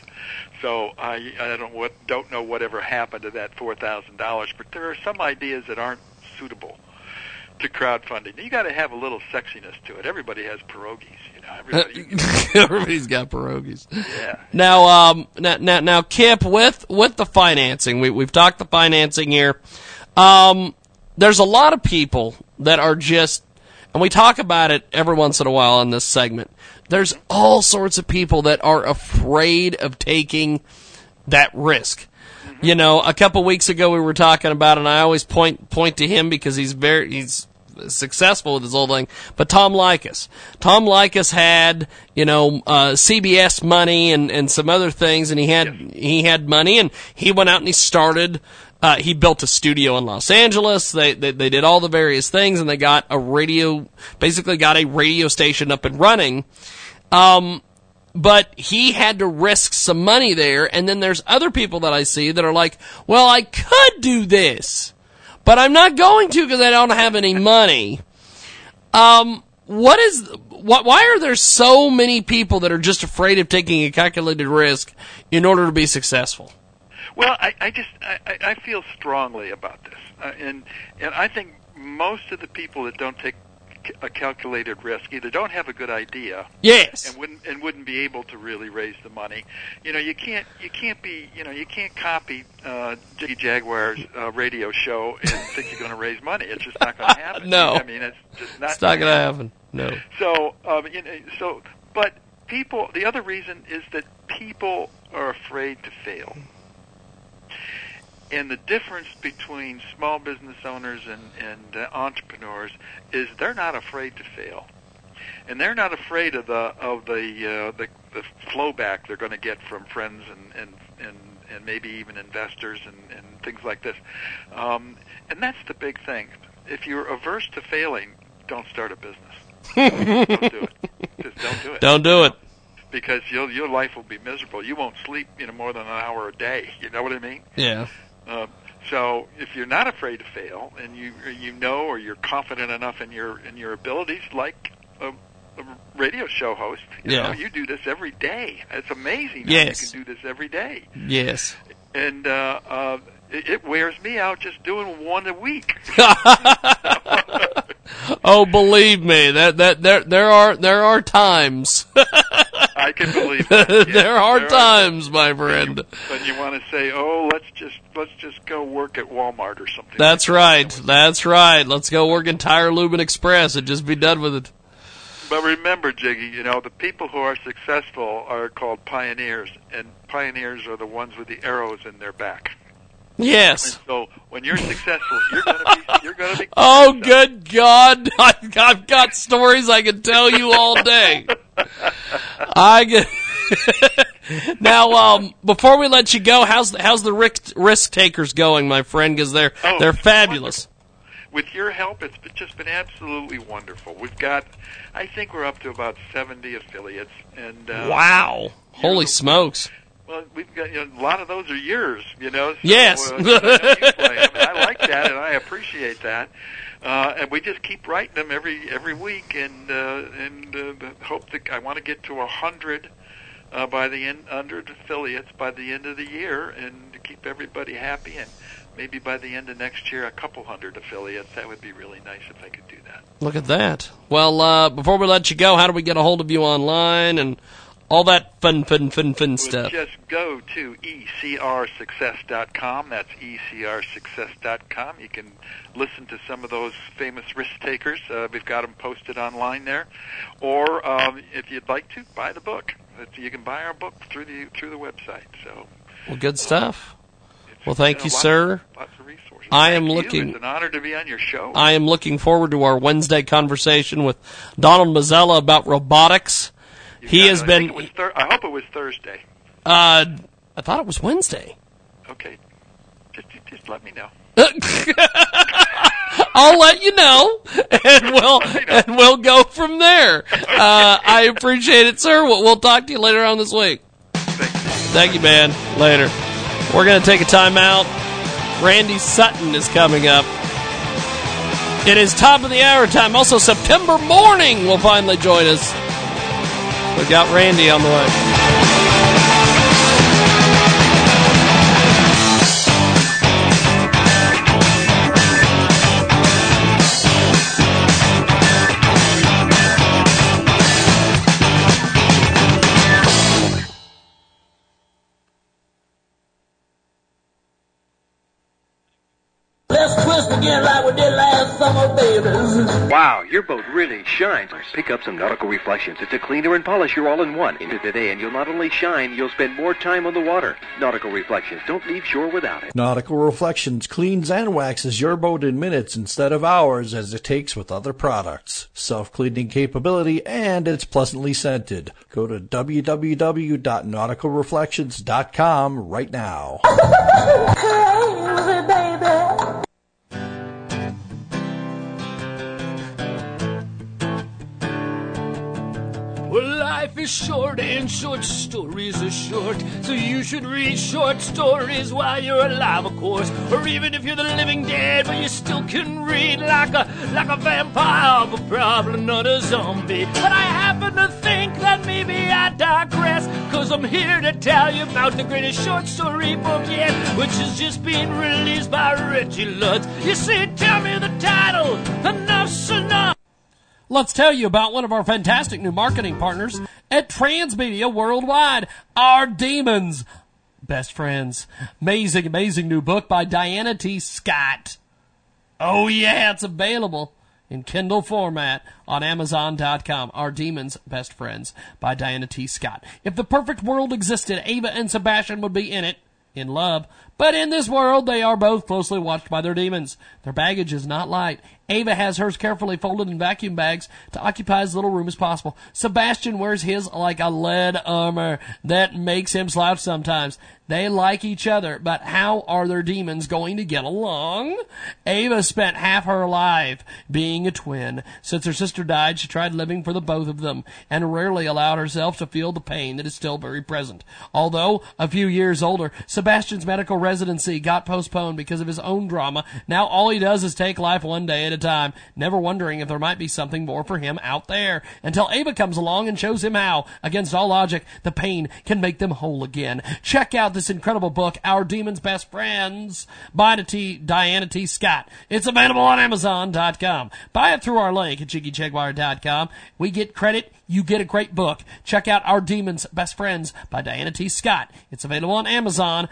So I I don't what don't know whatever happened to that four thousand dollars, but there are some ideas that aren't suitable to crowdfunding. You got to have a little sexiness to it. Everybody has pierogies, you know. Everybody, Everybody's got pierogies. Yeah. Now, um, now, now, now, Kip, with with the financing, we we've talked the financing here. Um, there's a lot of people that are just, and we talk about it every once in a while in this segment. There's all sorts of people that are afraid of taking that risk. You know, a couple weeks ago we were talking about, and I always point point to him because he's very he's successful with his old thing. But Tom Leykis, Tom Leykis had you know uh, CBS money and and some other things, and he had he had money, and he went out and he started. Uh, he built a studio in Los Angeles. They, they they did all the various things, and they got a radio, basically got a radio station up and running. Um, but he had to risk some money there. And then there's other people that I see that are like, well, I could do this, but I'm not going to because I don't have any money. Um, what is, what, why are there so many people that are just afraid of taking a calculated risk in order to be successful? Well, I, I just I, I feel strongly about this, uh, and and I think most of the people that don't take a calculated risk either don't have a good idea, Yes. and wouldn't and wouldn't be able to really raise the money. You know, you can't you can't be you know you can't copy uh, Jiggy Jaguar's uh, radio show and think you're going to raise money. It's just not going to happen. No. I mean it's just not. It's not going to happen. No. so, um, you know, so, but people. The other reason is that people are afraid to fail, and the difference between small business owners and and uh, entrepreneurs is they're not afraid to fail, and they're not afraid of the of the uh, the, the flow back they're going to get from friends and and and and maybe even investors and, and things like this. Um, and that's the big thing. If you're averse to failing, don't start a business. don't do it. Just don't do it. Don't do it. because your your life will be miserable. You won't sleep, you know, more than an hour a day. You know what I mean? Yeah. Uh, so if you're not afraid to fail, and you you know, or you're confident enough in your in your abilities, like a, a radio show host, you Yeah. know, you do this every day. It's amazing Yes. how you can do this every day. Yes. And uh, uh, it, it wears me out just doing one a week. oh, believe me, that that there there are there are times. I can believe that. There are there are times, my friend. When you want to say, "Oh, let's just let's just go work at Walmart or something." That's right. That's right. Let's go work in Tire Lube and Express and just be done with it. But remember, Jiggy, you know the people who are successful are called pioneers, and pioneers are the ones with the arrows in their back. Yes. So when you're successful, you're gonna be you're gonna be. Oh, good God! I've, I've got stories I can tell you all day. I get. now, um, before we let you go, how's the, how's the risk risk takers going, my friend? Because they're Oh, they're fabulous. With your help, it's just been absolutely wonderful. We've got, I think we're up to about 70 affiliates, and uh, Wow! Holy smokes! Well, we've got you know, a lot of those are yours, you know. So, Yes. uh, I, know you 'em, and I like that, and I appreciate that. Uh, and we just keep writing them every every week, and uh, and uh, hope that I want to get to a hundred uh, by the end, hundred affiliates by the end of the year, and to keep everybody happy, and maybe by the end of next year, a couple hundred affiliates. That would be really nice if I could do that. Look at that. Well, uh, before we let you go, how do we get a hold of you online and all that fun, fun, fun, fun stuff? Just go to ecrsuccess.com. That's ecrsuccess.com. You can listen to some of those famous risk takers. Uh, we've got them posted online there. Or um, if you'd like to, buy the book. You can buy our book through the through the website. So Well, good stuff. Well, thank you, sir. Lots of resources. I am Thank you. looking. It's an honor to be on your show. I am looking forward to our Wednesday conversation with Donald Mazzella about robotics. He has I been. it was Thur- I hope it was Thursday. Uh, I thought it was Wednesday. Okay. Just just let me know. I'll let you know, and we'll and we'll go from there. Uh, I appreciate it, sir. We'll, we'll talk to you later on this week. Thank you, man. Later. We're gonna take a timeout. Randy Sutton is coming up. It is top of the hour time. Also, September morning will finally join us. We've got Randy on the way. Again like we did last summer, babies. Wow, your boat really shines. Pick up some Nautical Reflections. It's a cleaner and polisher all in one. Into the day, and you'll not only shine, you'll spend more time on the water. Nautical Reflections. Don't leave shore without it. Nautical Reflections cleans and waxes your boat in minutes instead of hours as it takes with other products. Self-cleaning capability and it's pleasantly scented. Go to www.nauticalreflections.com right now. life is short and short stories are short, so you should read short stories while you're alive, of course. Or even if you're the living dead, but you still can read like a like a vampire, but probably not a zombie. But I happen to think that maybe I digress, cause I'm here to tell you about the greatest short story book yet, which has just been released by Reggie Lutz. You see, tell me the title, enough's enough. Let's tell you about one of our fantastic new marketing partners at Transmedia Worldwide, Our Demons. Best friends. Amazing, amazing new book by Diana T. Scott. Oh yeah, it's available in Kindle format on Amazon.com. Our Demons Best Friends by Diana T. Scott. If the perfect world existed, Ava and Sebastian would be in it. In love, But in this world, they are both closely watched by their demons. Their baggage is not light. Ava has hers carefully folded in vacuum bags to occupy as little room as possible. Sebastian wears his like a lead armor that makes him slouch sometimes. They like each other, but how are their demons going to get along? Ava spent half her life being a twin. Since her sister died, she tried living for the both of them and rarely allowed herself to feel the pain that is still very present. Although a few years older, Sebastian's medical residency got postponed because of his own drama. Now all he does is take life one day at a time, never wondering if there might be something more for him out there until Ava comes along and shows him how, against all logic, the pain can make them whole again. Check out this incredible book, Our Demon's Best Friends, by Diana T. Scott. It's available on Amazon.com. Buy it through our link at JiggyJaguar.com. We get credit. You get a great book. Check out Our Demon's Best Friends by Diana T. Scott. It's available on Amazon.com.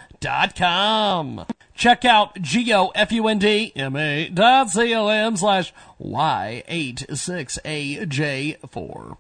Check out G-O-F-U-N-D-M-A dot C-O-M slash Y86AJ4.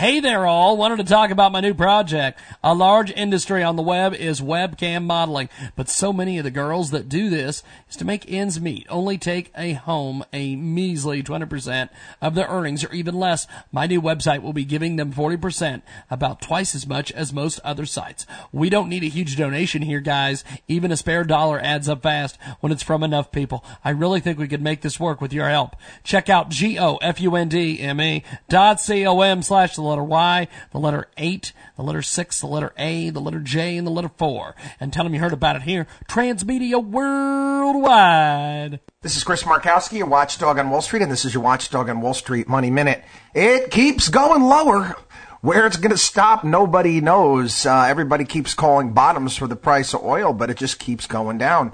Hey there all, wanted to talk about my new project. A large industry on the web is webcam modeling, but so many of the girls that do this is to make ends meet, only take a home a measly 20% of their earnings or even less. My new website will be giving them 40%, about twice as much as most other sites. We don't need a huge donation here, guys. Even a spare dollar adds up fast when it's from enough people. I really think we could make this work with your help. Check out G-O-F-U-N-D-M-E dot C-O-M slash letter Y, the letter 8, the letter 6, the letter A, the letter J, and the letter 4. And tell them you heard about it here. Transmedia Worldwide. This is Chris Markowski, your watchdog on Wall Street, and this is your watchdog on Wall Street Money Minute. It keeps going lower. Where it's going to stop, nobody knows. Uh, everybody keeps calling bottoms for the price of oil, but it just keeps going down.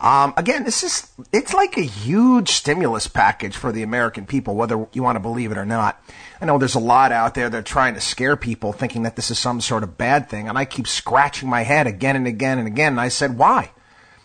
Um, again, this is, it's like a huge stimulus package for the American people, whether you want to believe it or not. I know there's a lot out there that are trying to scare people thinking that this is some sort of bad thing, and I keep scratching my head again and again and again, and I said, why?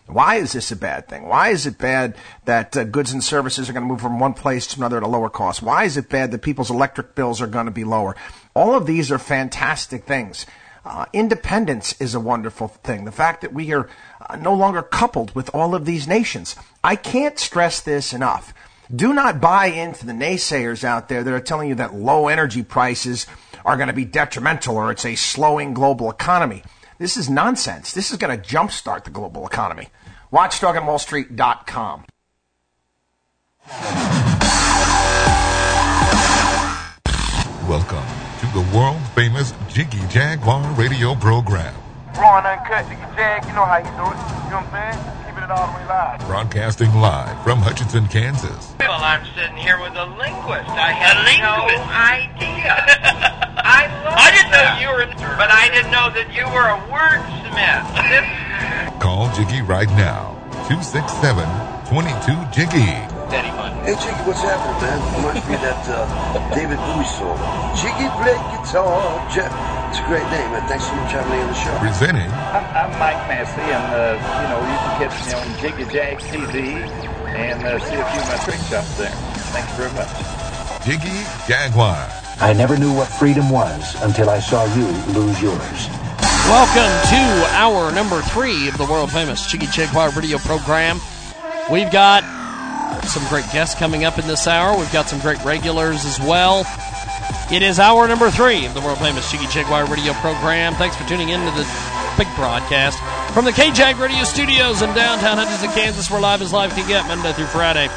Why is this a bad thing? Why is it bad that uh, goods and services are going to move from one place to another at a lower cost? Why is it bad that people's electric bills are going to be lower? All of these are fantastic things. Uh, independence is a wonderful thing. The fact that we are uh, no longer coupled with all of these nations. I can't stress this enough. Do not buy into the naysayers out there that are telling you that low energy prices are going to be detrimental or it's a slowing global economy. This is nonsense. This is going to jumpstart the global economy. WatchdogOnWallStreet.com. Welcome to the world famous Jiggy Jaguar radio program. Ron Uncut, Jiggy Jag, you know how you do it. You know what I'm saying? Keeping it all the way live. Broadcasting live from Hutchinson, Kansas. Well, I'm sitting here with a linguist. I had no idea. I love I didn't know you were, but I didn't know that you were a wordsmith. This Call Jiggy right now. 267 22 Jiggy. Daddy fun. Hey, Jiggy, what's happening, man? Reminds me of that uh, David Bowie song. Jiggy play guitar. Jeff. It's a great name, man. Thanks so much for having me on the show. Presenting I'm, I'm Mike Massey, and uh, you know you can catch me on Jiggy Jag TV and uh, see a few of my trick shots there. Thank you very much. Jiggy Jaguar. I never knew what freedom was until I saw you lose yours. Welcome to hour number three of the world famous Jiggy Jaguar radio program. We've got some great guests coming up in this hour. We've got some great regulars as well. It is hour number three of the world famous Jiggy Jaguar radio program. Thanks for tuning in to the big broadcast from the KJAG radio studios in downtown Hutchinson, Kansas, where live is live can get Monday through Friday.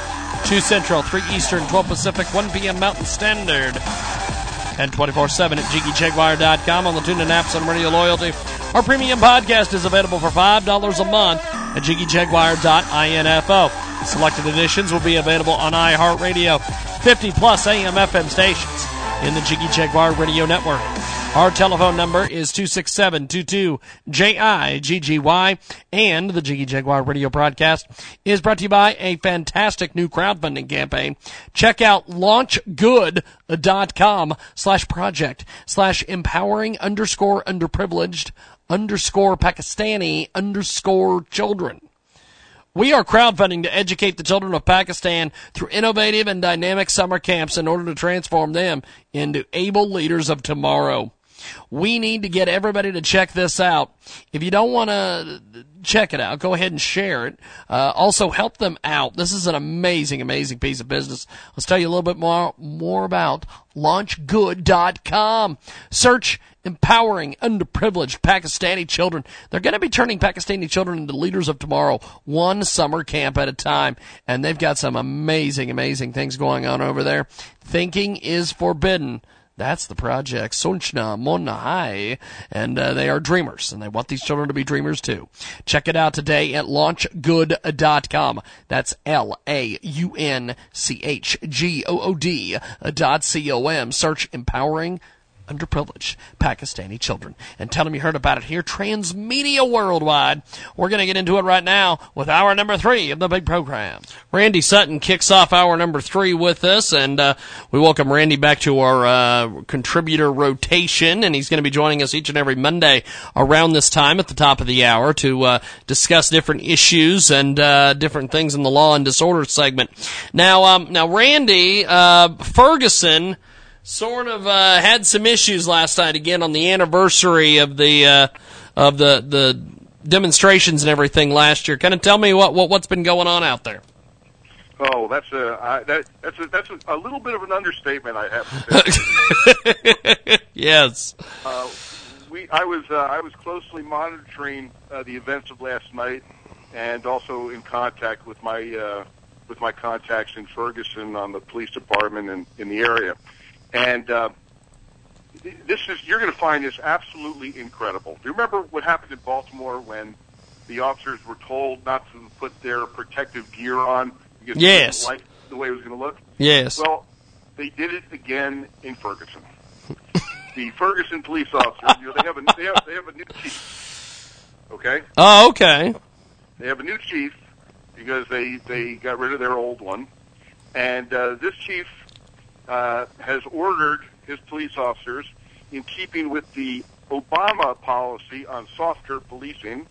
2 Central, 3 Eastern, 12 Pacific, 1 p.m. Mountain Standard and 24-7 at JiggyJaguar.com on the TuneIn apps and Radio Loyalty. Our premium podcast is available for $5 a month at JiggyJaguar.info. Selected editions will be available on iHeartRadio, 50 plus AM FM stations in the Jiggy Jaguar Radio Network. Our telephone number is 267-22-JIGGY and the Jiggy Jaguar radio broadcast is brought to you by a fantastic new crowdfunding campaign. Check out launchgood.com slash project slash empowering underscore underprivileged underscore Pakistani underscore children. We are crowdfunding to educate the children of Pakistan through innovative and dynamic summer camps in order to transform them into able leaders of tomorrow. We need to get everybody to check this out. If you don't want to check it out, go ahead and share it. Uh, also, help them out. This is an amazing, amazing piece of business. Let's tell you a little bit more more about launchgood.com. Search empowering underprivileged Pakistani children. They're going to be turning Pakistani children into leaders of tomorrow, one summer camp at a time. And they've got some amazing, amazing things going on over there. Thinking is forbidden. That's the project, Sunchna Monahai, and uh, they are dreamers, and they want these children to be dreamers too. Check it out today at launchgood.com. That's L-A-U-N-C-H-G-O-O-D dot C-O-M. Search empowering underprivileged Pakistani children. And tell them you heard about it here, Transmedia Worldwide. We're going to get into it right now with hour number three of the big program. Randy Sutton kicks off hour number three with us, and uh, we welcome Randy back to our uh, contributor rotation, and he's going to be joining us each and every Monday around this time at the top of the hour to uh, discuss different issues and uh, different things in the law and disorder segment. Now, um, now, Randy uh, Ferguson sort of uh, had some issues last night again on the anniversary of the uh, of the the demonstrations and everything last year. Kind of tell me what, what what's been going on out there. Oh, that's a I, that that's a that's a, a little bit of an understatement. I have to say. yes. Uh, we I was uh, I was closely monitoring uh, the events of last night, and also in contact with my uh, with my contacts in Ferguson on the police department and in the area. And uh, this is you're going to find this absolutely incredible. Do you remember what happened in Baltimore when the officers were told not to put their protective gear on because Yes. they didn't like the way it was going to look? Yes. Well, they did it again in Ferguson. the Ferguson police officers, you know, they have a they have, they have a new chief. Okay. Oh, okay. They have a new chief because they they got rid of their old one, and uh, this chief uh, has ordered his police officers, in keeping with the Obama policy on softer policing,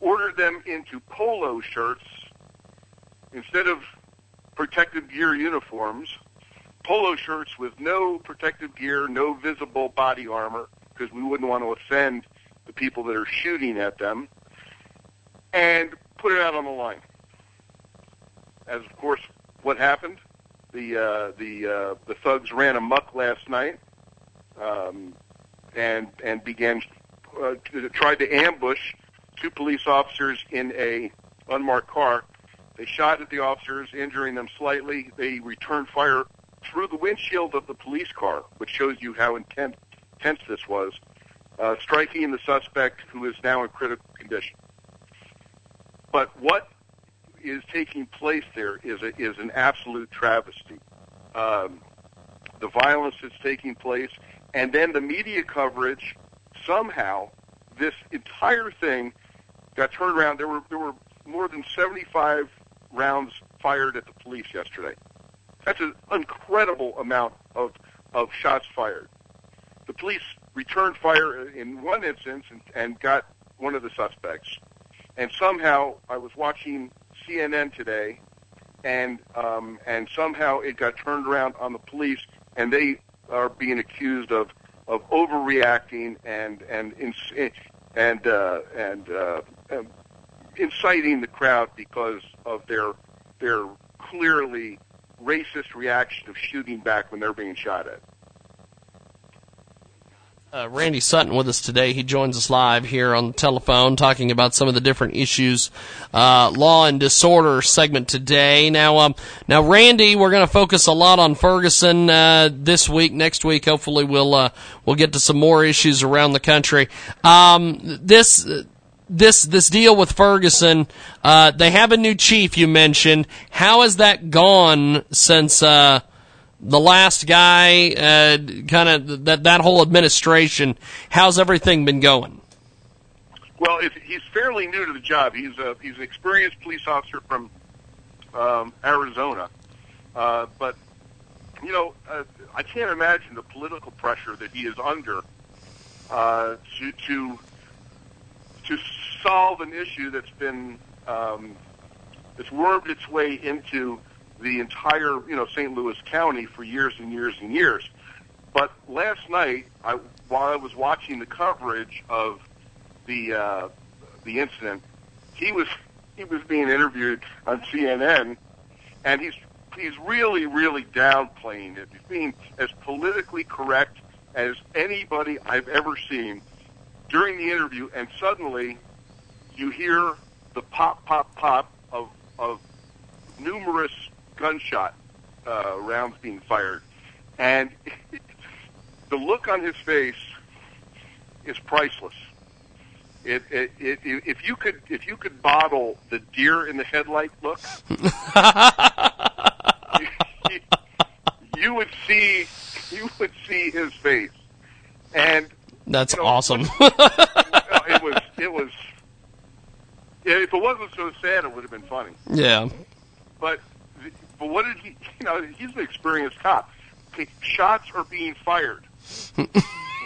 ordered them into polo shirts instead of protective gear uniforms. Polo shirts with no protective gear, no visible body armor, because we wouldn't want to offend the people that are shooting at them, and put it out on the line. As of course, what happened? The uh, the uh, the thugs ran amuck last night, um, and and began uh, to- tried to ambush two police officers in a unmarked car. They shot at the officers, injuring them slightly. They returned fire through the windshield of the police car, which shows you how intense, intense this was, uh, striking the suspect, who is now in critical condition. But what is taking place there is a, is an absolute travesty. Um, the violence that's taking place, and then the media coverage. Somehow, this entire thing got turned around. There were there were more than 75 rounds fired at the police yesterday. That's an incredible amount of of shots fired. The police returned fire in one instance and, and got one of the suspects. And somehow I was watching CNN today, and um, and somehow it got turned around on the police, and they are being accused of of overreacting and and ins- and uh, and uh, um, inciting the crowd because of their their clearly racist reaction of shooting back when they're being shot at. Uh, Randy Sutton with us today. He joins us live here on the telephone talking about some of the different issues, uh, law and disorder segment today. Now, um, now, Randy, we're going to focus a lot on Ferguson, uh, this week. Next week, hopefully we'll, uh, we'll get to some more issues around the country. Um, this, this, this deal with Ferguson, uh, they have a new chief you mentioned. How has that gone since, uh, the last guy, uh, kind of that that whole administration. How's everything been going? Well, if, he's fairly new to the job. He's a he's an experienced police officer from um, Arizona, uh, but you know, uh, I can't imagine the political pressure that he is under uh, to to to solve an issue that's been um, that's wormed its way into the entire you know St. Louis County for years and years and years. But last night, I, while I was watching the coverage of the uh, the incident, he was he was being interviewed on CNN, and he's he's really really downplaying it. He's being as politically correct as anybody I've ever seen during the interview, and suddenly you hear the pop pop pop of of numerous gunshot uh, rounds being fired, and the look on his face is priceless. It, it, it, if you could, if you could bottle the deer in the headlight look, you, you would see, you would see his face, and That's you know, awesome. it was, it was. If it wasn't so sad, it would have been funny. yeah. But, but what did he? You know, he's an experienced cop. Okay, Shots are being fired.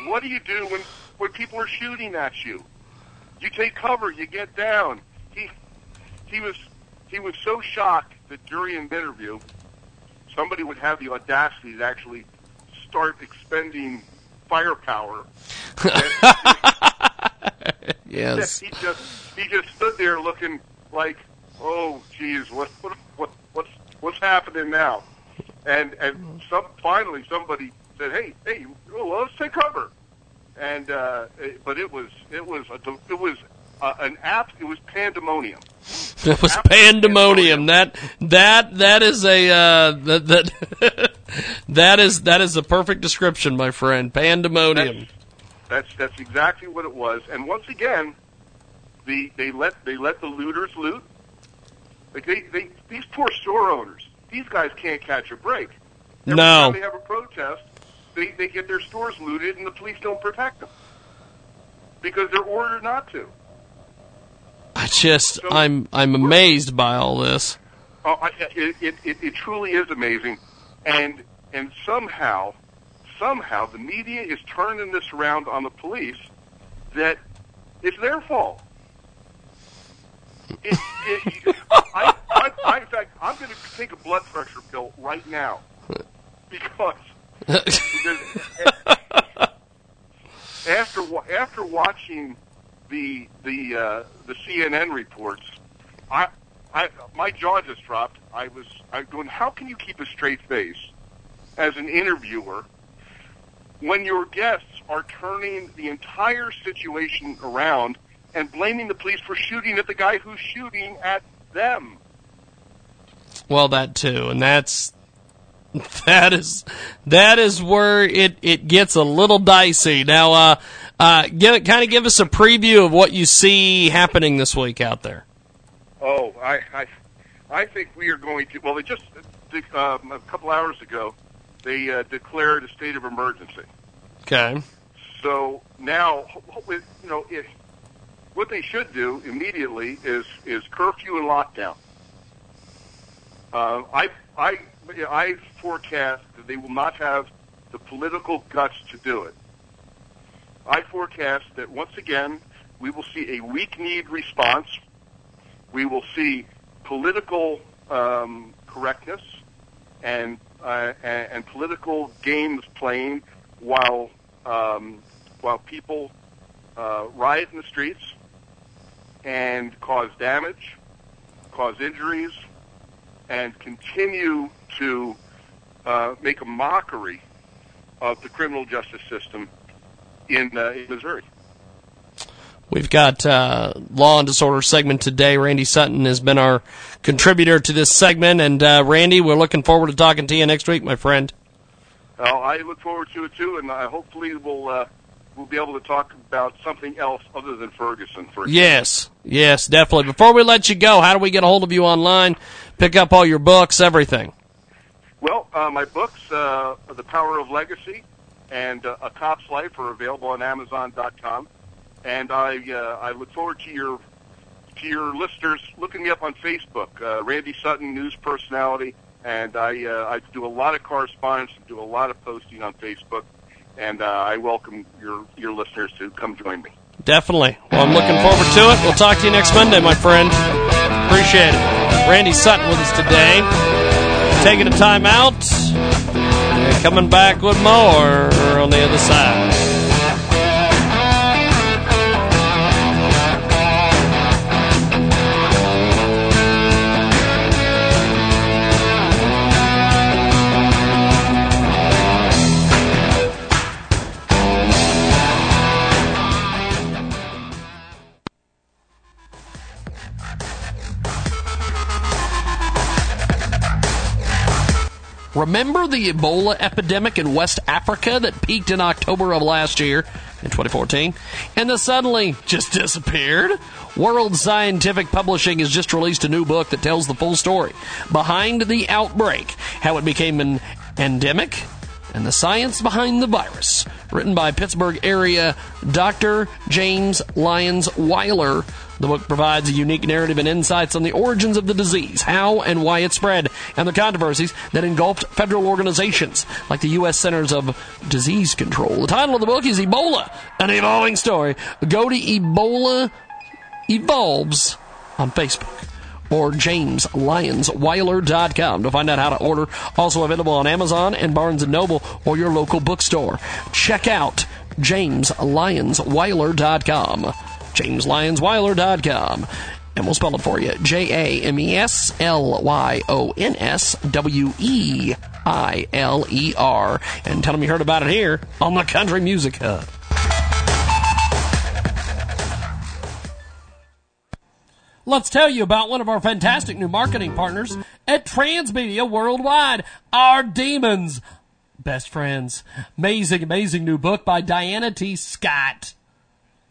what do you do when when people are shooting at you? You take cover. You get down. He he was he was so shocked that during an interview, somebody would have the audacity to actually start expending firepower. Yes. He just he just stood there looking like, oh, geez, what what what what's what's happening now? And and some finally somebody said, hey hey, well, let's take cover. And uh, it- but it was it was a, it was uh, an app. It was pandemonium. It was pandemonium. That that that is a uh, that that that is that is a perfect description, my friend. Pandemonium. That's that's exactly what it was. And once again, the they let they let the looters loot. Like they, they these poor store owners, these guys can't catch a break. Every No. time they have a protest, they they get their stores looted, and the police don't protect them because they're ordered not to. I just I'm I'm amazed by all this. Oh, I, it, it, it, it truly is amazing, and and somehow, somehow the media is turning this around on the police that it's their fault. It, it, I, I, I, in fact, I'm going to take a blood pressure pill right now because, because after after watching the the uh, the CNN reports, I I my jaw just dropped. I was I going, how can you keep a straight face as an interviewer when your guests are turning the entire situation around and blaming the police for shooting at the guy who's shooting at them? Well, that too, and that's that is that is where it it gets a little dicey. Now, uh, uh, give kind of give us a preview of what you see happening this week out there. Oh, I, I, I think we are going to. Well, they just um, a couple hours ago, they uh, declared a state of emergency. Okay. So now, you know, if, what they should do immediately is is curfew and lockdown. Uh, I I I forecast that they will not have the political guts to do it. I forecast that once again we will see a weak-kneed response. We will see political um, correctness and, uh, and and political games playing while um, while people uh, riot in the streets and cause damage, cause injuries, and continue to uh, make a mockery of the criminal justice system in, uh, in Missouri. We've got uh, Law and Disorder segment today. Randy Sutton has been our contributor to this segment. And uh, Randy, we're looking forward to talking to you next week, my friend. Uh, I look forward to it too, and uh, hopefully we'll uh, we'll be able to talk about something else other than Ferguson. For Yes, yes, definitely. Before we let you go, how do we get a hold of you online? Pick up all your books, everything. Well, uh, my books, uh, The Power of Legacy and uh, A Cop's Life, are available on Amazon.com. And I uh, I look forward to your to your listeners looking me up on Facebook, uh, Randy Sutton, news personality, and I uh, I do a lot of correspondence, and do a lot of posting on Facebook, and uh, I welcome your your listeners to come join me. Definitely. Well, I'm looking forward to it. We'll talk to you next Monday, my friend. Appreciate it. Randy Sutton with us today. Taking a time out. Coming back with more on the other side. Remember the Ebola epidemic in West Africa that peaked in October of last year, in 2014, and then suddenly just disappeared? World Scientific Publishing has just released a new book that tells the full story behind the outbreak, how it became an endemic, and the science behind the virus. Written by Pittsburgh area Dr. James Lyons Weiler. The book provides a unique narrative and insights on the origins of the disease, how and why it spread, and the controversies that engulfed federal organizations like the U.S. Centers of Disease Control. The title of the book is Ebola, an evolving story. Go to Ebola Evolves on Facebook or jameslyonsweiler.com to find out how to order. Also available on Amazon and Barnes & Noble or your local bookstore. Check out jameslyonsweiler.com jameslyonsweiler.com. And we'll spell it for you J A M E S L Y O N S W E I L E R. And tell them you heard about it here on the Country Music Hub. Let's tell you about one of our fantastic new marketing partners at Transmedia Worldwide, our demons. Best friends. Amazing, amazing new book by Diana T. Scott.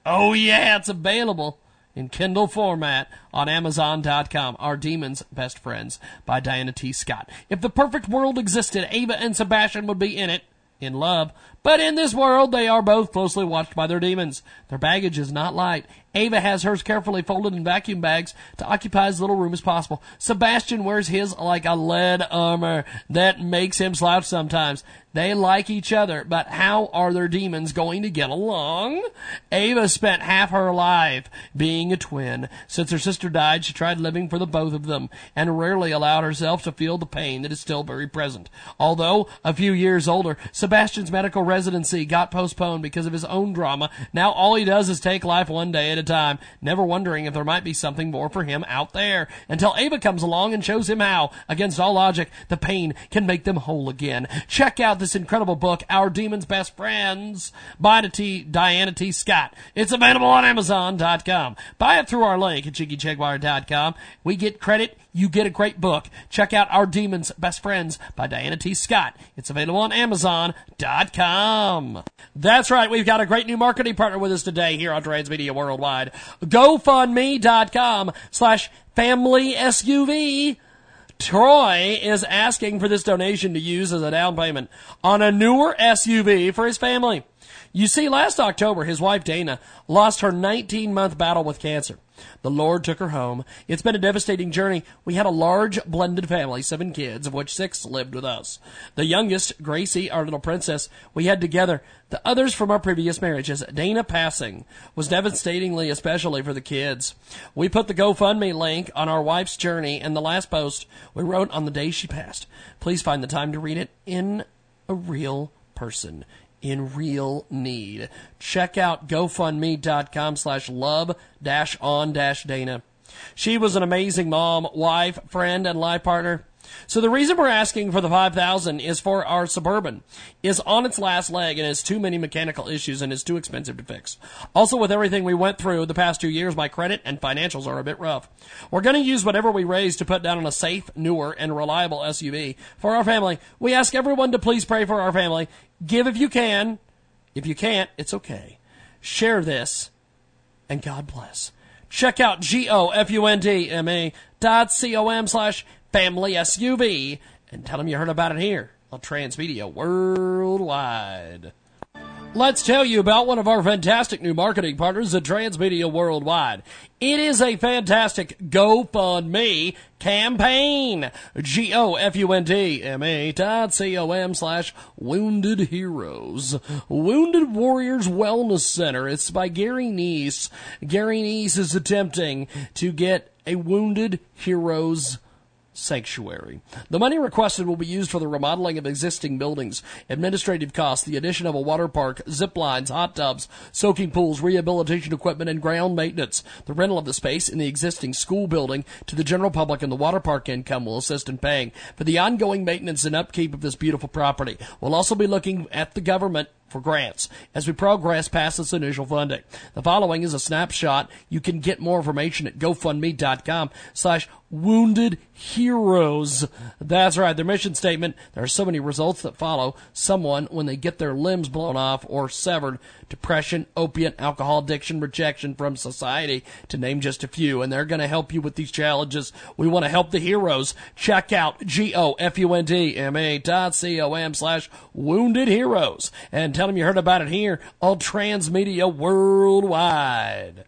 Oh, yeah, it's available in Kindle format on Amazon.com. Our Demons Best Friends by Diana T. Scott. If the perfect world existed, Ava and Sebastian would be in it, in love. But in this world, they are both closely watched by their demons. Their baggage is not light. Ava has hers carefully folded in vacuum bags to occupy as little room as possible. Sebastian wears his like a lead armor that makes him slouch sometimes. They like each other, but how are their demons going to get along? Ava spent half her life being a twin. Since her sister died, she tried living for the both of them and rarely allowed herself to feel the pain that is still very present. Although a few years older, Sebastian's medical residency got postponed because of his own drama. Now all he does is take life one day at a time, never wondering if there might be something more for him out there. Until Ava comes along and shows him how, against all logic, the pain can make them whole again. Check out this incredible book, Our Demon's Best Friends, by T, Diana T. Scott. It's available on Amazon.com. Buy it through our link at JiggyJaguar.com. We get credit. You get a great book. Check out Our Demon's Best Friends by Diana T. Scott. It's available on Amazon.com. That's right. We've got a great new marketing partner with us today here on Transmedia Worldwide. GoFundMe.com slash family SUV. Troy is asking for this donation to use as a down payment on a newer SUV for his family. You see, last October, his wife Dana lost her 19 month battle with cancer. The Lord took her home. It's been a devastating journey. We had a large blended family, seven kids, of which six lived with us. The youngest, Gracie, our little princess, we had together. The others from our previous marriages. Dana passing was devastatingly, especially for the kids. We put the GoFundMe link on our wife's journey and the last post we wrote on the day she passed. Please find the time to read it in a real person in real need. Check out GoFundMe.com slash love dash on dash Dana. She was an amazing mom, wife, friend, and life partner. So the reason we're asking for the 5000 is for our Suburban is on its last leg and has too many mechanical issues and is too expensive to fix. Also with everything we went through the past two years, my credit and financials are a bit rough. We're going to use whatever we raise to put down on a safe, newer, and reliable SUV for our family. We ask everyone to please pray for our family. Give if you can. If you can't, it's okay. Share this and God bless. Check out G-O-F-U-N-D-M-A dot C-O-M slash family SUV and tell them you heard about it here on Transmedia Worldwide. Let's tell you about one of our fantastic new marketing partners at Transmedia Worldwide. It is a fantastic GoFundMe campaign. G-O-F-U-N-D-M-A dot C-O-M slash Wounded Heroes. Wounded Warriors Wellness Center. It's by Gary Neese. Gary Neese is attempting to get a Wounded Heroes Sanctuary. The money requested will be used for the remodeling of existing buildings, administrative costs, the addition of a water park, zip lines, hot tubs, soaking pools, rehabilitation equipment, and ground maintenance. The rental of the space in the existing school building to the general public and the water park income will assist in paying for the ongoing maintenance and upkeep of this beautiful property. We'll also be looking at the government for grants as we progress past this initial funding. The following is a snapshot. You can get more information at GoFundMe.com slash wounded heroes. That's right. Their mission statement. There are so many results that follow. Someone, when they get their limbs blown off or severed, depression, opiate, alcohol addiction, rejection from society, to name just a few. And they're going to help you with these challenges. We want to help the heroes. Check out G-O-F-U-N-D-M-A dot C-O-M slash wounded heroes. And tell them you heard about it here on Transmedia Worldwide.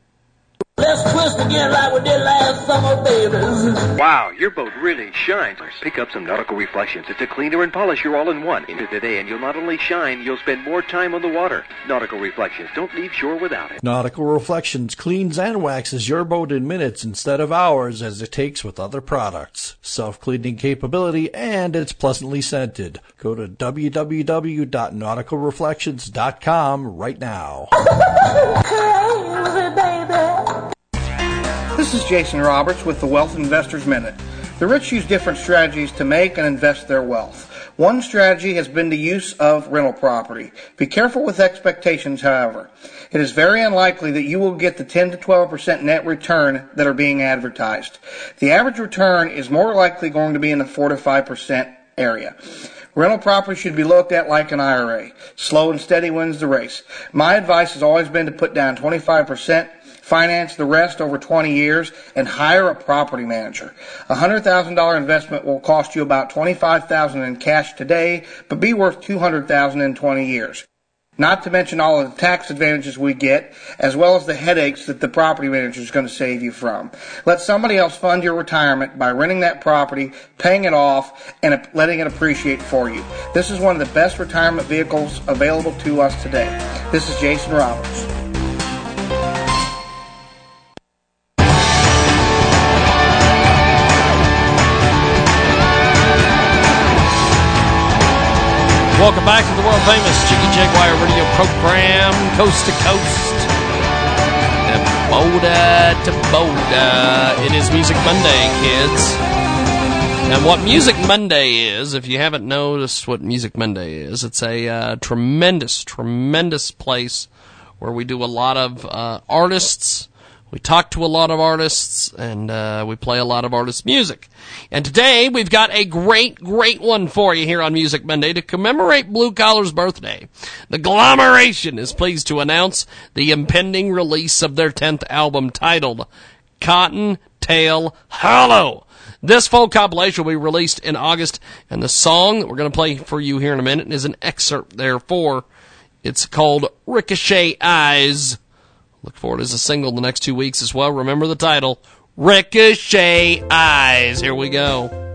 Let's twist again like we did last summer, babies. Wow, your boat really shines. Pick up some nautical reflections. It's a cleaner and polisher all-in-one. Into the day, and you'll not only shine, you'll spend more time on the water. Nautical reflections. Don't leave shore without it. Nautical Reflections cleans and waxes your boat in minutes instead of hours as it takes with other products. Self-cleaning capability and it's pleasantly scented. Go to www.nauticalreflections.com right now. This is Jason Roberts with the Wealth Investors Minute. The rich use different strategies to make and invest their wealth. One strategy has been the use of rental property. Be careful with expectations, however. It is very unlikely that you will get the 10 to 12% net return that are being advertised. The average return is more likely going to be in the 4 to 5% area. Rental property should be looked at like an IRA. Slow and steady wins the race. My advice has always been to put down 25%, finance the rest over 20 years, and hire a property manager. A $100,000 investment will cost you about 25,000 in cash today, but be worth 200,000 in 20 years. Not to mention all of the tax advantages we get, as well as the headaches that the property manager is going to save you from. Let somebody else fund your retirement by renting that property, paying it off, and letting it appreciate for you. This is one of the best retirement vehicles available to us today. This is Jason Roberts. Welcome back to the world famous Jiggy Jaguar radio program, coast to coast, and Boulder to Boulder. It is Music Monday, kids. And what Music Monday is, if you haven't noticed what Music Monday is, it's a uh, tremendous, tremendous place where we do a lot of uh, artists. We talk to a lot of artists and uh, we play a lot of artists' music. And today we've got a great, great one for you here on Music Monday to commemorate Blue Collar's birthday. The Glomeration is pleased to announce the impending release of their 10th album titled Cotton Tail Hollow. This full compilation will be released in August, and the song that we're going to play for you here in a minute is an excerpt therefore. It's called Ricochet Eyes. Look forward as a single the next two weeks as well. Remember the title Ricochet Eyes. Here we go.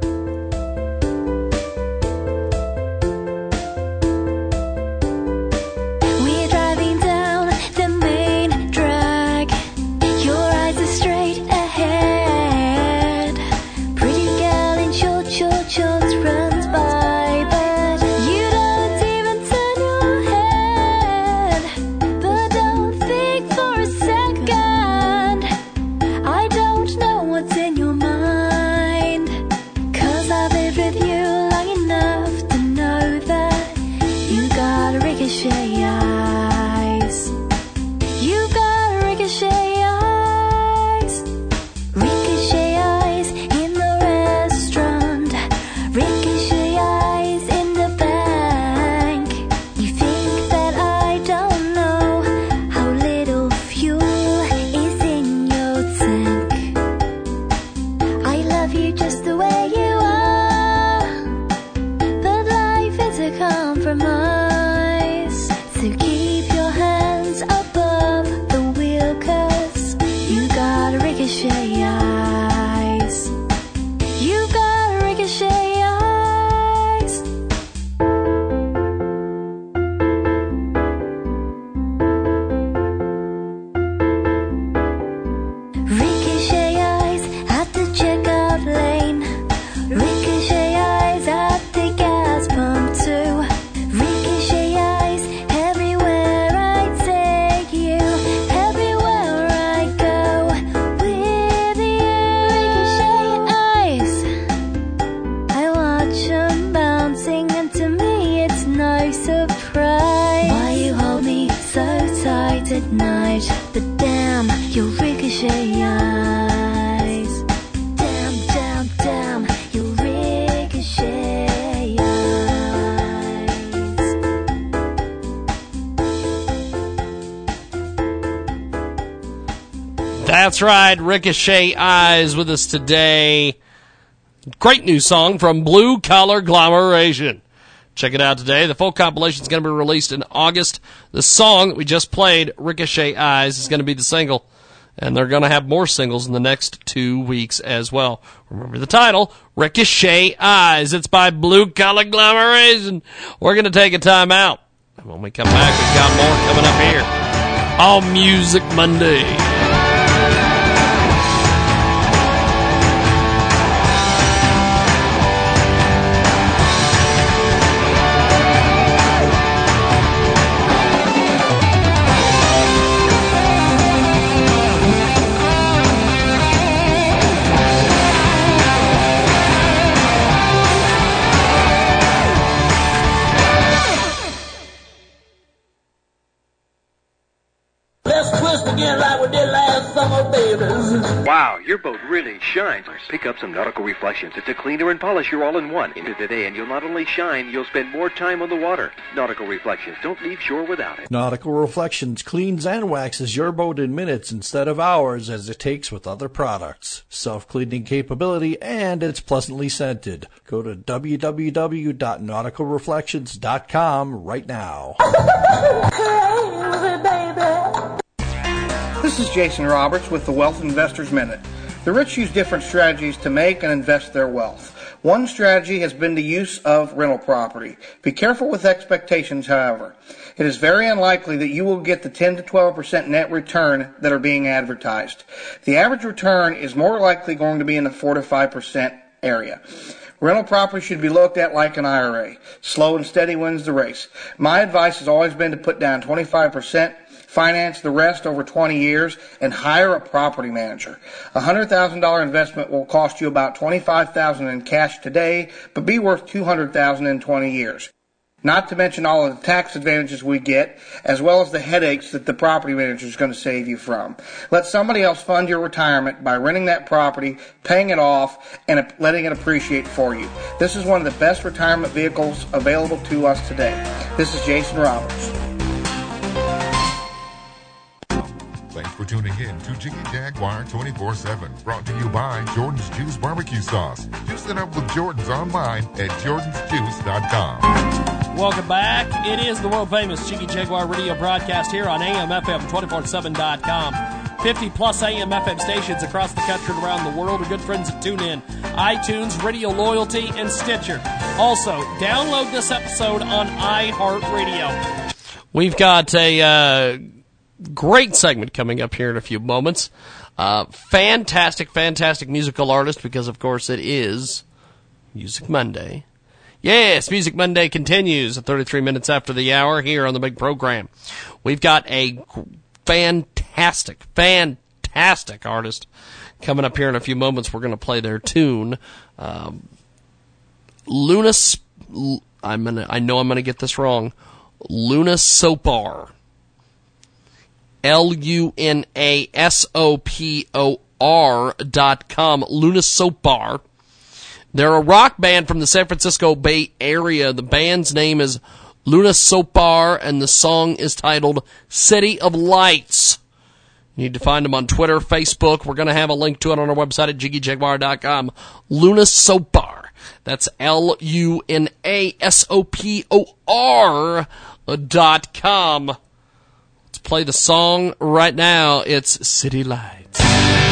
Ricochet Eyes with us today. Great new song from Blue Collar Glamoration. Check it out today. The full compilation is going to be released in August. The song that we just played, Ricochet Eyes, is going to be the single. And they're going to have more singles in the next two weeks as well. Remember the title, Ricochet Eyes. It's by Blue Collar Glamoration. We're going to take a time out. And when we come back, we've got more coming up here on Music Monday. Wow, your boat really shines. Pick up some Nautical Reflections. It's a cleaner and polisher all in one. Into the day, and you'll not only shine, you'll spend more time on the water. Nautical Reflections. Don't leave shore without it. Nautical Reflections cleans and waxes your boat in minutes instead of hours as it takes with other products. Self-cleaning capability and it's pleasantly scented. Go to www.nauticalreflections.com right now. This is Jason Roberts with the Wealth Investors Minute. The rich use different strategies to make and invest their wealth. One strategy has been the use of rental property. Be careful with expectations, however. It is very unlikely that you will get the 10 to 12% net return that are being advertised. The average return is more likely going to be in the 4 to 5% area. Rental property should be looked at like an IRA. Slow and steady wins the race. My advice has always been to put down 25%, finance the rest over 20 years, and hire a property manager. A $100,000 investment will cost you about 25,000 in cash today, but be worth 200,000 in 20 years. Not to mention all of the tax advantages we get, as well as the headaches that the property manager is going to save you from. Let somebody else fund your retirement by renting that property, paying it off, and letting it appreciate for you. This is one of the best retirement vehicles available to us today. This is Jason Roberts. Thanks for tuning in to Jiggy Jaguar 24-7. Brought to you by Jordan's Juice Barbecue Sauce. Juice it up with Jordan's online at jordansjuice.com. Welcome back. It is the world famous Jiggy Jaguar radio broadcast here on AMFM247.com. 50 plus AM FM stations across the country and around the world are good friends at TuneIn, iTunes, Radio Loyalty, and Stitcher. Also, download this episode on iHeartRadio. We've got a uh, great segment coming up here in a few moments. Uh, fantastic, fantastic musical artist because, of course, it is Music Monday. Yes, Music Monday continues at 33 minutes after the hour here on the big program. We've got a fantastic, fantastic artist coming up here in a few moments. We're going to play their tune. Um, Luna, I'm gonna, I know I'm going to get this wrong. Luna Sopor. L U N A S O P O R dot com. Luna Sopor. They're a rock band from the San Francisco Bay Area. The band's name is Luna Sopor, and the song is titled City of Lights. You need to find them on Twitter, Facebook. We're going to have a link to it on our website at jiggyjaguar.com. Luna Sopor. That's L U N A S O P O R dot com. Play the song right now. It's City Lights.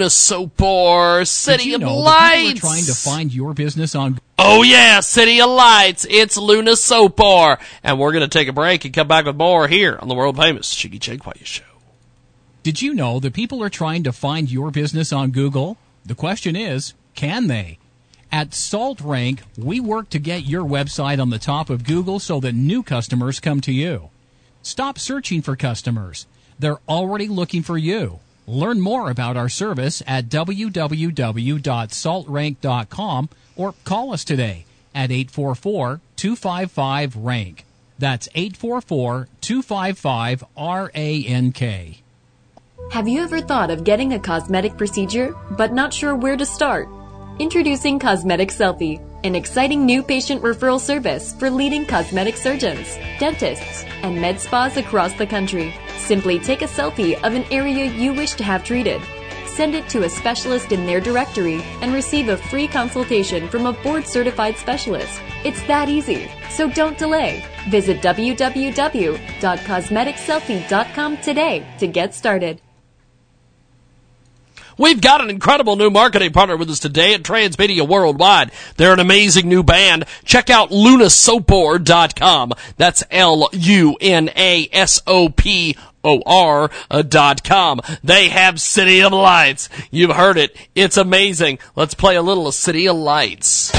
That's Luna Sopor, City Did you of know Lights. people are trying to find your business on Oh yeah, City of Lights. It's Luna Sopor. And we're going to take a break and come back with more here on the world famous Jiggy Jaguar Show. Did you know that people are trying to find your business on Google? The question is, can they? At Salt Rank, we work to get your website on the top of Google so that new customers come to you. Stop searching for customers. They're already looking for you. Learn more about our service at www.saltrank.com or call us today at 844-255-RANK. That's 844-255-RANK. Have you ever thought of getting a cosmetic procedure but not sure where to start? Introducing Cosmetic Selfie, an exciting new patient referral service for leading cosmetic surgeons, dentists, and med spas across the country. Simply take a selfie of an area you wish to have treated. Send it to a specialist in their directory and receive a free consultation from a board certified specialist. It's that easy, so don't delay. Visit www.cosmeticselfie.com today to get started. We've got an incredible new marketing partner with us today at Transmedia Worldwide. They're an amazing new band. Check out lunasopor.com. That's L-U-N-A-S-O-P-O-R uh, dot com. They have City of Lights. You've heard it. It's amazing. Let's play a little of City of Lights.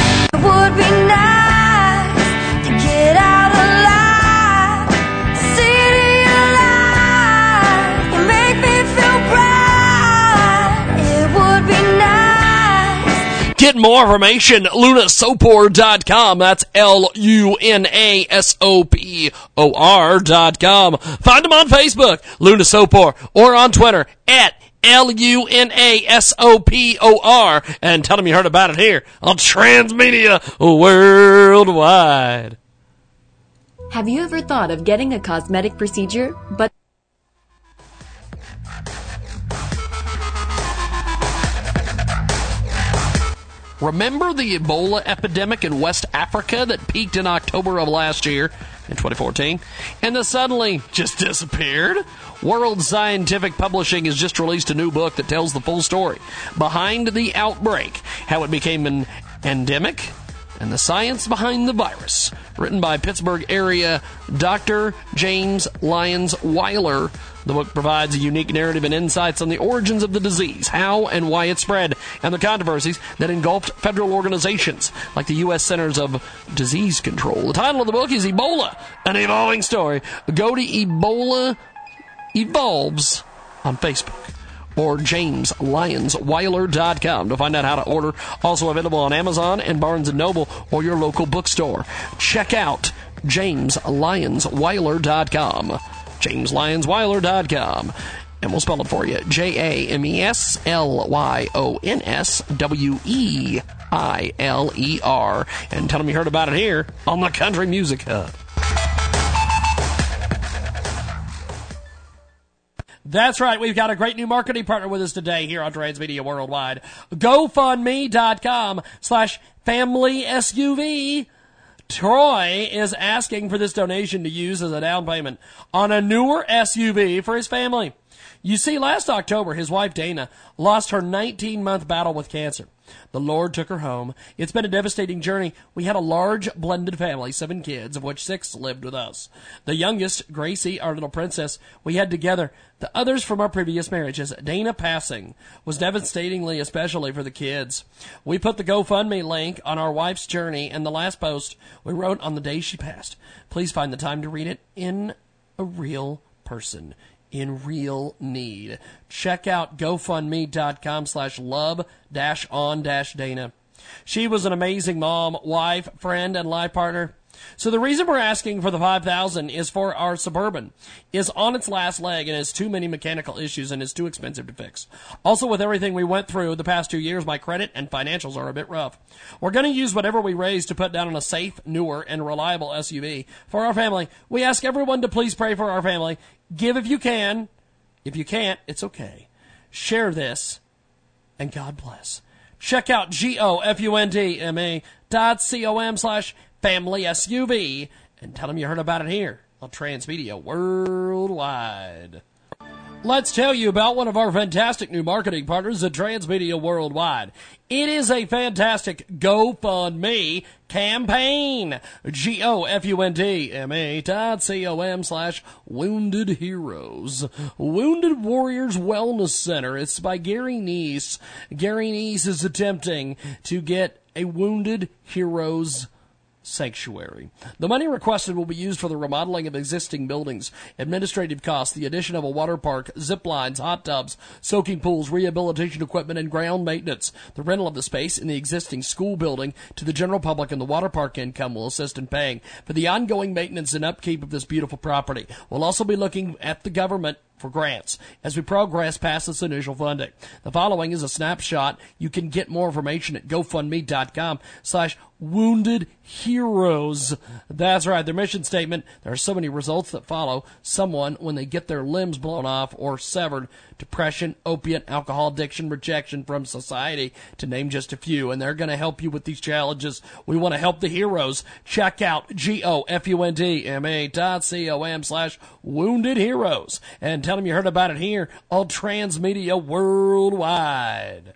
Get more information, lunasopor.com. That's L-U-N-A-S-O-P-O-R dot com. Find them on Facebook, Luna Sopor, or on Twitter at L-U-N-A-S-O-P-O-R and tell them you heard about it here on Transmedia Worldwide. Have you ever thought of getting a cosmetic procedure, but Remember the Ebola epidemic in West Africa that peaked in October of last year in 2014 and then suddenly just disappeared? World Scientific Publishing has just released a new book that tells the full story behind the outbreak, how it became an endemic, and the science behind the virus. Written by Pittsburgh area Dr. James Lyons Weiler. The book provides a unique narrative and insights on the origins of the disease, how and why it spread, and the controversies that engulfed federal organizations like the U.S. Centers of Disease Control. The title of the book is Ebola, an evolving story. Go to Ebola Evolves on Facebook or jameslyonsweiler.com to find out how to order. Also available on Amazon and Barnes & Noble or your local bookstore. Check out jameslyonsweiler.com. jameslyonsweiler.com. And we'll spell it for you. J A M E S L Y O N S W E I L E R. And tell them you heard about it here on the Country Music Hub. That's right. We've got a great new marketing partner with us today here on Transmedia Worldwide. GoFundMe.com slash family SUV. Troy is asking for this donation to use as a down payment on a newer SUV for his family. You see, last October, his wife Dana lost her 19 month battle with cancer. The Lord took her home. It's been a devastating journey. We had a large blended family, seven kids, of which six lived with us. The youngest, Gracie, our little princess, we had together. The others from our previous marriages. Dana passing was devastatingly, especially for the kids. We put the GoFundMe link on our wife's journey and the last post we wrote on the day she passed. Please find the time to read it in a real person in real need. Check out GoFundMe.com slash love dash on dash Dana. She was an amazing mom, wife, friend, and life partner. So the reason we're asking for the 5000 is for our Suburban is on its last leg and has too many mechanical issues and is too expensive to fix. Also with everything we went through the past 2 years, my credit and financials are a bit rough. We're going to use whatever we raise to put down on a safe, newer, and reliable SUV for our family. We ask everyone to please pray for our family. Give if you can. If you can't, it's okay. Share this and God bless. Check out G-O-F-U-N-D-M-A dot C-O-M slash family SUV and tell them you heard about it here on Transmedia Worldwide. Let's tell you about one of our fantastic new marketing partners at Transmedia Worldwide. It is a fantastic GoFundMe campaign. G-O-F-U-N-D-M-A dot C-O-M slash Wounded Heroes. Wounded Warriors Wellness Center. It's by Gary Neese. Gary Neese is attempting to get a Wounded Heroes sanctuary. The money requested will be used for the remodeling of existing buildings, administrative costs, the addition of a water park, zip lines, hot tubs, soaking pools, rehabilitation equipment, and ground maintenance. The rental of the space in the existing school building to the general public and the water park income will assist in paying for the ongoing maintenance and upkeep of this beautiful property. We'll also be looking at the government for grants as we progress past this initial funding. The following is a snapshot. You can get more information at gofundme.com slash wounded heroes. That's right. Their mission statement. There are so many results that follow. Someone, when they get their limbs blown off or severed, depression, opiate, alcohol addiction, rejection from society, to name just a few. And they're going to help you with these challenges. We want to help the heroes. Check out G-O-F-U-N-D-M-A dot C-O-M slash wounded heroes. And tell them you heard about it here on Transmedia Worldwide.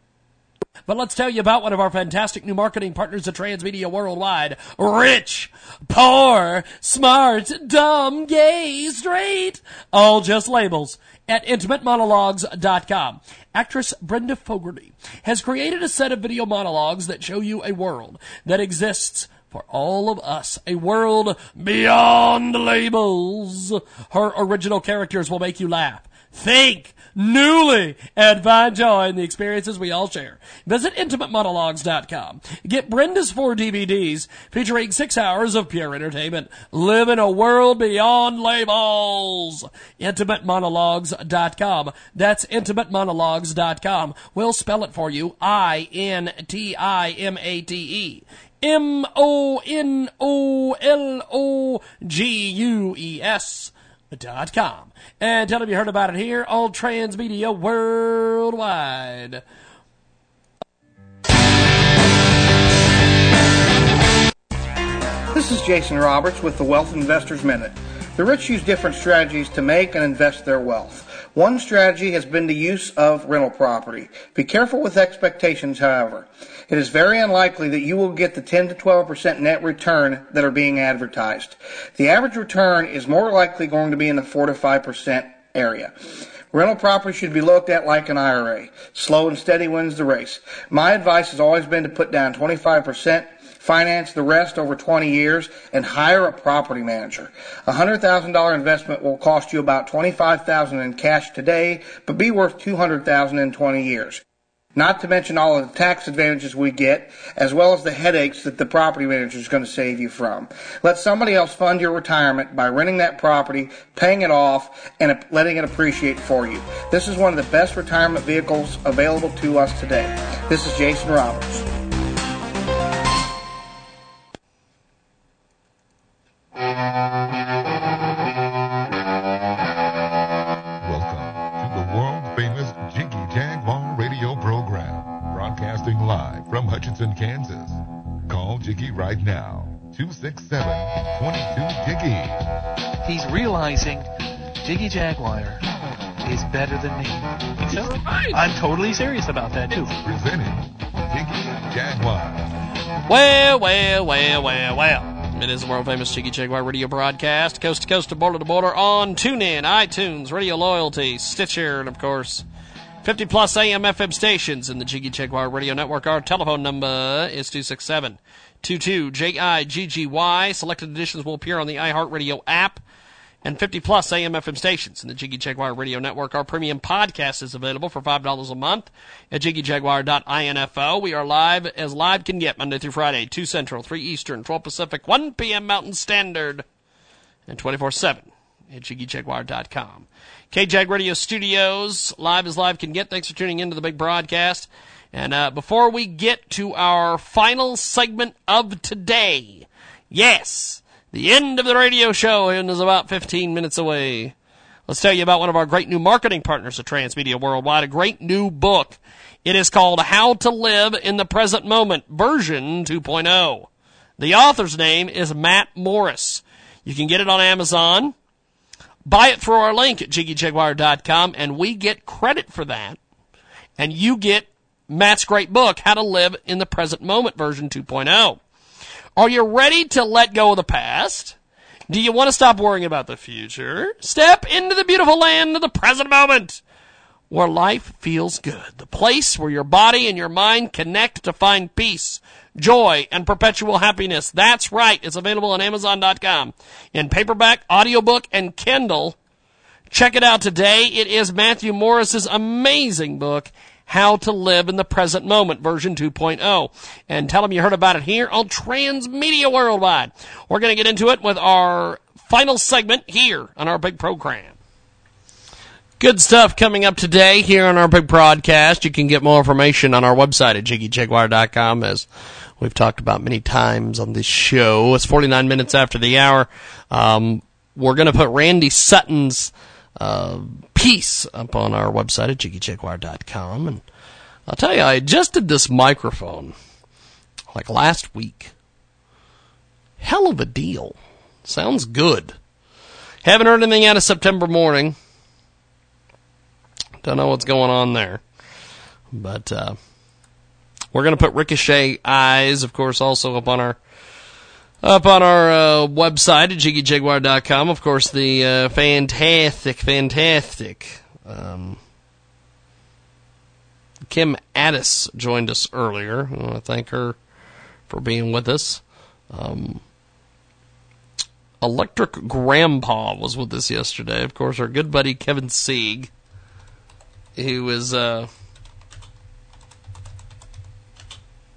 But let's tell you about one of our fantastic new marketing partners at Transmedia Worldwide. Rich, poor, smart, dumb, gay, straight. All just labels at intimatemonologues.com. Actress Brenda Fogarty has created a set of video monologues that show you a world that exists for all of us, a world beyond labels. Her original characters will make you laugh, think newly and find joy in the experiences we all share. Visit intimatemonologues.com. Get Brenda's four DVDs featuring six hours of pure entertainment. Live in a world beyond labels. IntimateMonologues.com. That's IntimateMonologues.com. We'll spell it for you. I-N-T-I-M-A-T-E. M O N O L O G U E S dot com. And tell them you heard about it here on Transmedia Worldwide. This is Jason Roberts with the Wealth Investors Minute. The rich use different strategies to make and invest their wealth. One strategy has been the use of rental property. Be careful with expectations, however. It is very unlikely that you will get the 10 to 12% net return that are being advertised. The average return is more likely going to be in the 4 to 5% area. Rental property should be looked at like an IRA. Slow and steady wins the race. My advice has always been to put down 25%, finance the rest over 20 years, and hire a property manager. A $100,000 investment will cost you about 25,000 in cash today, but be worth 200,000 in 20 years. Not to mention all of the tax advantages we get, as well as the headaches that the property manager is going to save you from. Let somebody else fund your retirement by renting that property, paying it off, and letting it appreciate for you. This is one of the best retirement vehicles available to us today. This is Jason Roberts. Live from Hutchinson, Kansas. Call Jiggy right now, 267 22 Jiggy. He's realizing Jiggy Jaguar is better than me. So, I'm totally serious about that too. Presenting Jiggy Jaguar. Well, well, well, well, well. It is the world famous Jiggy Jaguar radio broadcast, coast to coast to border to border on TuneIn, iTunes, Radio Loyalty, Stitcher, and of course, 50 plus AM FM stations in the Jiggy Jaguar radio network. Our telephone number is 267 22 J-I-G-G-Y. Selected editions will appear on the iHeartRadio app and 50 plus AM FM stations in the Jiggy Jaguar radio network. Our premium podcast is available for $5 a month at jiggyjaguar.info. We are live as live can get Monday through Friday, 2 Central, 3 Eastern, 12 Pacific, 1 p.m. Mountain Standard, and 24-7 at jiggyjaguar.com. KJAG Radio Studios, live as live can get. Thanks for tuning in to the big broadcast. And uh, before we get to our final segment of today, yes, the end of the radio show is about 15 minutes away. Let's tell you about one of our great new marketing partners at Transmedia Worldwide, a great new book. It is called How to Live in the Present Moment, version 2.0. The author's name is Matt Morris. You can get it on Amazon. Buy it through our link at jiggyjaguar.com, and we get credit for that. And you get Matt's great book, How to Live in the Present Moment, version 2.0. Are you ready to let go of the past? Do you want to stop worrying about the future? Step into the beautiful land of the present moment where life feels good. The place where your body and your mind connect to find peace, joy, and perpetual happiness. That's right. It's available on Amazon.com in paperback, audiobook, and Kindle. Check it out today. It is Matthew Morris's amazing book, how to Live in the Present Moment, version 2.0. And tell them you heard about it here on Transmedia Worldwide. We're going to get into it with our final segment here on our big program. Good stuff coming up today here on our big broadcast. You can get more information on our website at jiggyjaguar.com as we've talked about many times on this show. It's 49 minutes after the hour. Um, we're going to put Randy Sutton's uh, piece up on our website at jiggyjaguar.com. And I'll tell you, I adjusted this microphone like last week. Hell of a deal. Sounds good. Haven't heard anything out of September morning. Don't know what's going on there. But uh, we're going to put Ricochet Eyes, of course, also up on our up on our uh, website at jiggyjaguar.com. Of course, the uh, fantastic, fantastic um, Kim Addis joined us earlier. I want to thank her for being with us. Um, Electric Grandpa was with us yesterday. Of course, our good buddy Kevin Sieg. He was uh,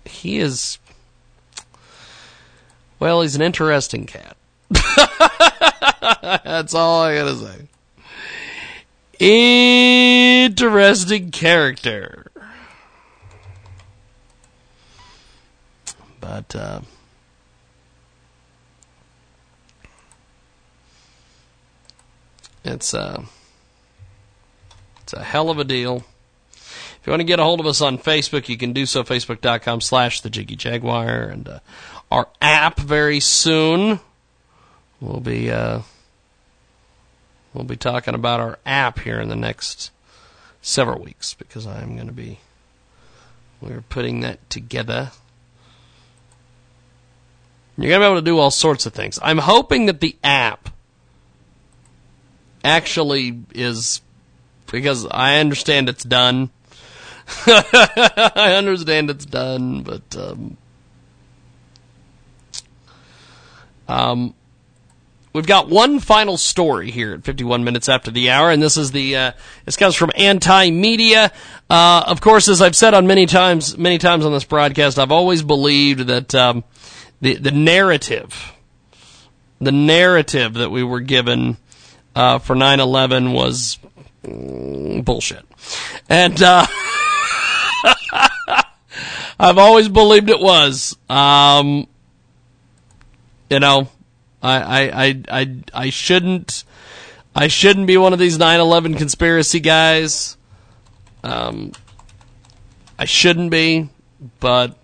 he is well, he's an interesting cat. That's all I gotta say. Interesting character. But uh, it's uh, it's a hell of a deal. If you want to get a hold of us on Facebook, you can do so facebook.com slash the Jiggy Jaguar and uh, our app very soon. We'll be uh, we'll be talking about our app here in the next several weeks because I'm going to be we're putting that together. You're going to be able to do all sorts of things. I'm hoping that the app actually is because I understand it's done. I understand it's done, but um, um, we've got one final story here at 51 minutes after the hour, and this is the uh, this comes from Anti Media. Uh, of course, as I've said on many times, many times on this broadcast, I've always believed that um, the the narrative, the narrative that we were given uh, for 9/11 was bullshit, and. Uh, I've always believed it was. Um, you know, I, I, I, I, I shouldn't, I shouldn't be one of these 9/11 conspiracy guys. Um, I shouldn't be, but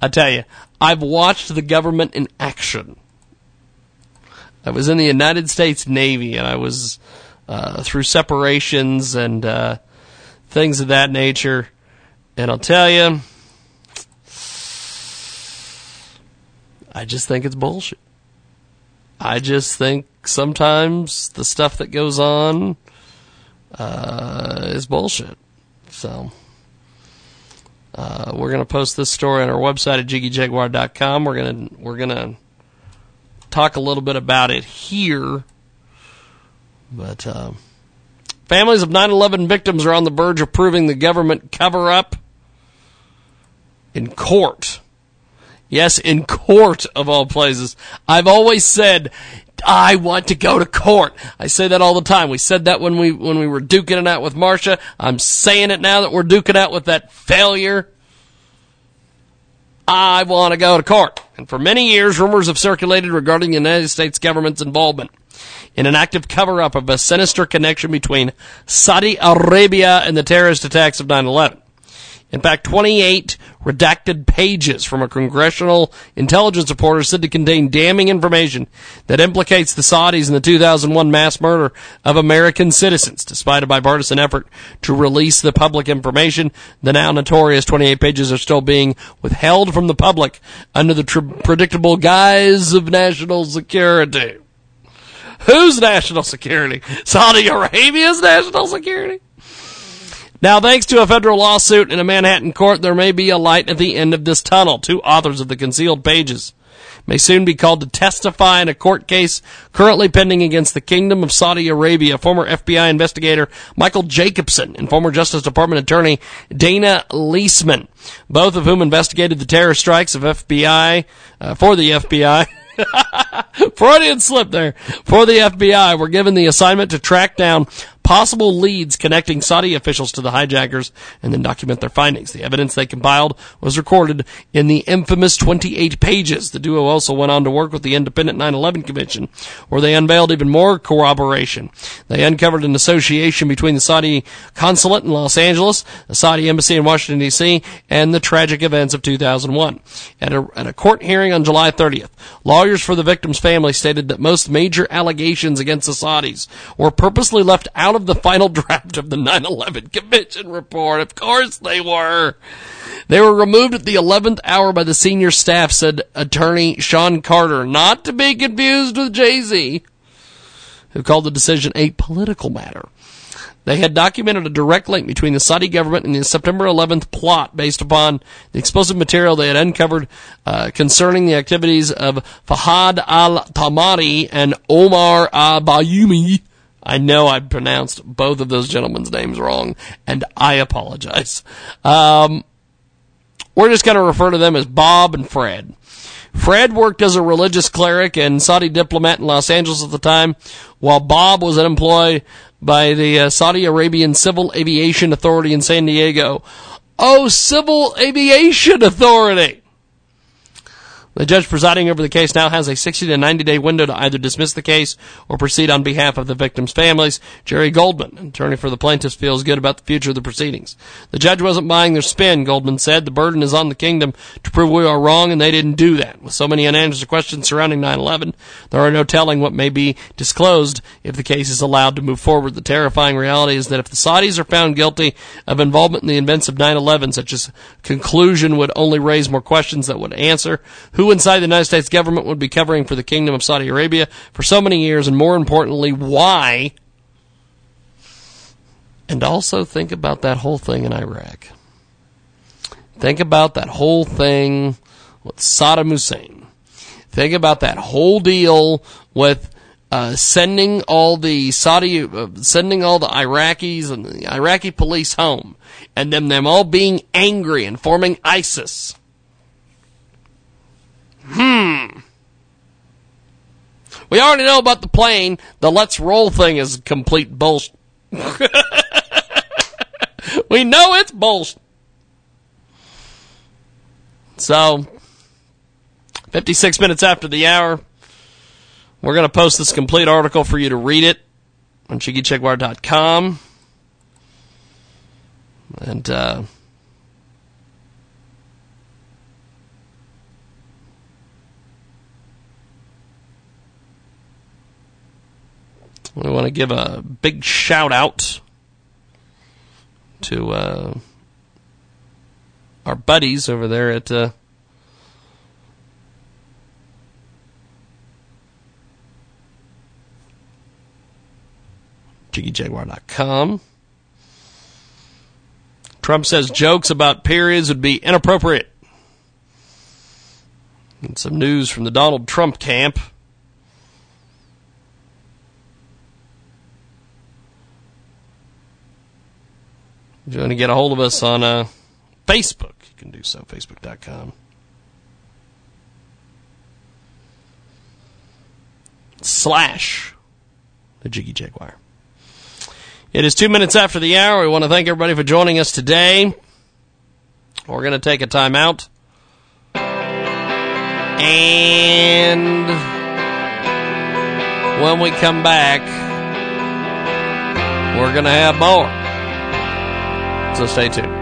I tell you, I've watched the government in action. I was in the United States Navy, and I was uh, through separations and uh, things of that nature. And I'll tell you, I just think it's bullshit. I just think sometimes the stuff that goes on uh, is bullshit. So uh, we're gonna post this story on our website at jiggyjaguar.com. We're gonna we're gonna talk a little bit about it here, but uh, families of 9/11 victims are on the verge of proving the government cover up in court. Yes, in court of all places. I've always said I want to go to court. I say that all the time. We said that when we when we were duking it out with Marcia. I'm saying it now that we're duking out with that failure. I want to go to court. And for many years, rumors have circulated regarding the United States government's involvement in an active cover up of a sinister connection between Saudi Arabia and the terrorist attacks of 9 11. In fact, 28 redacted pages from a congressional intelligence reporter said to contain damning information that implicates the Saudis in the 2001 mass murder of American citizens. Despite a bipartisan effort to release the public information, the now notorious 28 pages are still being withheld from the public under the tr- predictable guise of national security. Whose national security? Saudi Arabia's national security? Now, thanks to a federal lawsuit in a Manhattan court, there may be a light at the end of this tunnel. Two authors of the concealed pages may soon be called to testify in a court case currently pending against the Kingdom of Saudi Arabia. Former FBI investigator Michael Jacobson and former Justice Department attorney Dana Lesemann, both of whom investigated the terror strikes of FBI uh, for the FBI. Freudian slip there. For the FBI, We're given the assignment to track down possible leads connecting Saudi officials to the hijackers and then document their findings. The evidence they compiled was recorded in the infamous 28 pages. The duo also went on to work with the Independent 9-11 Commission, where they unveiled even more corroboration. They uncovered an association between the Saudi consulate in Los Angeles, the Saudi embassy in Washington, D.C., and the tragic events of 2001. At a, at a court hearing on July 30th, lawyers for the victim's family stated that most major allegations against the Saudis were purposely left out of the final draft of the 9-11 Commission report. Of course they were. They were removed at the 11th hour by the senior staff, said attorney Sean Carter, not to be confused with Jay-Z, who called the decision a political matter. They had documented a direct link between the Saudi government and the September 11th plot based upon the explosive material they had uncovered uh, concerning the activities of Fahad al-Tamari and Omar al-Bayumi I know I pronounced both of those gentlemen's names wrong, and I apologize. Um, we're just going to refer to them as Bob and Fred. Fred worked as a religious cleric and Saudi diplomat in Los Angeles at the time, while Bob was employed by the uh, Saudi Arabian Civil Aviation Authority in San Diego. Oh, Civil Aviation Authority! The judge presiding over the case now has a 60 to 90 day window to either dismiss the case or proceed on behalf of the victims' families. Jerry Goldman, attorney for the plaintiffs, feels good about the future of the proceedings. The judge wasn't buying their spin, Goldman said. The burden is on the kingdom to prove we are wrong, and they didn't do that. With so many unanswered questions surrounding 9-11, there are no telling what may be disclosed if the case is allowed to move forward. The terrifying reality is that if the Saudis are found guilty of involvement in the events of 9-11, such as conclusion would only raise more questions that would answer. Who inside the United States government would be covering for the Kingdom of Saudi Arabia for so many years, and more importantly, why? And also think about that whole thing in Iraq. Think about that whole thing with Saddam Hussein. Think about that whole deal with uh, sending all the Saudi, uh, sending all the Iraqis and the Iraqi police home, and them them all being angry and forming ISIS. Hmm. We already know about the plane. The let's roll thing is complete bullshit. we know it's bullshit. So, 56 minutes after the hour, we're going to post this complete article for you to read it on JiggyJaguar.com. And, uh, we want to give a big shout out to uh, our buddies over there at uh, JiggyJaguar.com. Trump says jokes about periods would be inappropriate. And some news from the Donald Trump camp. If you want to get a hold of us on uh, Facebook, you can do so, facebook.com. Slash the Jiggy Jaguar. It is two minutes after the hour. We want to thank everybody for joining us today. We're going to take a time out. And when we come back, we're going to have more. So stay tuned.